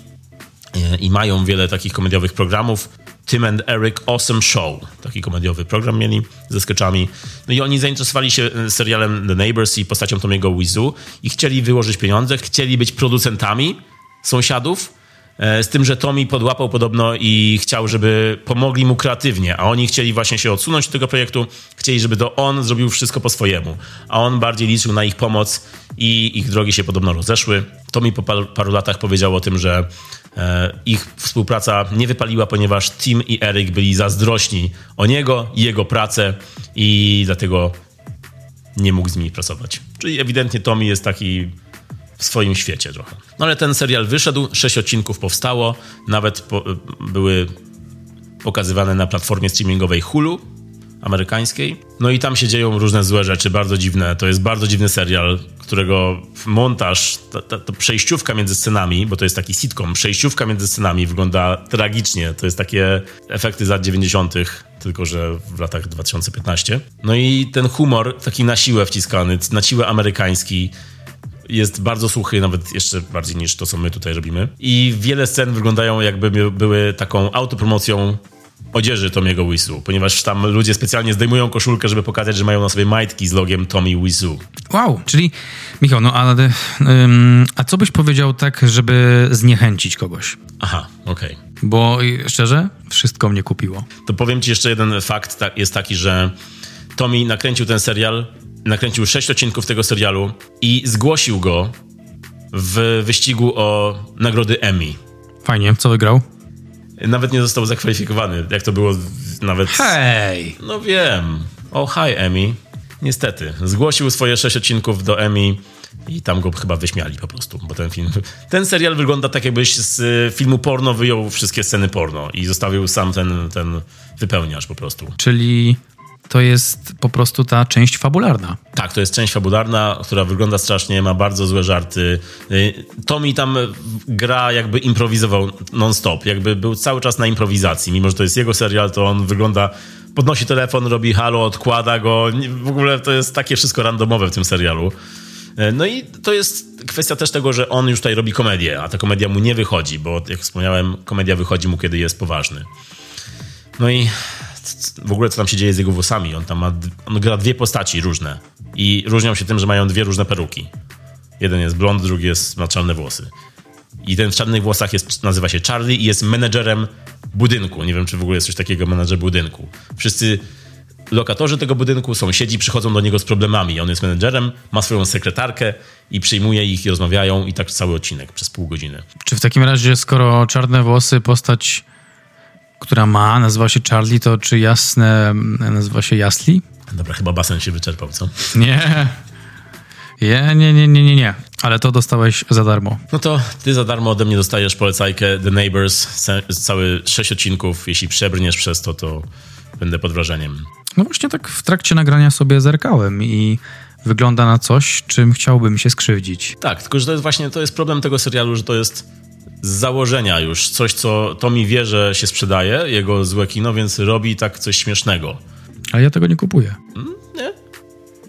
i mają wiele takich komediowych programów. Tim and Eric Awesome Show. Taki komediowy program mieli ze sketchami. No i oni zainteresowali się serialem The Neighbors i postacią Tomiego Wizu i chcieli wyłożyć pieniądze, chcieli być producentami sąsiadów. E, z tym, że Tommy podłapał podobno i chciał, żeby pomogli mu kreatywnie, a oni chcieli właśnie się odsunąć od tego projektu, chcieli, żeby to on zrobił wszystko po swojemu, a on bardziej liczył na ich pomoc i ich drogi się podobno rozeszły. Tommy po paru, paru latach powiedział o tym, że e, ich współpraca nie wypaliła, ponieważ Tim i Eric byli zazdrośni o niego i jego pracę i dlatego nie mógł z nimi pracować. Czyli ewidentnie Tommy jest taki w swoim świecie trochę. No ale ten serial wyszedł, sześć odcinków powstało, nawet po, były pokazywane na platformie streamingowej Hulu amerykańskiej. No i tam się dzieją różne złe rzeczy, bardzo dziwne. To jest bardzo dziwny serial, którego montaż, ta, ta, ta, przejściówka między scenami, bo to jest taki sitcom, przejściówka między scenami wygląda tragicznie. To jest takie efekty z lat 90., tylko że w latach 2015. No i ten humor taki na siłę wciskany, na siłę amerykański, jest bardzo suchy, nawet jeszcze bardziej niż to, co my tutaj robimy. I wiele scen wyglądają jakby były taką autopromocją odzieży Tomiego Wisu, ponieważ tam ludzie specjalnie zdejmują koszulkę, żeby pokazać, że mają na sobie majtki z logiem Tommy Wisu. Wow, czyli Michał, no ale um, a co byś powiedział tak, żeby zniechęcić kogoś? Aha, okej. Okay. Bo szczerze, wszystko mnie kupiło. To powiem ci jeszcze jeden fakt, jest taki, że Tommy nakręcił ten serial nakręcił sześć odcinków tego serialu i zgłosił go w wyścigu o nagrody Emmy. Fajnie, co wygrał? Nawet nie został zakwalifikowany, jak to było nawet... Hej! No wiem. O, hi Emmy. Niestety. Zgłosił swoje sześć odcinków do Emmy i tam go chyba wyśmiali po prostu, bo ten film... Ten serial wygląda tak, jakbyś z filmu porno wyjął wszystkie sceny porno i zostawił sam ten, ten wypełniacz po prostu. Czyli to jest po prostu ta część fabularna. Tak, to jest część fabularna, która wygląda strasznie, ma bardzo złe żarty. Y, Tommy tam gra jakby improwizował non-stop, jakby był cały czas na improwizacji. Mimo, że to jest jego serial, to on wygląda podnosi telefon, robi halo, odkłada go. W ogóle to jest takie wszystko randomowe w tym serialu. Y, no i to jest kwestia też tego, że on już tutaj robi komedię, a ta komedia mu nie wychodzi, bo jak wspomniałem, komedia wychodzi mu, kiedy jest poważny. No i w ogóle co tam się dzieje z jego włosami. On tam ma, on gra dwie postaci różne i różnią się tym, że mają dwie różne peruki. Jeden jest blond, drugi jest, ma czarne włosy. I ten w czarnych włosach jest, nazywa się Charlie i jest menedżerem budynku. Nie wiem, czy w ogóle jest coś takiego menedżer budynku. Wszyscy lokatorzy tego budynku, sąsiedzi przychodzą do niego z problemami. On jest menedżerem, ma swoją sekretarkę i przyjmuje ich i rozmawiają i tak cały odcinek przez pół godziny. Czy w takim razie, skoro czarne włosy, postać która ma, nazywa się Charlie, to czy jasne nazywa się Jasli? Dobra, chyba basen się wyczerpał, co? Nie. Nie, nie, nie, nie, nie, nie. Ale to dostałeś za darmo. No to ty za darmo ode mnie dostajesz polecajkę The Neighbors, cały sześć odcinków. Jeśli przebrniesz przez to, to będę pod wrażeniem. No właśnie tak w trakcie nagrania sobie zerkałem i wygląda na coś, czym chciałbym się skrzywdzić. Tak, tylko że to jest właśnie to jest problem tego serialu, że to jest z założenia już coś, co Tommy wie, że się sprzedaje, jego złe kino, więc robi tak coś śmiesznego. Ale ja tego nie kupuję. Nie?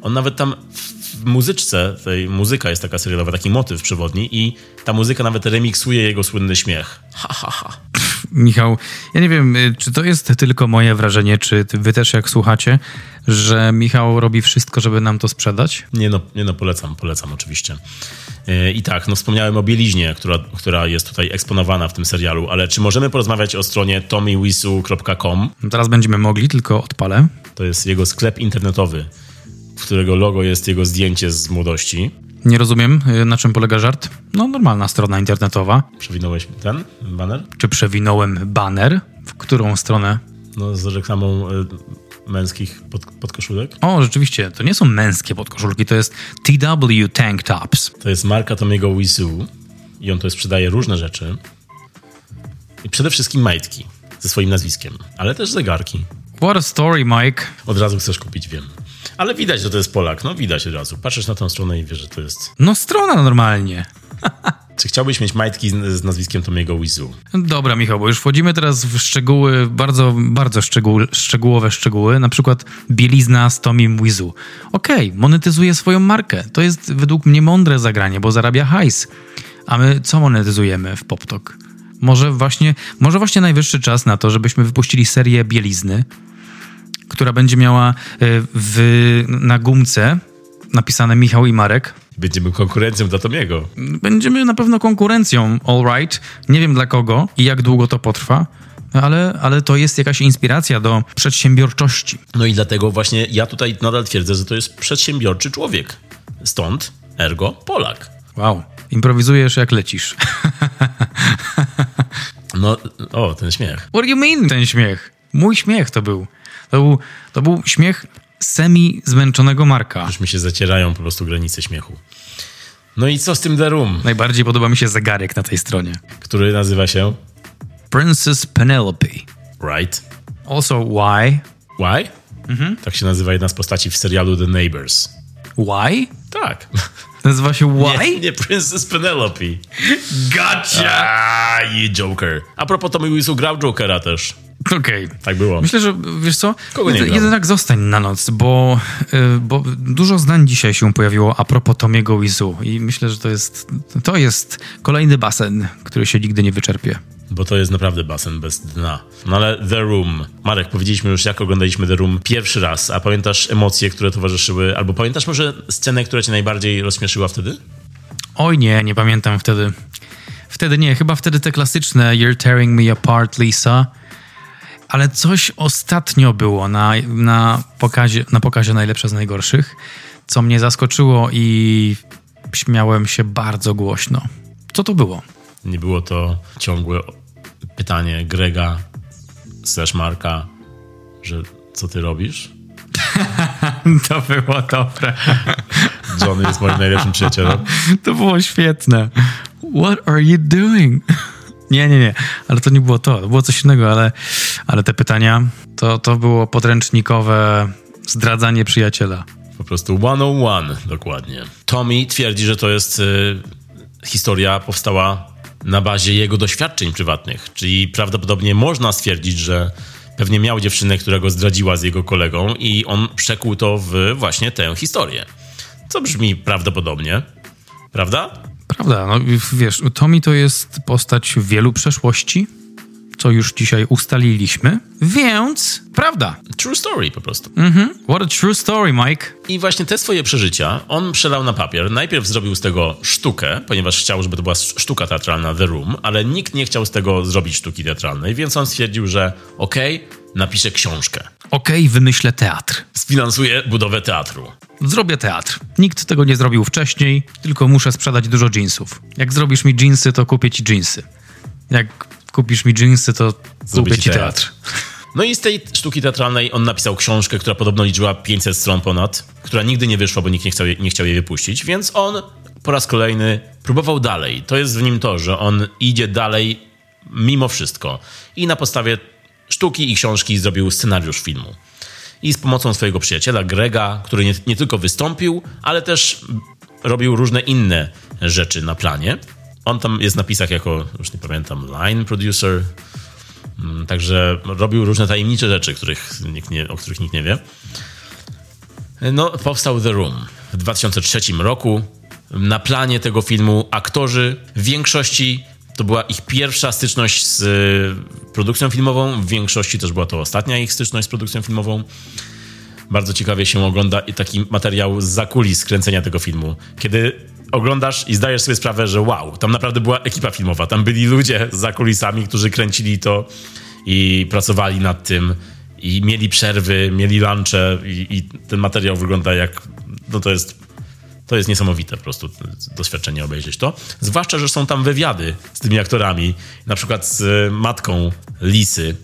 On nawet tam w w muzyczce, tej muzyka jest taka serialowa, taki motyw przewodni i ta muzyka nawet remiksuje jego słynny śmiech. Ha, ha, ha. Michał, ja nie wiem, y, czy to jest tylko moje wrażenie, czy wy też jak słuchacie, że Michał robi wszystko, żeby nam to sprzedać? Nie no, nie no, polecam, polecam oczywiście. Yy, I tak, no wspomniałem o bieliźnie, która, która jest tutaj eksponowana w tym serialu, ale czy możemy porozmawiać o stronie tommywisu.com? No Teraz będziemy mogli, tylko odpalę. To jest jego sklep internetowy, w którego logo jest jego zdjęcie z młodości. Nie rozumiem, y, na czym polega żart. No, normalna strona internetowa. Przewinąłeś ten baner? Czy przewinąłem banner? W którą stronę? No, z reklamą y, męskich pod, podkoszulek. O, rzeczywiście, to nie są męskie podkoszulki, to jest TW Tank Tops. To jest marka Tomiego Wisu i on to sprzedaje różne rzeczy. I przede wszystkim majtki ze swoim nazwiskiem, ale też zegarki. What a story, Mike. Od razu chcesz kupić, wiem. Ale widać, że to jest Polak, no widać od razu. Patrzysz na tą stronę i wiesz, że to jest... No, strona normalnie. Czy chciałbyś mieć majtki z, nazwiskiem Tomiego Wisu? Dobra, Michał, bo już wchodzimy teraz w szczegóły, bardzo, bardzo szczegół, szczegółowe szczegóły, na przykład bielizna z Tomim Wizu. Okej, monetyzuje swoją markę. To jest według mnie mądre zagranie, bo zarabia hajs. A my co monetyzujemy w PopTok? Może właśnie, może właśnie najwyższy czas na to, żebyśmy wypuścili serię bielizny, która będzie miała e, w, na gumce napisane Michał i Marek, Będziemy konkurencją dla Tomiego. Będziemy na pewno konkurencją, all right. Nie wiem dla kogo i jak długo to potrwa, ale, ale to jest jakaś inspiracja do przedsiębiorczości. No i dlatego właśnie ja tutaj nadal twierdzę, że to jest przedsiębiorczy człowiek. Stąd, ergo, Polak. Wow. Improwizujesz jak lecisz. No, o, ten śmiech. What do you mean ten śmiech? Mój śmiech to był. To był, to był śmiech semi zmęczonego Marka. Już mi się zacierają po prostu granice śmiechu. No i co z tym The Room, Najbardziej podoba mi się zegarek na tej stronie. który nazywa się Princess Penelope. Right? Also, why? Why? Tak się nazywa jedna z postaci w serialu The Neighbors. Why? Tak. Nazywa się Why? Nie, nie Princess Penelope. Gotcha! A, you Joker. A propos, Tommy Wiseau grał Jokera też. Okej. Tak było. Myślę, że wiesz co? Kogo nie? Jednak zostań na noc, bo, y, bo dużo zdań dzisiaj się pojawiło a propos Tomiego Wizu i myślę, że to jest, to jest kolejny basen, który się nigdy nie wyczerpie. Bo to jest naprawdę basen bez dna. No ale The Room. Marek, powiedzieliśmy już, jak oglądaliśmy The Room pierwszy raz, a pamiętasz emocje, które towarzyszyły, albo pamiętasz może scenę, która cię najbardziej rozśmieszyła wtedy? Oj nie, nie pamiętam wtedy. Wtedy nie, chyba wtedy te klasyczne You're tearing me apart, Lisa. Ale coś ostatnio było na, na, pokazie, na pokazie Najlepsze z Najgorszych, co mnie zaskoczyło i śmiałem się bardzo głośno. Co to było? Nie było to ciągłe pytanie Grega slash Marka, że co ty robisz? To było dobre. Johnny jest moim najlepszym przyjacielem. To było świetne. What are you doing? Nie, nie, nie, ale to nie było to. Było coś innego, ale, ale te pytania to, to było podręcznikowe zdradzanie przyjaciela. Po prostu 101 dokładnie. Tommy twierdzi, że to jest y, historia powstała na bazie jego doświadczeń prywatnych, czyli prawdopodobnie można stwierdzić, że pewnie miał dziewczynę, która go zdradziła z jego kolegą i on przekuł to w właśnie tę historię. Co brzmi prawdopodobnie, prawda? Prawda, no wiesz, Tommy to jest postać wielu przeszłości, co już dzisiaj ustaliliśmy, więc prawda. True story po prostu. Mhm. What a true story, Mike. I właśnie te swoje przeżycia on przelał na papier. Najpierw zrobił z tego sztukę, ponieważ chciał, żeby to była sztuka teatralna The Room, ale nikt nie chciał z tego zrobić sztuki teatralnej, więc on stwierdził, że okej, napiszę książkę. Okej, wymyślę teatr. Sfinansuję budowę teatru. Zrobię teatr. Nikt tego nie zrobił wcześniej, tylko muszę sprzedać dużo jeansów. Jak zrobisz mi jeansy, to kupię ci jeansy. Jak kupisz mi dżinsy, to kupię ci teatr. No i z tej sztuki teatralnej on napisał książkę, która podobno liczyła 500 stron ponad, która nigdy nie wyszła, bo nikt nie chciał, nie chciał jej wypuścić, więc on po raz kolejny próbował dalej. To jest w nim to, że on idzie dalej mimo wszystko. I na podstawie sztuki i książki zrobił scenariusz filmu. I z pomocą swojego przyjaciela Grega, który nie, nie tylko wystąpił, ale też robił różne inne rzeczy na planie. On tam jest na napisach jako, już nie pamiętam, line producer, mm, Także robił różne tajemnicze rzeczy, których nie, o których nikt nie wie. No, powstał The Room w 2003 roku. Na planie tego filmu aktorzy w większości to była ich pierwsza styczność z y, produkcją filmową, w większości też była to ostatnia ich styczność z produkcją filmową. Bardzo ciekawie się ogląda taki materiał z zakulis kręcenia tego filmu. Kiedy oglądasz i zdajesz sobie sprawę, że wow, tam naprawdę była ekipa filmowa, tam byli ludzie za kulisami, którzy kręcili to i pracowali nad tym i mieli przerwy, mieli lunche i, i ten materiał wygląda jak, no to jest to jest niesamowite po prostu doświadczenie obejrzeć to. Zwłaszcza, że są tam wywiady z tymi aktorami, na przykład z e, matką Lisy.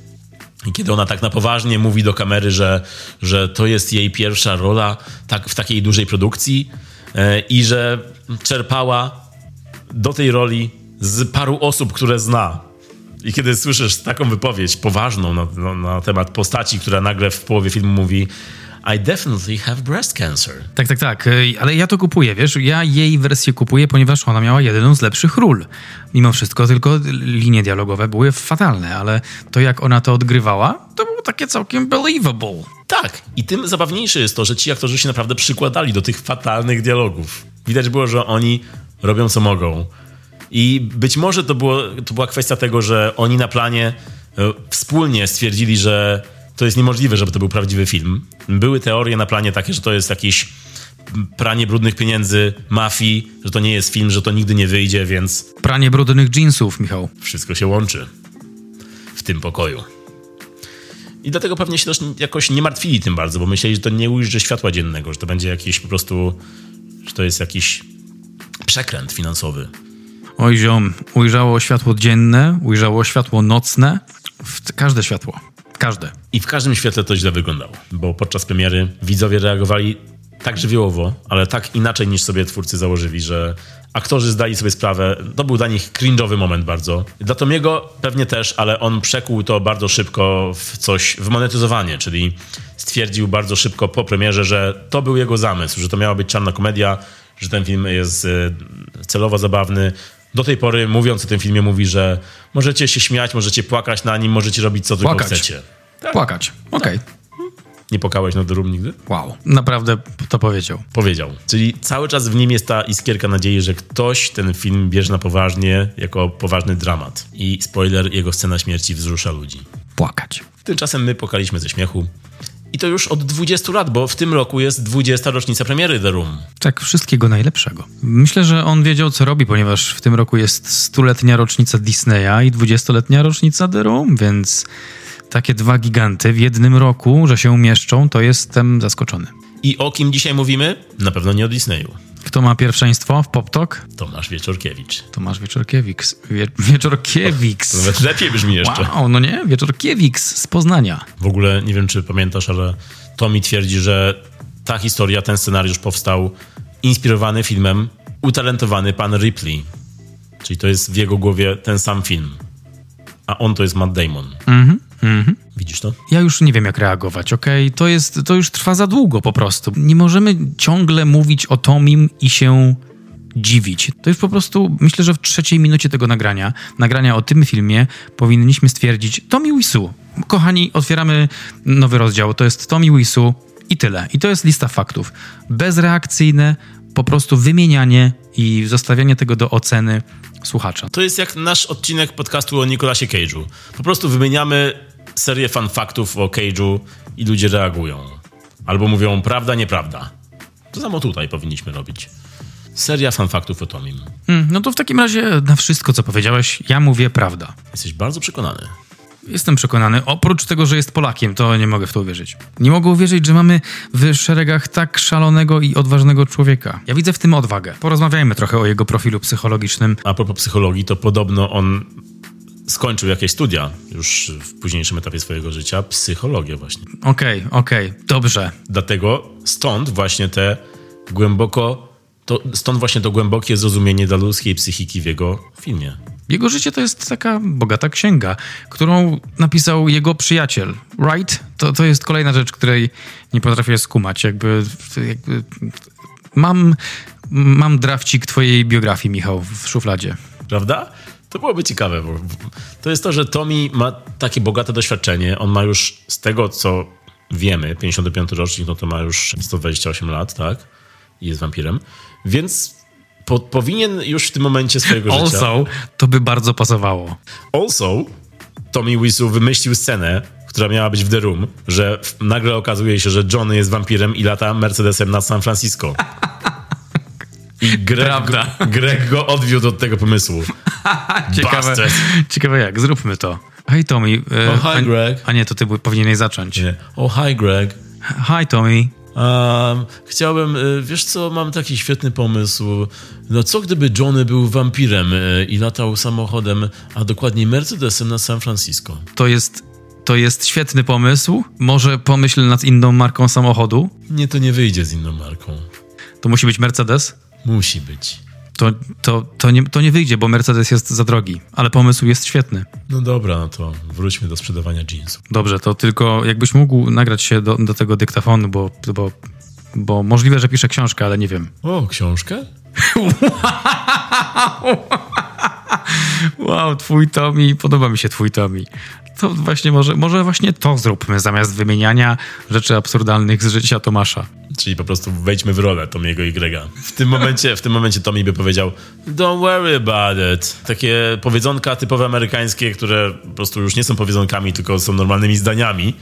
I kiedy ona tak na poważnie mówi do kamery, że, że to jest jej pierwsza rola tak, w takiej dużej produkcji e, i że czerpała do tej roli z paru osób, które zna. I kiedy słyszysz taką wypowiedź poważną na, na, na temat postaci, która nagle w połowie filmu mówi i definitely have breast cancer. Tak, tak, tak. Ale ja to kupuję, wiesz? Ja jej wersję kupuję, ponieważ ona miała jedną z lepszych ról. Mimo wszystko, tylko linie dialogowe były fatalne, ale to jak ona to odgrywała, to było takie całkiem believable. Tak. I tym zabawniejsze jest to, że ci aktorzy się naprawdę przykładali do tych fatalnych dialogów. Widać było, że oni robią co mogą. I być może to, było, to była kwestia tego, że oni na planie e, wspólnie stwierdzili, że to jest niemożliwe, żeby to był prawdziwy film. Były teorie na planie takie, że to jest jakieś pranie brudnych pieniędzy, mafii, że to nie jest film, że to nigdy nie wyjdzie, więc... Pranie brudnych jeansów, Michał. Wszystko się łączy w tym pokoju. I dlatego pewnie się też jakoś nie martwili tym bardzo, bo myśleli, że to nie ujrzy światła dziennego, że to będzie jakiś po prostu, że to jest jakiś przekręt finansowy. Oj ziom, ujrzało światło dzienne, ujrzało światło nocne, każde światło. Każde. I w każdym świetle to źle wyglądało, bo podczas premiery widzowie reagowali tak żywiołowo, ale tak inaczej niż sobie twórcy założyli, że aktorzy zdali sobie sprawę, to był dla nich cringe'owy moment bardzo. Dla Tomiego pewnie też, ale on przekuł to bardzo szybko w coś, w monetyzowanie, czyli stwierdził bardzo szybko po premierze, że to był jego zamysł, że to miała być czarna komedia, że ten film jest e, celowo zabawny, do tej pory, mówiąc o tym filmie, mówi, że możecie się śmiać, możecie płakać na nim, możecie robić co płakać. tylko chcecie. Tak. Płakać, okej. Okay. Nie płakałeś na The Room nigdy? Wow, naprawdę to powiedział. Powiedział. Czyli cały czas w nim jest ta iskierka nadziei, że ktoś ten film bierze na poważnie, jako poważny dramat. I spoiler, jego scena śmierci wzrusza ludzi. Płakać. Tymczasem my płakaliśmy ze śmiechu. I to już od 20 lat, bo w tym roku jest 20 rocznica premiery The Room. Tak, wszystkiego najlepszego. Myślę, że on wiedział, co robi, ponieważ w tym roku jest stuletnia rocznica Disneya i 20-letnia rocznica The Room, więc takie dwa giganty w jednym roku, że się umieszczą, to jestem zaskoczony. I o kim dzisiaj mówimy? Na pewno nie o Disneyu. Kto ma pierwszeństwo w PopTok? Tomasz Wieczorkiewicz. Tomasz Wieczorkiewicz. Wie, Wieczorkiewicz. Nawet lepiej brzmi jeszcze. Wow, no nie? Wieczorkiewicz z Poznania. W ogóle nie wiem, czy pamiętasz, ale Tomi twierdzi, że ta historia, ten scenariusz powstał inspirowany filmem Utalentowany Pan Ripley. Czyli to jest w jego głowie ten sam film. A on to jest Matt Damon. Mhm. Mhm. Widzisz to? Ja już nie wiem, jak reagować, okej? Okay? To, jest, to już trwa za długo po prostu. Nie możemy ciągle mówić o Tomim i się dziwić. To już po prostu, myślę, że w trzeciej minucie tego nagrania, nagrania o tym filmie, powinniśmy stwierdzić Tomi Wisu. Kochani, otwieramy nowy rozdział. To jest Tomi Wisu i tyle. I to jest lista faktów. Bezreakcyjne, po prostu wymienianie i zostawianie tego do oceny słuchacza. To jest jak nasz odcinek podcastu o Nicolasie Cage'u. Po prostu wymieniamy serię fan faktów o Cage'u i ludzie reagują. Albo mówią prawda, nieprawda. To samo tutaj powinniśmy robić. Seria fan faktów o Tomim. Hmm, no to w takim razie na wszystko, co powiedziałeś, ja mówię prawda. Jesteś bardzo przekonany. Jestem przekonany. Oprócz tego, że jest Polakiem, to nie mogę w to uwierzyć. Nie mogę uwierzyć, że mamy w szeregach tak szalonego i odważnego człowieka. Ja widzę w tym odwagę. Porozmawiajmy trochę o jego profilu psychologicznym. A propos psychologii, to podobno on skończył jakieś studia już w późniejszym etapie swojego życia, psychologię właśnie. Okej, okay, okej, okay, dobrze. Dlatego stąd właśnie te głęboko, to, stąd właśnie to głębokie zrozumienie dla ludzkiej psychiki w jego filmie. Jego życie to jest taka bogata księga, którą napisał jego przyjaciel, right? To, to jest kolejna rzecz, której nie potrafię skumać. Jakby, jakby mam, mam drafcik twojej biografii, Michał, w szufladzie. Prawda? To byłoby ciekawe, bo to jest to, że Tommy ma takie bogate doświadczenie. On ma już z tego, co wiemy, 55 rocznik, no to ma już 128 lat, tak? I jest wampirem. Więc po, powinien już w tym momencie swojego also, życia... Also, to by bardzo pasowało. Also, Tommy Wiseau wymyślił scenę, która miała być w The Room, że nagle okazuje się, że Johnny jest wampirem i lata Mercedesem na San Francisco. I Greg, Prawda. Greg go odwiódł od tego pomysłu. ciekawe, ciekawe jak, zróbmy to. Hej Tommy. oh, hi Greg. A nie, to ty powinieneś zacząć. Nie. Oh, hi Greg. Hi Tommy. Um, chciałbym, y, wiesz co, mam taki świetny pomysł. No co gdyby Johnny był wampirem y, i latał samochodem, a dokładniej Mercedesem na San Francisco? To jest, to jest świetny pomysł. Może pomyśl nad inną marką samochodu? Nie, to nie wyjdzie z inną marką. To musi być Mercedes? Musi być. To, to, to, nie, to nie wyjdzie, bo Mercedes jest za drogi, ale pomysł jest świetny. No dobra, no to wróćmy do sprzedawania jeansów. Dobrze, to tylko jakbyś mógł nagrać się do, do tego dyktafonu, bo, bo, bo możliwe, że piszę książkę, ale nie wiem. O, książkę? wow, twój Tommy, podoba mi się twój Tommy to właśnie może, może właśnie to zróbmy zamiast wymieniania rzeczy absurdalnych z życia Tomasza. Czyli po prostu wejdźmy w rolę Tomiego i Grega. W tym momencie, w tym momencie Tommy by powiedział don't worry about it. Takie powiedzonka typowe amerykańskie, które po prostu już nie są powiedzonkami, tylko są normalnymi zdaniami.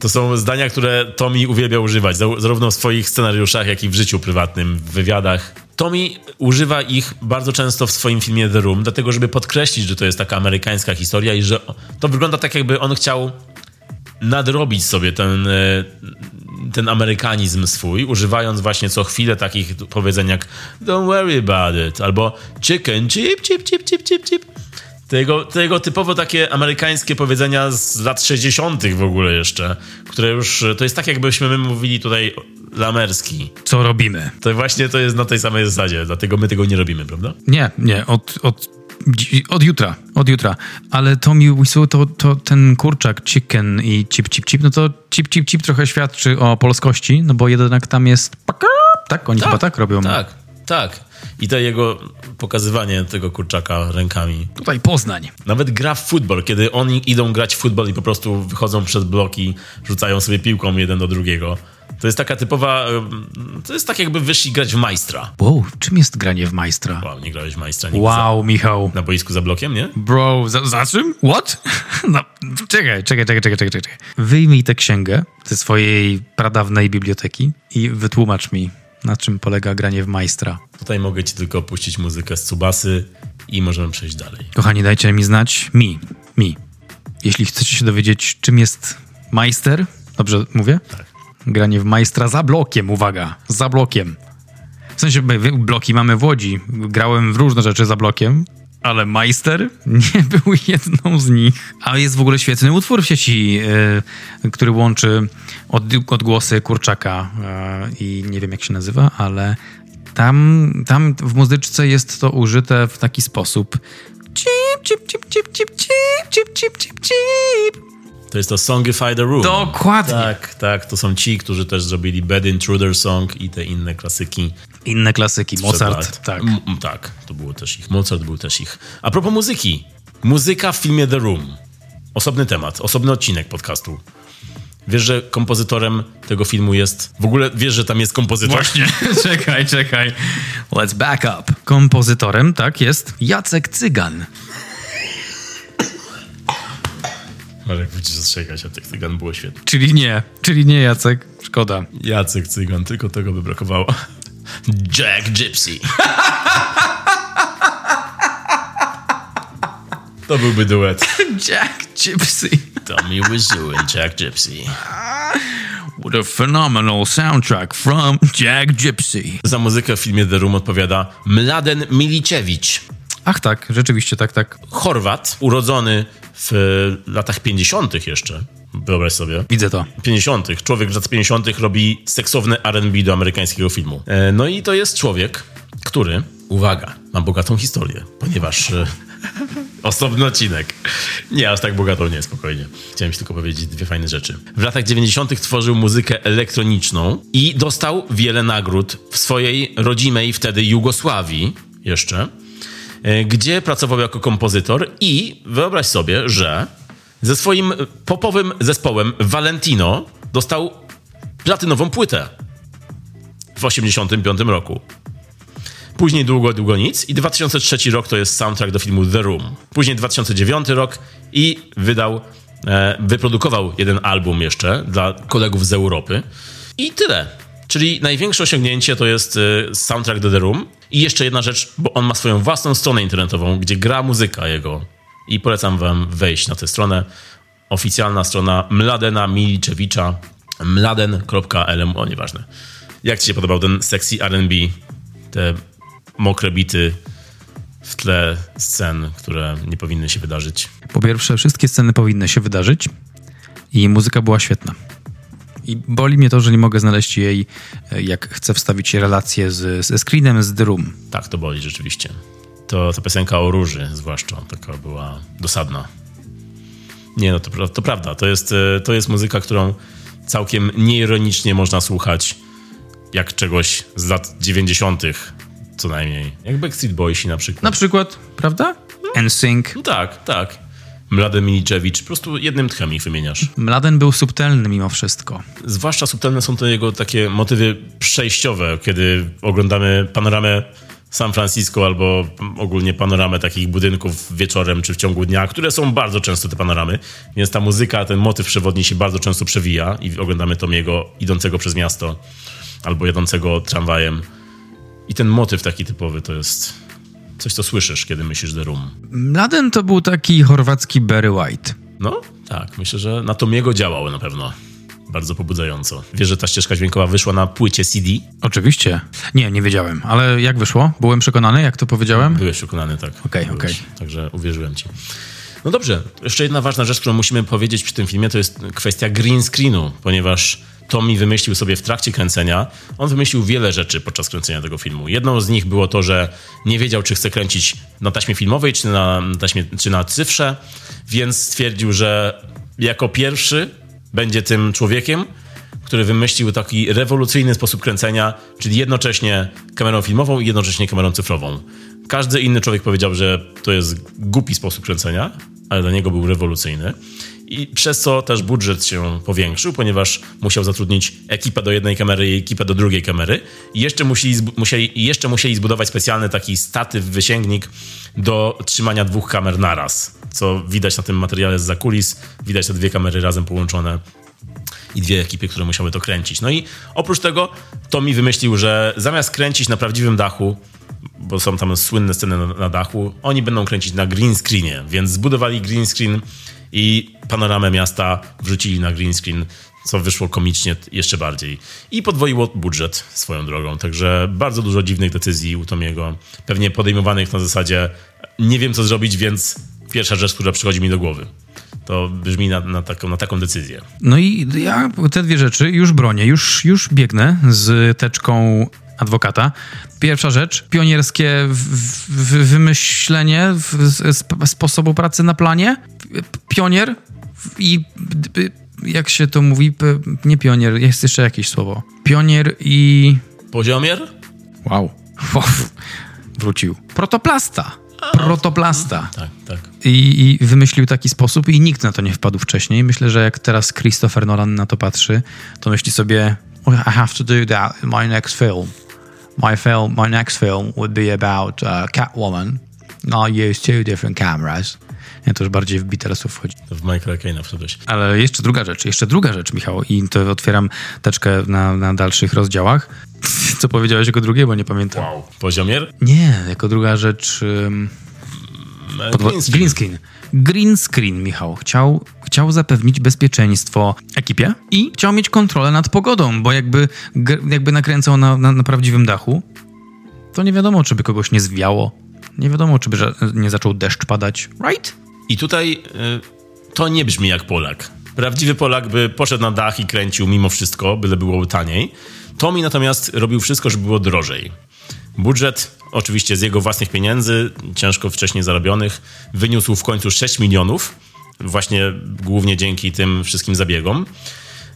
To są zdania, które Tommy uwielbia używać, zarówno w swoich scenariuszach, jak i w życiu prywatnym, w wywiadach. Tommy używa ich bardzo często w swoim filmie The Room, dlatego żeby podkreślić, że to jest taka amerykańska historia i że to wygląda tak, jakby on chciał nadrobić sobie ten, e, ten amerykanizm swój, używając właśnie co chwilę takich powiedzeń jak don't worry about it, albo chicken chip, chip, chip, chip, chip, chip. To jego, to jego typowo takie amerykańskie powiedzenia z lat 60. w ogóle jeszcze, które już, to jest tak jakbyśmy my mówili tutaj lamerski. Co robimy? To właśnie to jest na tej samej zasadzie, dlatego my tego nie robimy, prawda? Nie, nie, od, od, od jutra, od jutra. Ale Tommy Wiseau to, to ten kurczak chicken i chip, chip, chip, no to chip, chip, chip trochę świadczy o polskości, no bo jednak tam jest tak? Oni tak, chyba tak robią. Tak, tak. I to jego pokazywanie tego kurczaka rękami. Tutaj Poznań. Nawet gra w futbol, kiedy oni idą grać w futbol i po prostu wychodzą przez bloki, rzucają sobie piłką jeden do drugiego. To jest taka typowa. To jest tak, jakby wyszli grać w majstra. Wow, czym jest granie w majstra? Wow, nie grałeś w majstra. Wow, za, Michał. Na boisku za blokiem, nie? Bro, za, za czym? What? No, czekaj, czekaj, czekaj, czekaj, czekaj, czekaj. Wyjmij tę księgę ze swojej pradawnej biblioteki i wytłumacz mi, na czym polega granie w majstra. Tutaj mogę ci tylko opuścić muzykę z Tsubasy i możemy przejść dalej. Kochani, dajcie mi znać, mi, mi. Jeśli chcecie się dowiedzieć, czym jest majster, dobrze mówię? Tak. Granie w majstra za blokiem, uwaga, za blokiem. W sensie bloki mamy w Łodzi. Grałem w różne rzeczy za blokiem, ale Majster nie był jedną z nich. A jest w ogóle świetny utwór w sieci, yy, który łączy od, odgłosy kurczaka yy, i nie wiem jak się nazywa, tam, tam w muzyczce jest to użyte w taki sposób. Chip, chip, chip, chip, chip, chip, chip, chip, chip, chip. To jest to Songify the Room. Dokładnie. Tak, tak. To są ci, którzy też zrobili Bad Intruder Song i te inne klasyki. Inne klasyki. Mozart, tak. M tak, to było też ich. Mozart był też ich. A propos muzyki. Muzyka w filmie The Room. Osobny temat, osobny odcinek podcastu. Wiesz, że kompozytorem tego filmu jest. W ogóle wiesz, że tam jest kompozytor? Właśnie, czekaj, czekaj. Let's back up. Kompozytorem, tak, jest Jacek Cygan. Marek będzie zastrzegać, a tych cygan było świetnie. Czyli nie, czyli nie Jacek. Szkoda. Jacek Cygan, tylko tego by brakowało. Jack Gypsy. To byłby duet. Jack Gypsy. Tommy Wiseau and Jack Gypsy. What a phenomenal soundtrack from Jack Gypsy. Za muzykę w filmie The Room odpowiada Mladen Miliczewicz. Ach tak, rzeczywiście, tak, tak. Chorwat, urodzony w latach 50. jeszcze, wyobraź sobie. Widzę to. 50. Człowiek z lat 50. robi seksowne R&B do amerykańskiego filmu. E, no i to jest człowiek, który, uwaga, ma bogatą historię, ponieważ... E, Osobny odcinek. Nie, aż tak bogatą nie, spokojnie. Chciałem ci tylko powiedzieć dwie fajne rzeczy. W latach 90. tworzył muzykę elektroniczną i dostał wiele nagród w swojej rodzimej wtedy Jugosławii jeszcze, e, gdzie pracował jako kompozytor i wyobraź sobie, że ze swoim popowym zespołem Valentino dostał platynową płytę w 85 roku. Później długo, długo nic i 2003 rok to jest soundtrack do filmu The Room. Później 2009 rok i wydał, e, wyprodukował jeden album jeszcze dla kolegów z Europy. I tyle. Czyli największe osiągnięcie to jest e, soundtrack do The Room. I jeszcze jedna rzecz, bo on ma swoją własną stronę internetową, gdzie gra muzyka jego. I polecam wam wejść na tę stronę. Oficjalna strona Mladena Miliczewicza mladen.lm, o nieważne. Jak ci się podobał ten sexy R&B, te mokre bity w tle scen, które nie powinny się wydarzyć. Po pierwsze, wszystkie sceny powinny się wydarzyć i muzyka była świetna. I boli mnie to, że nie mogę znaleźć jej, e, jak chcę wstawić relację z, ze screenem z The Room. Tak, to boli rzeczywiście. To ta piosenka o róży zwłaszcza, taka była dosadna. Nie, no to, to prawda. To jest, e, to jest muzyka, którą całkiem nieironicznie można słuchać jak czegoś z lat 90 co najmniej. Jak Backstreet Boysi na przykład. Na przykład, prawda? No. NSYNC. No tak, tak. Mladen Miliczewicz, po prostu jednym tchem ich wymieniasz. Mladen był subtelny mimo wszystko. Zwłaszcza subtelne są to jego takie motywy przejściowe, kiedy oglądamy panoramę San Francisco albo ogólnie panoramę takich budynków wieczorem czy w ciągu dnia, które są bardzo często te panoramy, więc ta muzyka, ten motyw przewodni się bardzo często przewija i oglądamy Tomiego idącego przez miasto albo jadącego tramwajem i ten motyw taki typowy to jest coś, co słyszysz, kiedy myślisz The Room. Mladen to był taki chorwacki Barry White. No, tak. Myślę, że na Tomiego działało na pewno. Bardzo pobudzająco. Wiesz, że ta ścieżka dźwiękowa wyszła na płycie CD? Oczywiście. Nie, nie wiedziałem. Ale jak wyszło? Byłem przekonany, jak to powiedziałem? Byłeś przekonany, tak. Okej, okay, okej. Okay. Także uwierzyłem ci. No dobrze, jeszcze jedna ważna rzecz, którą musimy powiedzieć przy tym filmie, to jest kwestia green screenu, ponieważ Tommy wymyślił sobie w trakcie kręcenia. On wymyślił wiele rzeczy podczas kręcenia tego filmu. Jedną z nich było to, że nie wiedział, czy chce kręcić na taśmie filmowej, czy na, taśmie, czy na cyfrze, więc stwierdził, że jako pierwszy będzie tym człowiekiem, który wymyślił taki rewolucyjny sposób kręcenia, czyli jednocześnie kamerą filmową i jednocześnie kamerą cyfrową. Każdy inny człowiek powiedział, że to jest głupi sposób kręcenia, ale dla niego był rewolucyjny i przez co też budżet się powiększył, ponieważ musiał zatrudnić ekipę do jednej kamery i ekipę do drugiej kamery. I jeszcze musieli, musieli, jeszcze musieli zbudować specjalny taki statyw, wysięgnik do trzymania dwóch kamer naraz, co widać na tym materiale z zakulis. Widać te dwie kamery razem połączone i dwie ekipy, które musiały to kręcić. No i oprócz tego Tommy wymyślił, że zamiast kręcić na prawdziwym dachu, bo są tam słynne sceny na, na dachu, oni będą kręcić na green screenie, więc zbudowali green screen i panoramę miasta wrzucili na green screen, co wyszło komicznie jeszcze bardziej. I podwoiło budżet swoją drogą, także bardzo dużo dziwnych decyzji u Tomiego, pewnie podejmowanych na zasadzie nie wiem co zrobić, więc pierwsza rzecz, która przychodzi mi do głowy. To brzmi na, na, taką, na taką decyzję. No i ja te dwie rzeczy już bronię, już, już biegnę z teczką adwokata. Pierwsza rzecz, pionierskie w, w, wymyślenie w, sposobu pracy na planie. Pionier i jak się to mówi, nie pionier, jest jeszcze jakieś słowo. Pionier i... Poziomier? Wow. Wrócił. Protoplasta. Protoplasta. Tak, tak. I, I, wymyślił taki sposób i nikt na to nie wpadł wcześniej. Myślę, że jak teraz Christopher Nolan na to patrzy, to myśli sobie I have to do that in my next film my film, my next film would be about uh, Catwoman. I'll use two different cameras. Ja to już bardziej w Beatlesów wchodzi. W Michaela Kane'a wszedłeś. Ale jeszcze druga rzecz, jeszcze druga rzecz, Michał, i to otwieram teczkę na, na dalszych rozdziałach. Co powiedziałeś jako drugie, bo nie pamiętam. Wow. Poziomier? Nie, jako druga rzecz... Um, screen. Green screen. Michał. Chciał, chciał zapewnić bezpieczeństwo ekipie i chciał mieć kontrolę nad pogodą, bo jakby, jakby nakręcał na, na, na prawdziwym dachu, to nie wiadomo, czy by kogoś nie zwiało, Nie wiadomo, czy by nie zaczął deszcz padać, right? I tutaj y, to nie brzmi jak Polak. Prawdziwy Polak by poszedł na dach i kręcił mimo wszystko, byle było taniej. Tommy natomiast robił wszystko, żeby było drożej. Budżet, oczywiście z jego własnych pieniędzy, ciężko wcześniej zarobionych, wyniósł w końcu 6 milionów, właśnie głównie dzięki tym wszystkim zabiegom.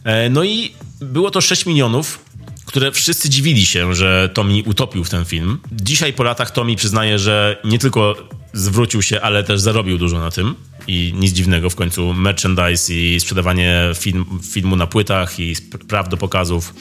E, no i było to 6 milionów, które wszyscy dziwili się, że Tommy utopił w ten film. Dzisiaj po latach Tommy przyznaje, że nie tylko zwrócił się, ale też zarobił dużo na tym. I nic dziwnego, w końcu merchandise i sprzedawanie film, filmu na płytach i praw do pokazów,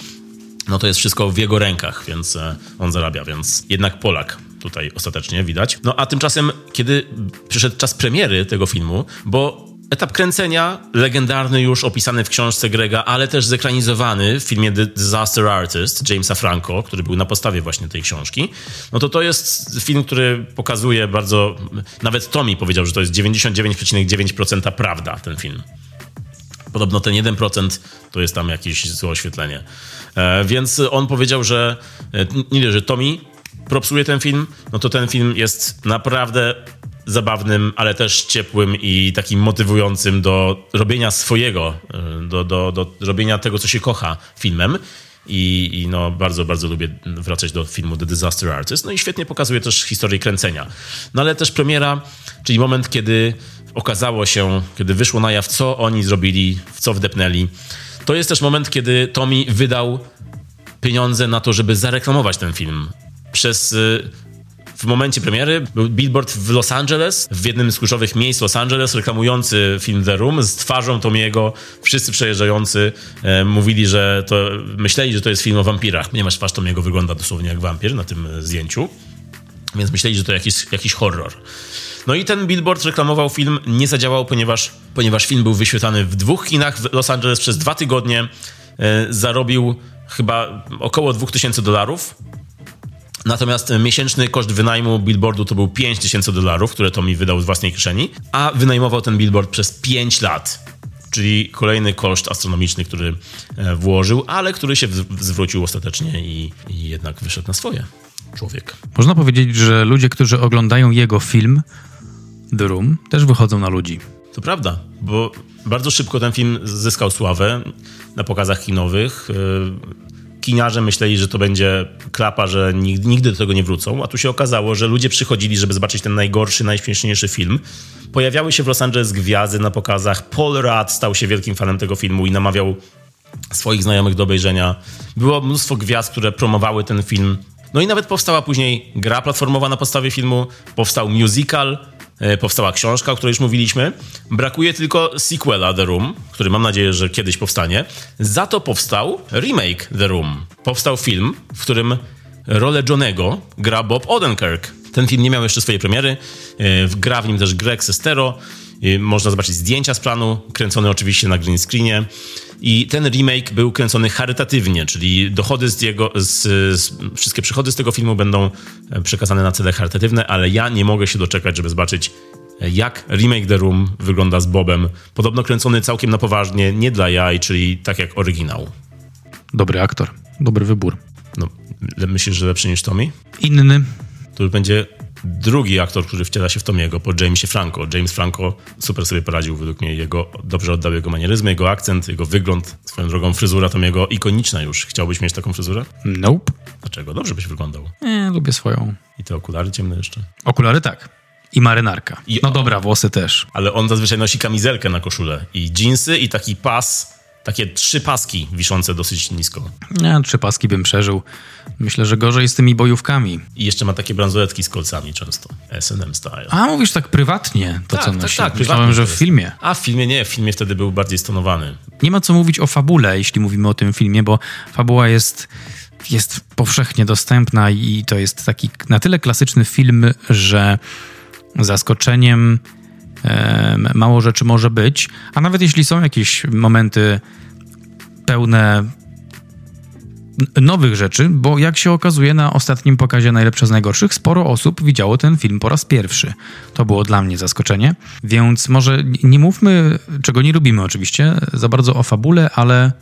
no to jest wszystko w jego rękach, więc e, on zarabia, więc jednak Polak tutaj ostatecznie widać. No a tymczasem, kiedy przyszedł czas premiery tego filmu, bo Etap kręcenia, legendarny już, opisany w książce Grega, ale też zekranizowany w filmie The Disaster Artist Jamesa Franco, który był na podstawie właśnie tej książki. No to to jest film, który pokazuje bardzo, nawet Tommy powiedział, że to jest 99,9% prawda, ten film. Podobno ten 1% to jest tam jakieś złe oświetlenie. E, więc on powiedział, że e, nie, że Tommy propsuje ten film, no to ten film jest naprawdę zabawnym, ale też ciepłym i takim motywującym do robienia swojego, e, do, do, do robienia tego, co się kocha filmem. I, I, no, bardzo, bardzo lubię wracać do filmu The Disaster Artist. No i świetnie pokazuje też historię kręcenia. No ale też premiera, czyli moment, kiedy okazało się, kiedy wyszło na jaw, co oni zrobili, w co wdepnęli. To jest też moment, kiedy Tommy wydał pieniądze na to, żeby zareklamować ten film. Przez y, w momencie premiery był billboard w Los Angeles, w jednym z kluczowych miejsc Los Angeles, reklamujący film The Room z twarzą Tomiego. Wszyscy przejeżdżający e, mówili, że to, myśleli, że to jest film o wampirach, ponieważ twarz Tomiego wygląda dosłownie jak wampir na tym zdjęciu. Więc myśleli, że to jakiś, jakiś horror. No i ten billboard reklamował film, nie zadziałał, ponieważ, ponieważ film był wyświetlany w dwóch kinach w Los Angeles przez dwa tygodnie. E, zarobił chyba około 2000 dolarów. Natomiast miesięczny koszt wynajmu billboardu to był 5000 dolarów, które to mi wydał z własnej kieszeni, a wynajmował ten billboard przez 5 lat. Czyli kolejny koszt astronomiczny, który e, włożył, ale który się zwrócił ostatecznie i, i jednak wyszedł na swoje. Człowiek. Można powiedzieć, że ludzie, którzy oglądają jego film The Room, też wychodzą na ludzi. To prawda, bo bardzo szybko ten film zyskał sławę na pokazach kinowych. E, kiniarze myśleli, że to będzie klapa, że nigdy do tego nie wrócą, a tu się okazało, że ludzie przychodzili, żeby zobaczyć ten najgorszy, najśmieszniejszy film. Pojawiały się w Los Angeles gwiazdy na pokazach. Paul Rudd stał się wielkim fanem tego filmu i namawiał swoich znajomych do obejrzenia. Było mnóstwo gwiazd, które promowały ten film. No i nawet powstała później gra platformowa na podstawie filmu, powstał musical, powstała książka, o której już mówiliśmy. Brakuje tylko sequela The Room, który mam nadzieję, że kiedyś powstanie. Za to powstał remake The Room. Powstał film, w którym rolę Johnego gra Bob Odenkirk. Ten film nie miał jeszcze swojej premiery. E, gra w nim też Greg Sestero. E, można zobaczyć zdjęcia z planu, kręcone oczywiście na green screenie. I ten remake był kręcony charytatywnie, czyli dochody z jego, z, z, wszystkie przychody z tego filmu będą e, przekazane na cele charytatywne, ale ja nie mogę się doczekać, żeby zobaczyć, e, jak remake The Room wygląda z Bobem. Podobno kręcony całkiem na poważnie, nie dla jaj, czyli tak jak oryginał. Dobry aktor, dobry wybór. No, myślisz, że lepszy niż Tommy? Inny. Już będzie drugi aktor, który wciela się w Tomiego, po Jamesie Franco. James Franco super sobie poradził według mnie. Jego, dobrze oddał jego manieryzmy, jego akcent, jego wygląd. Swoją drogą fryzura Tomiego ikoniczna już. Chciałbyś mieć taką fryzurę? Nope. Dlaczego? Dobrze byś wyglądał. Nie, lubię swoją. I te okulary ciemne jeszcze? Okulary tak. I marynarka. I no dobra, włosy też. Ale on zazwyczaj nosi kamizelkę na koszulę. I dżinsy, i taki pas takie trzy paski wiszące dosyć nisko. Nie, trzy paski bym przeżył. Myślę, że gorzej z tymi bojówkami. I jeszcze ma takie bransoletki z kolcami często. S&M style. A, mówisz tak prywatnie to, tak, co tak, nosi. Tak, Myślałem, że w filmie. A w filmie nie, w filmie wtedy był bardziej stonowany. Nie ma co mówić o fabule, jeśli mówimy o tym filmie, bo fabuła jest jest powszechnie dostępna i to jest taki na tyle klasyczny film, że zaskoczeniem mało rzeczy może być, a nawet jeśli są jakieś momenty pełne nowych rzeczy, bo jak się okazuje na ostatnim pokazie Najlepsze z Najgorszych, sporo osób widziało ten film po raz pierwszy. To było dla mnie zaskoczenie, więc może nie mówmy, czego nie lubimy oczywiście, za bardzo o fabule, ale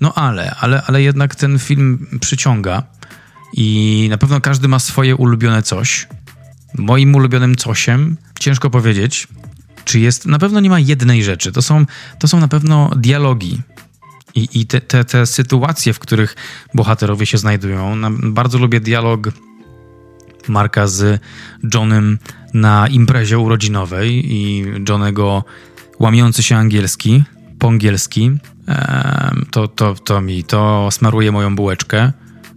no ale, ale, ale jednak ten film przyciąga i na pewno każdy ma swoje ulubione coś. moim ulubionym cosiem, ciężko powiedzieć, czy jest, na pewno nie ma jednej rzeczy. To są, to są na pewno dialogi. I, i te, te, te sytuacje, w których bohaterowie się znajdują. Bardzo lubię dialog Marka z Johnem na imprezie urodzinowej i Johnego łamiący się angielski, po angielski. To, to, to mi to smaruje moją bułeczkę.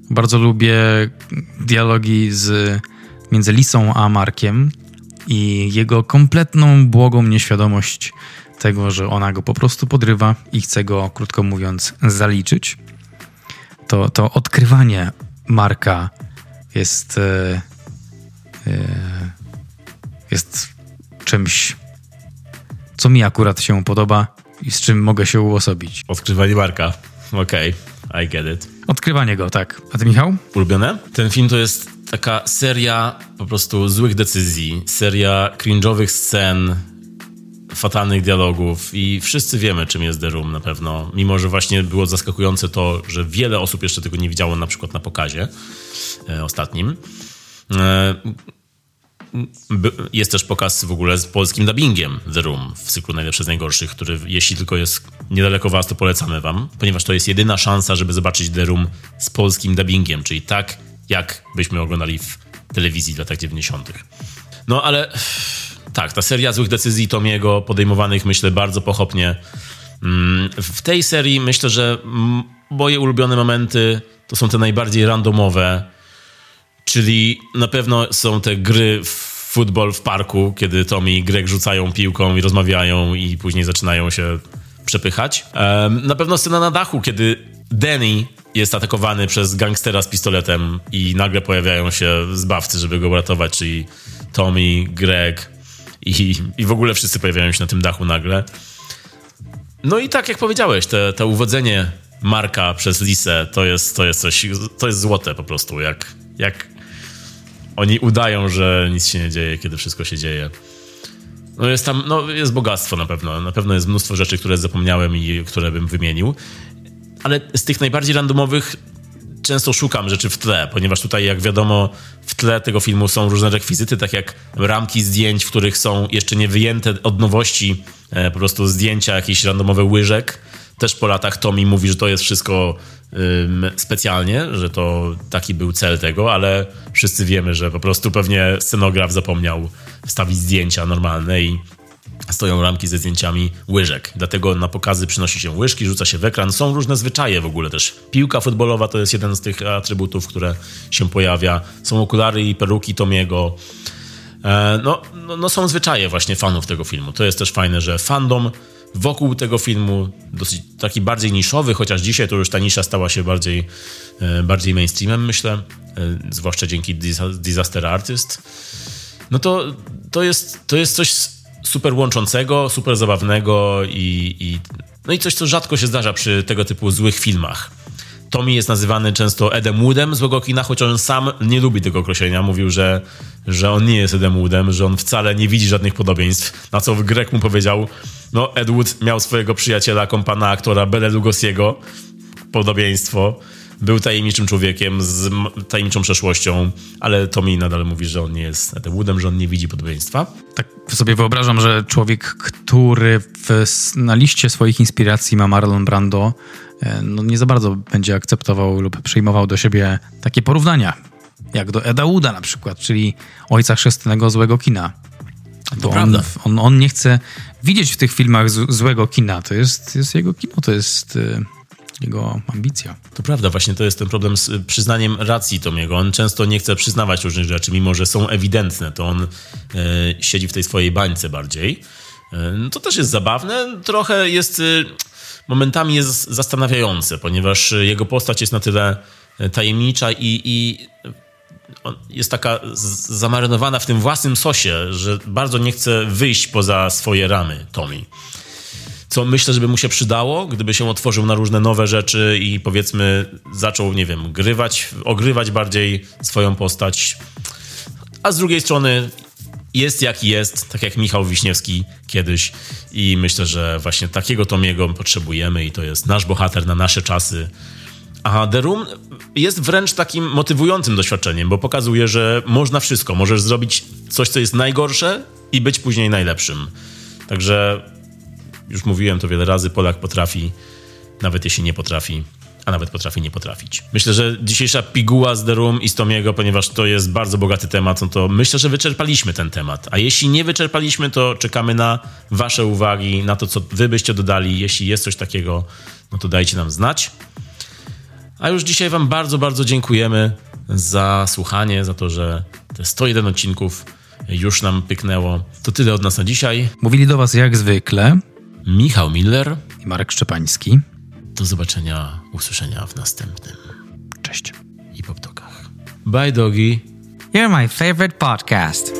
Bardzo lubię dialogi z, między Lisą a Markiem i jego kompletną błogą nieświadomość tego, że ona go po prostu podrywa i chce go, krótko mówiąc, zaliczyć. To, to odkrywanie Marka jest, e, e, jest czymś, co mi akurat się podoba i z czym mogę się uosobić. Odkrywanie Marka. Okej, okay. I get it. Odkrywanie go, tak. A ty, Michał? Ulubione? Ten film to jest taka seria po prostu złych decyzji, seria cringe'owych scen, fatalnych dialogów i wszyscy wiemy, czym jest The Room na pewno. Mimo, że właśnie było zaskakujące to, że wiele osób jeszcze tego nie widziało na przykład na pokazie e, ostatnim. E, jest też pokaz w ogóle z polskim dubbingiem The Room w cyklu Najlepsze z Najgorszych, który jeśli tylko jest niedaleko was, to polecamy wam, ponieważ to jest jedyna szansa, żeby zobaczyć The Room z polskim dubbingiem, czyli tak, jak byśmy oglądali w telewizji w latach 90. No ale tak, ta seria złych decyzji Tomiego, podejmowanych myślę bardzo pochopnie. Mm, w tej serii myślę, że moje ulubione momenty to są te najbardziej randomowe, czyli na pewno są te gry w futbol w parku, kiedy Tommy i Greg rzucają piłką i rozmawiają i później zaczynają się przepychać. Na pewno scena na dachu, kiedy Danny jest atakowany przez gangstera z pistoletem i nagle pojawiają się zbawcy, żeby go uratować, czyli Tommy, Greg i, i w ogóle wszyscy pojawiają się na tym dachu nagle. No i tak jak powiedziałeś, te, to uwodzenie Marka przez Lisę to jest, to jest coś, to jest złote po prostu, jak, jak oni udają, że nic się nie dzieje, kiedy wszystko się dzieje. No jest tam, no jest bogactwo na pewno, na pewno jest mnóstwo rzeczy, które zapomniałem i które bym wymienił ale z tych najbardziej randomowych często szukam rzeczy w tle, ponieważ tutaj, jak wiadomo, w tle tego filmu są różne rekwizyty, tak jak ramki zdjęć, w których są jeszcze nie wyjęte od nowości e, po prostu zdjęcia, jakieś randomowe łyżek. Też po latach Tommy mówi, że to jest wszystko specjalnie, że to taki był cel tego, ale wszyscy wiemy, że po prostu pewnie scenograf zapomniał wstawić zdjęcia normalne i stoją ramki ze zdjęciami łyżek. Dlatego na pokazy przynosi się łyżki, rzuca się w ekran. Są różne zwyczaje w ogóle też. Piłka futbolowa to jest jeden z tych atrybutów, które się pojawia. Są okulary i peruki Tomiego. E, no, no, no, są zwyczaje właśnie fanów tego filmu. To jest też fajne, że fandom wokół tego filmu, dosyć taki bardziej niszowy, chociaż dzisiaj to już ta nisza stała się bardziej, e, bardziej mainstreamem, myślę, e, zwłaszcza dzięki Disaster Artist. No to, to, jest, to jest coś super łączącego, super zabawnego i, i, no i coś, co rzadko się zdarza przy tego typu złych filmach. Tommy jest nazywany często Edem Woodem złego kina, choć on sam nie lubi tego określenia. Mówił, że, że on nie jest Edem Woodem, że on wcale nie widzi żadnych podobieństw. Na co Greg mu powiedział, no Ed Wood miał swojego przyjaciela, kompana aktora Bele Lugosiego, podobieństwo był tajemniczym człowiekiem z tajemniczą przeszłością, ale Tommy nadal mówi, że on nie jest Woodem, że on nie widzi podobieństwa. Tak sobie wyobrażam, że człowiek, który w, na liście swoich inspiracji ma Marlon Brando, e, no nie za bardzo będzie akceptował lub przyjmował do siebie takie porównania, jak do Eda Wooda na przykład, czyli ojca chrzestnego złego kina. To on, on, on, nie chce widzieć w tych filmach z, złego kina. To jest, jest jego kino, to jest e, jego ambicja. To prawda, właśnie to jest ten problem z przyznaniem racji Tomiego. On często nie chce przyznawać różnych rzeczy, mimo że są ewidentne. To on e, siedzi w tej swojej bańce bardziej. E, no to też jest zabawne. Trochę jest... E, momentami jest zastanawiające, ponieważ jego postać jest na tyle tajemnicza i, i jest taka zamarynowana w tym własnym sosie, że bardzo nie chce wyjść poza swoje ramy Tommy co myślę, żeby mu się przydało, gdyby się otworzył na różne nowe rzeczy i powiedzmy zaczął, nie wiem, grywać, ogrywać bardziej swoją postać. A z drugiej strony jest jak jest, tak jak Michał Wiśniewski kiedyś i myślę, że właśnie takiego Tomiego potrzebujemy i to jest nasz bohater na nasze czasy. A The Room jest wręcz takim motywującym doświadczeniem, bo pokazuje, że można wszystko. Możesz zrobić coś, co jest najgorsze i być później najlepszym. Także już mówiłem to wiele razy, Polak potrafi, nawet jeśli nie potrafi, a nawet potrafi nie potrafić. Myślę, że dzisiejsza piguła z The Room i z Tomiego, ponieważ to jest bardzo bogaty temat, no to myślę, że wyczerpaliśmy ten temat. A jeśli nie wyczerpaliśmy, to czekamy na wasze uwagi, na to, co wy byście dodali. Jeśli jest coś takiego, no to dajcie nam znać. A już dzisiaj wam bardzo, bardzo dziękujemy za słuchanie, za to, że te 101 odcinków już nam pyknęło. To tyle od nas na dzisiaj. Mówili do was jak zwykle Michał Miller. i Marek Szczepański. Do zobaczenia, usłyszenia w następnym Cześć. i poptokach. Bye, dogi. You're my favorite podcast.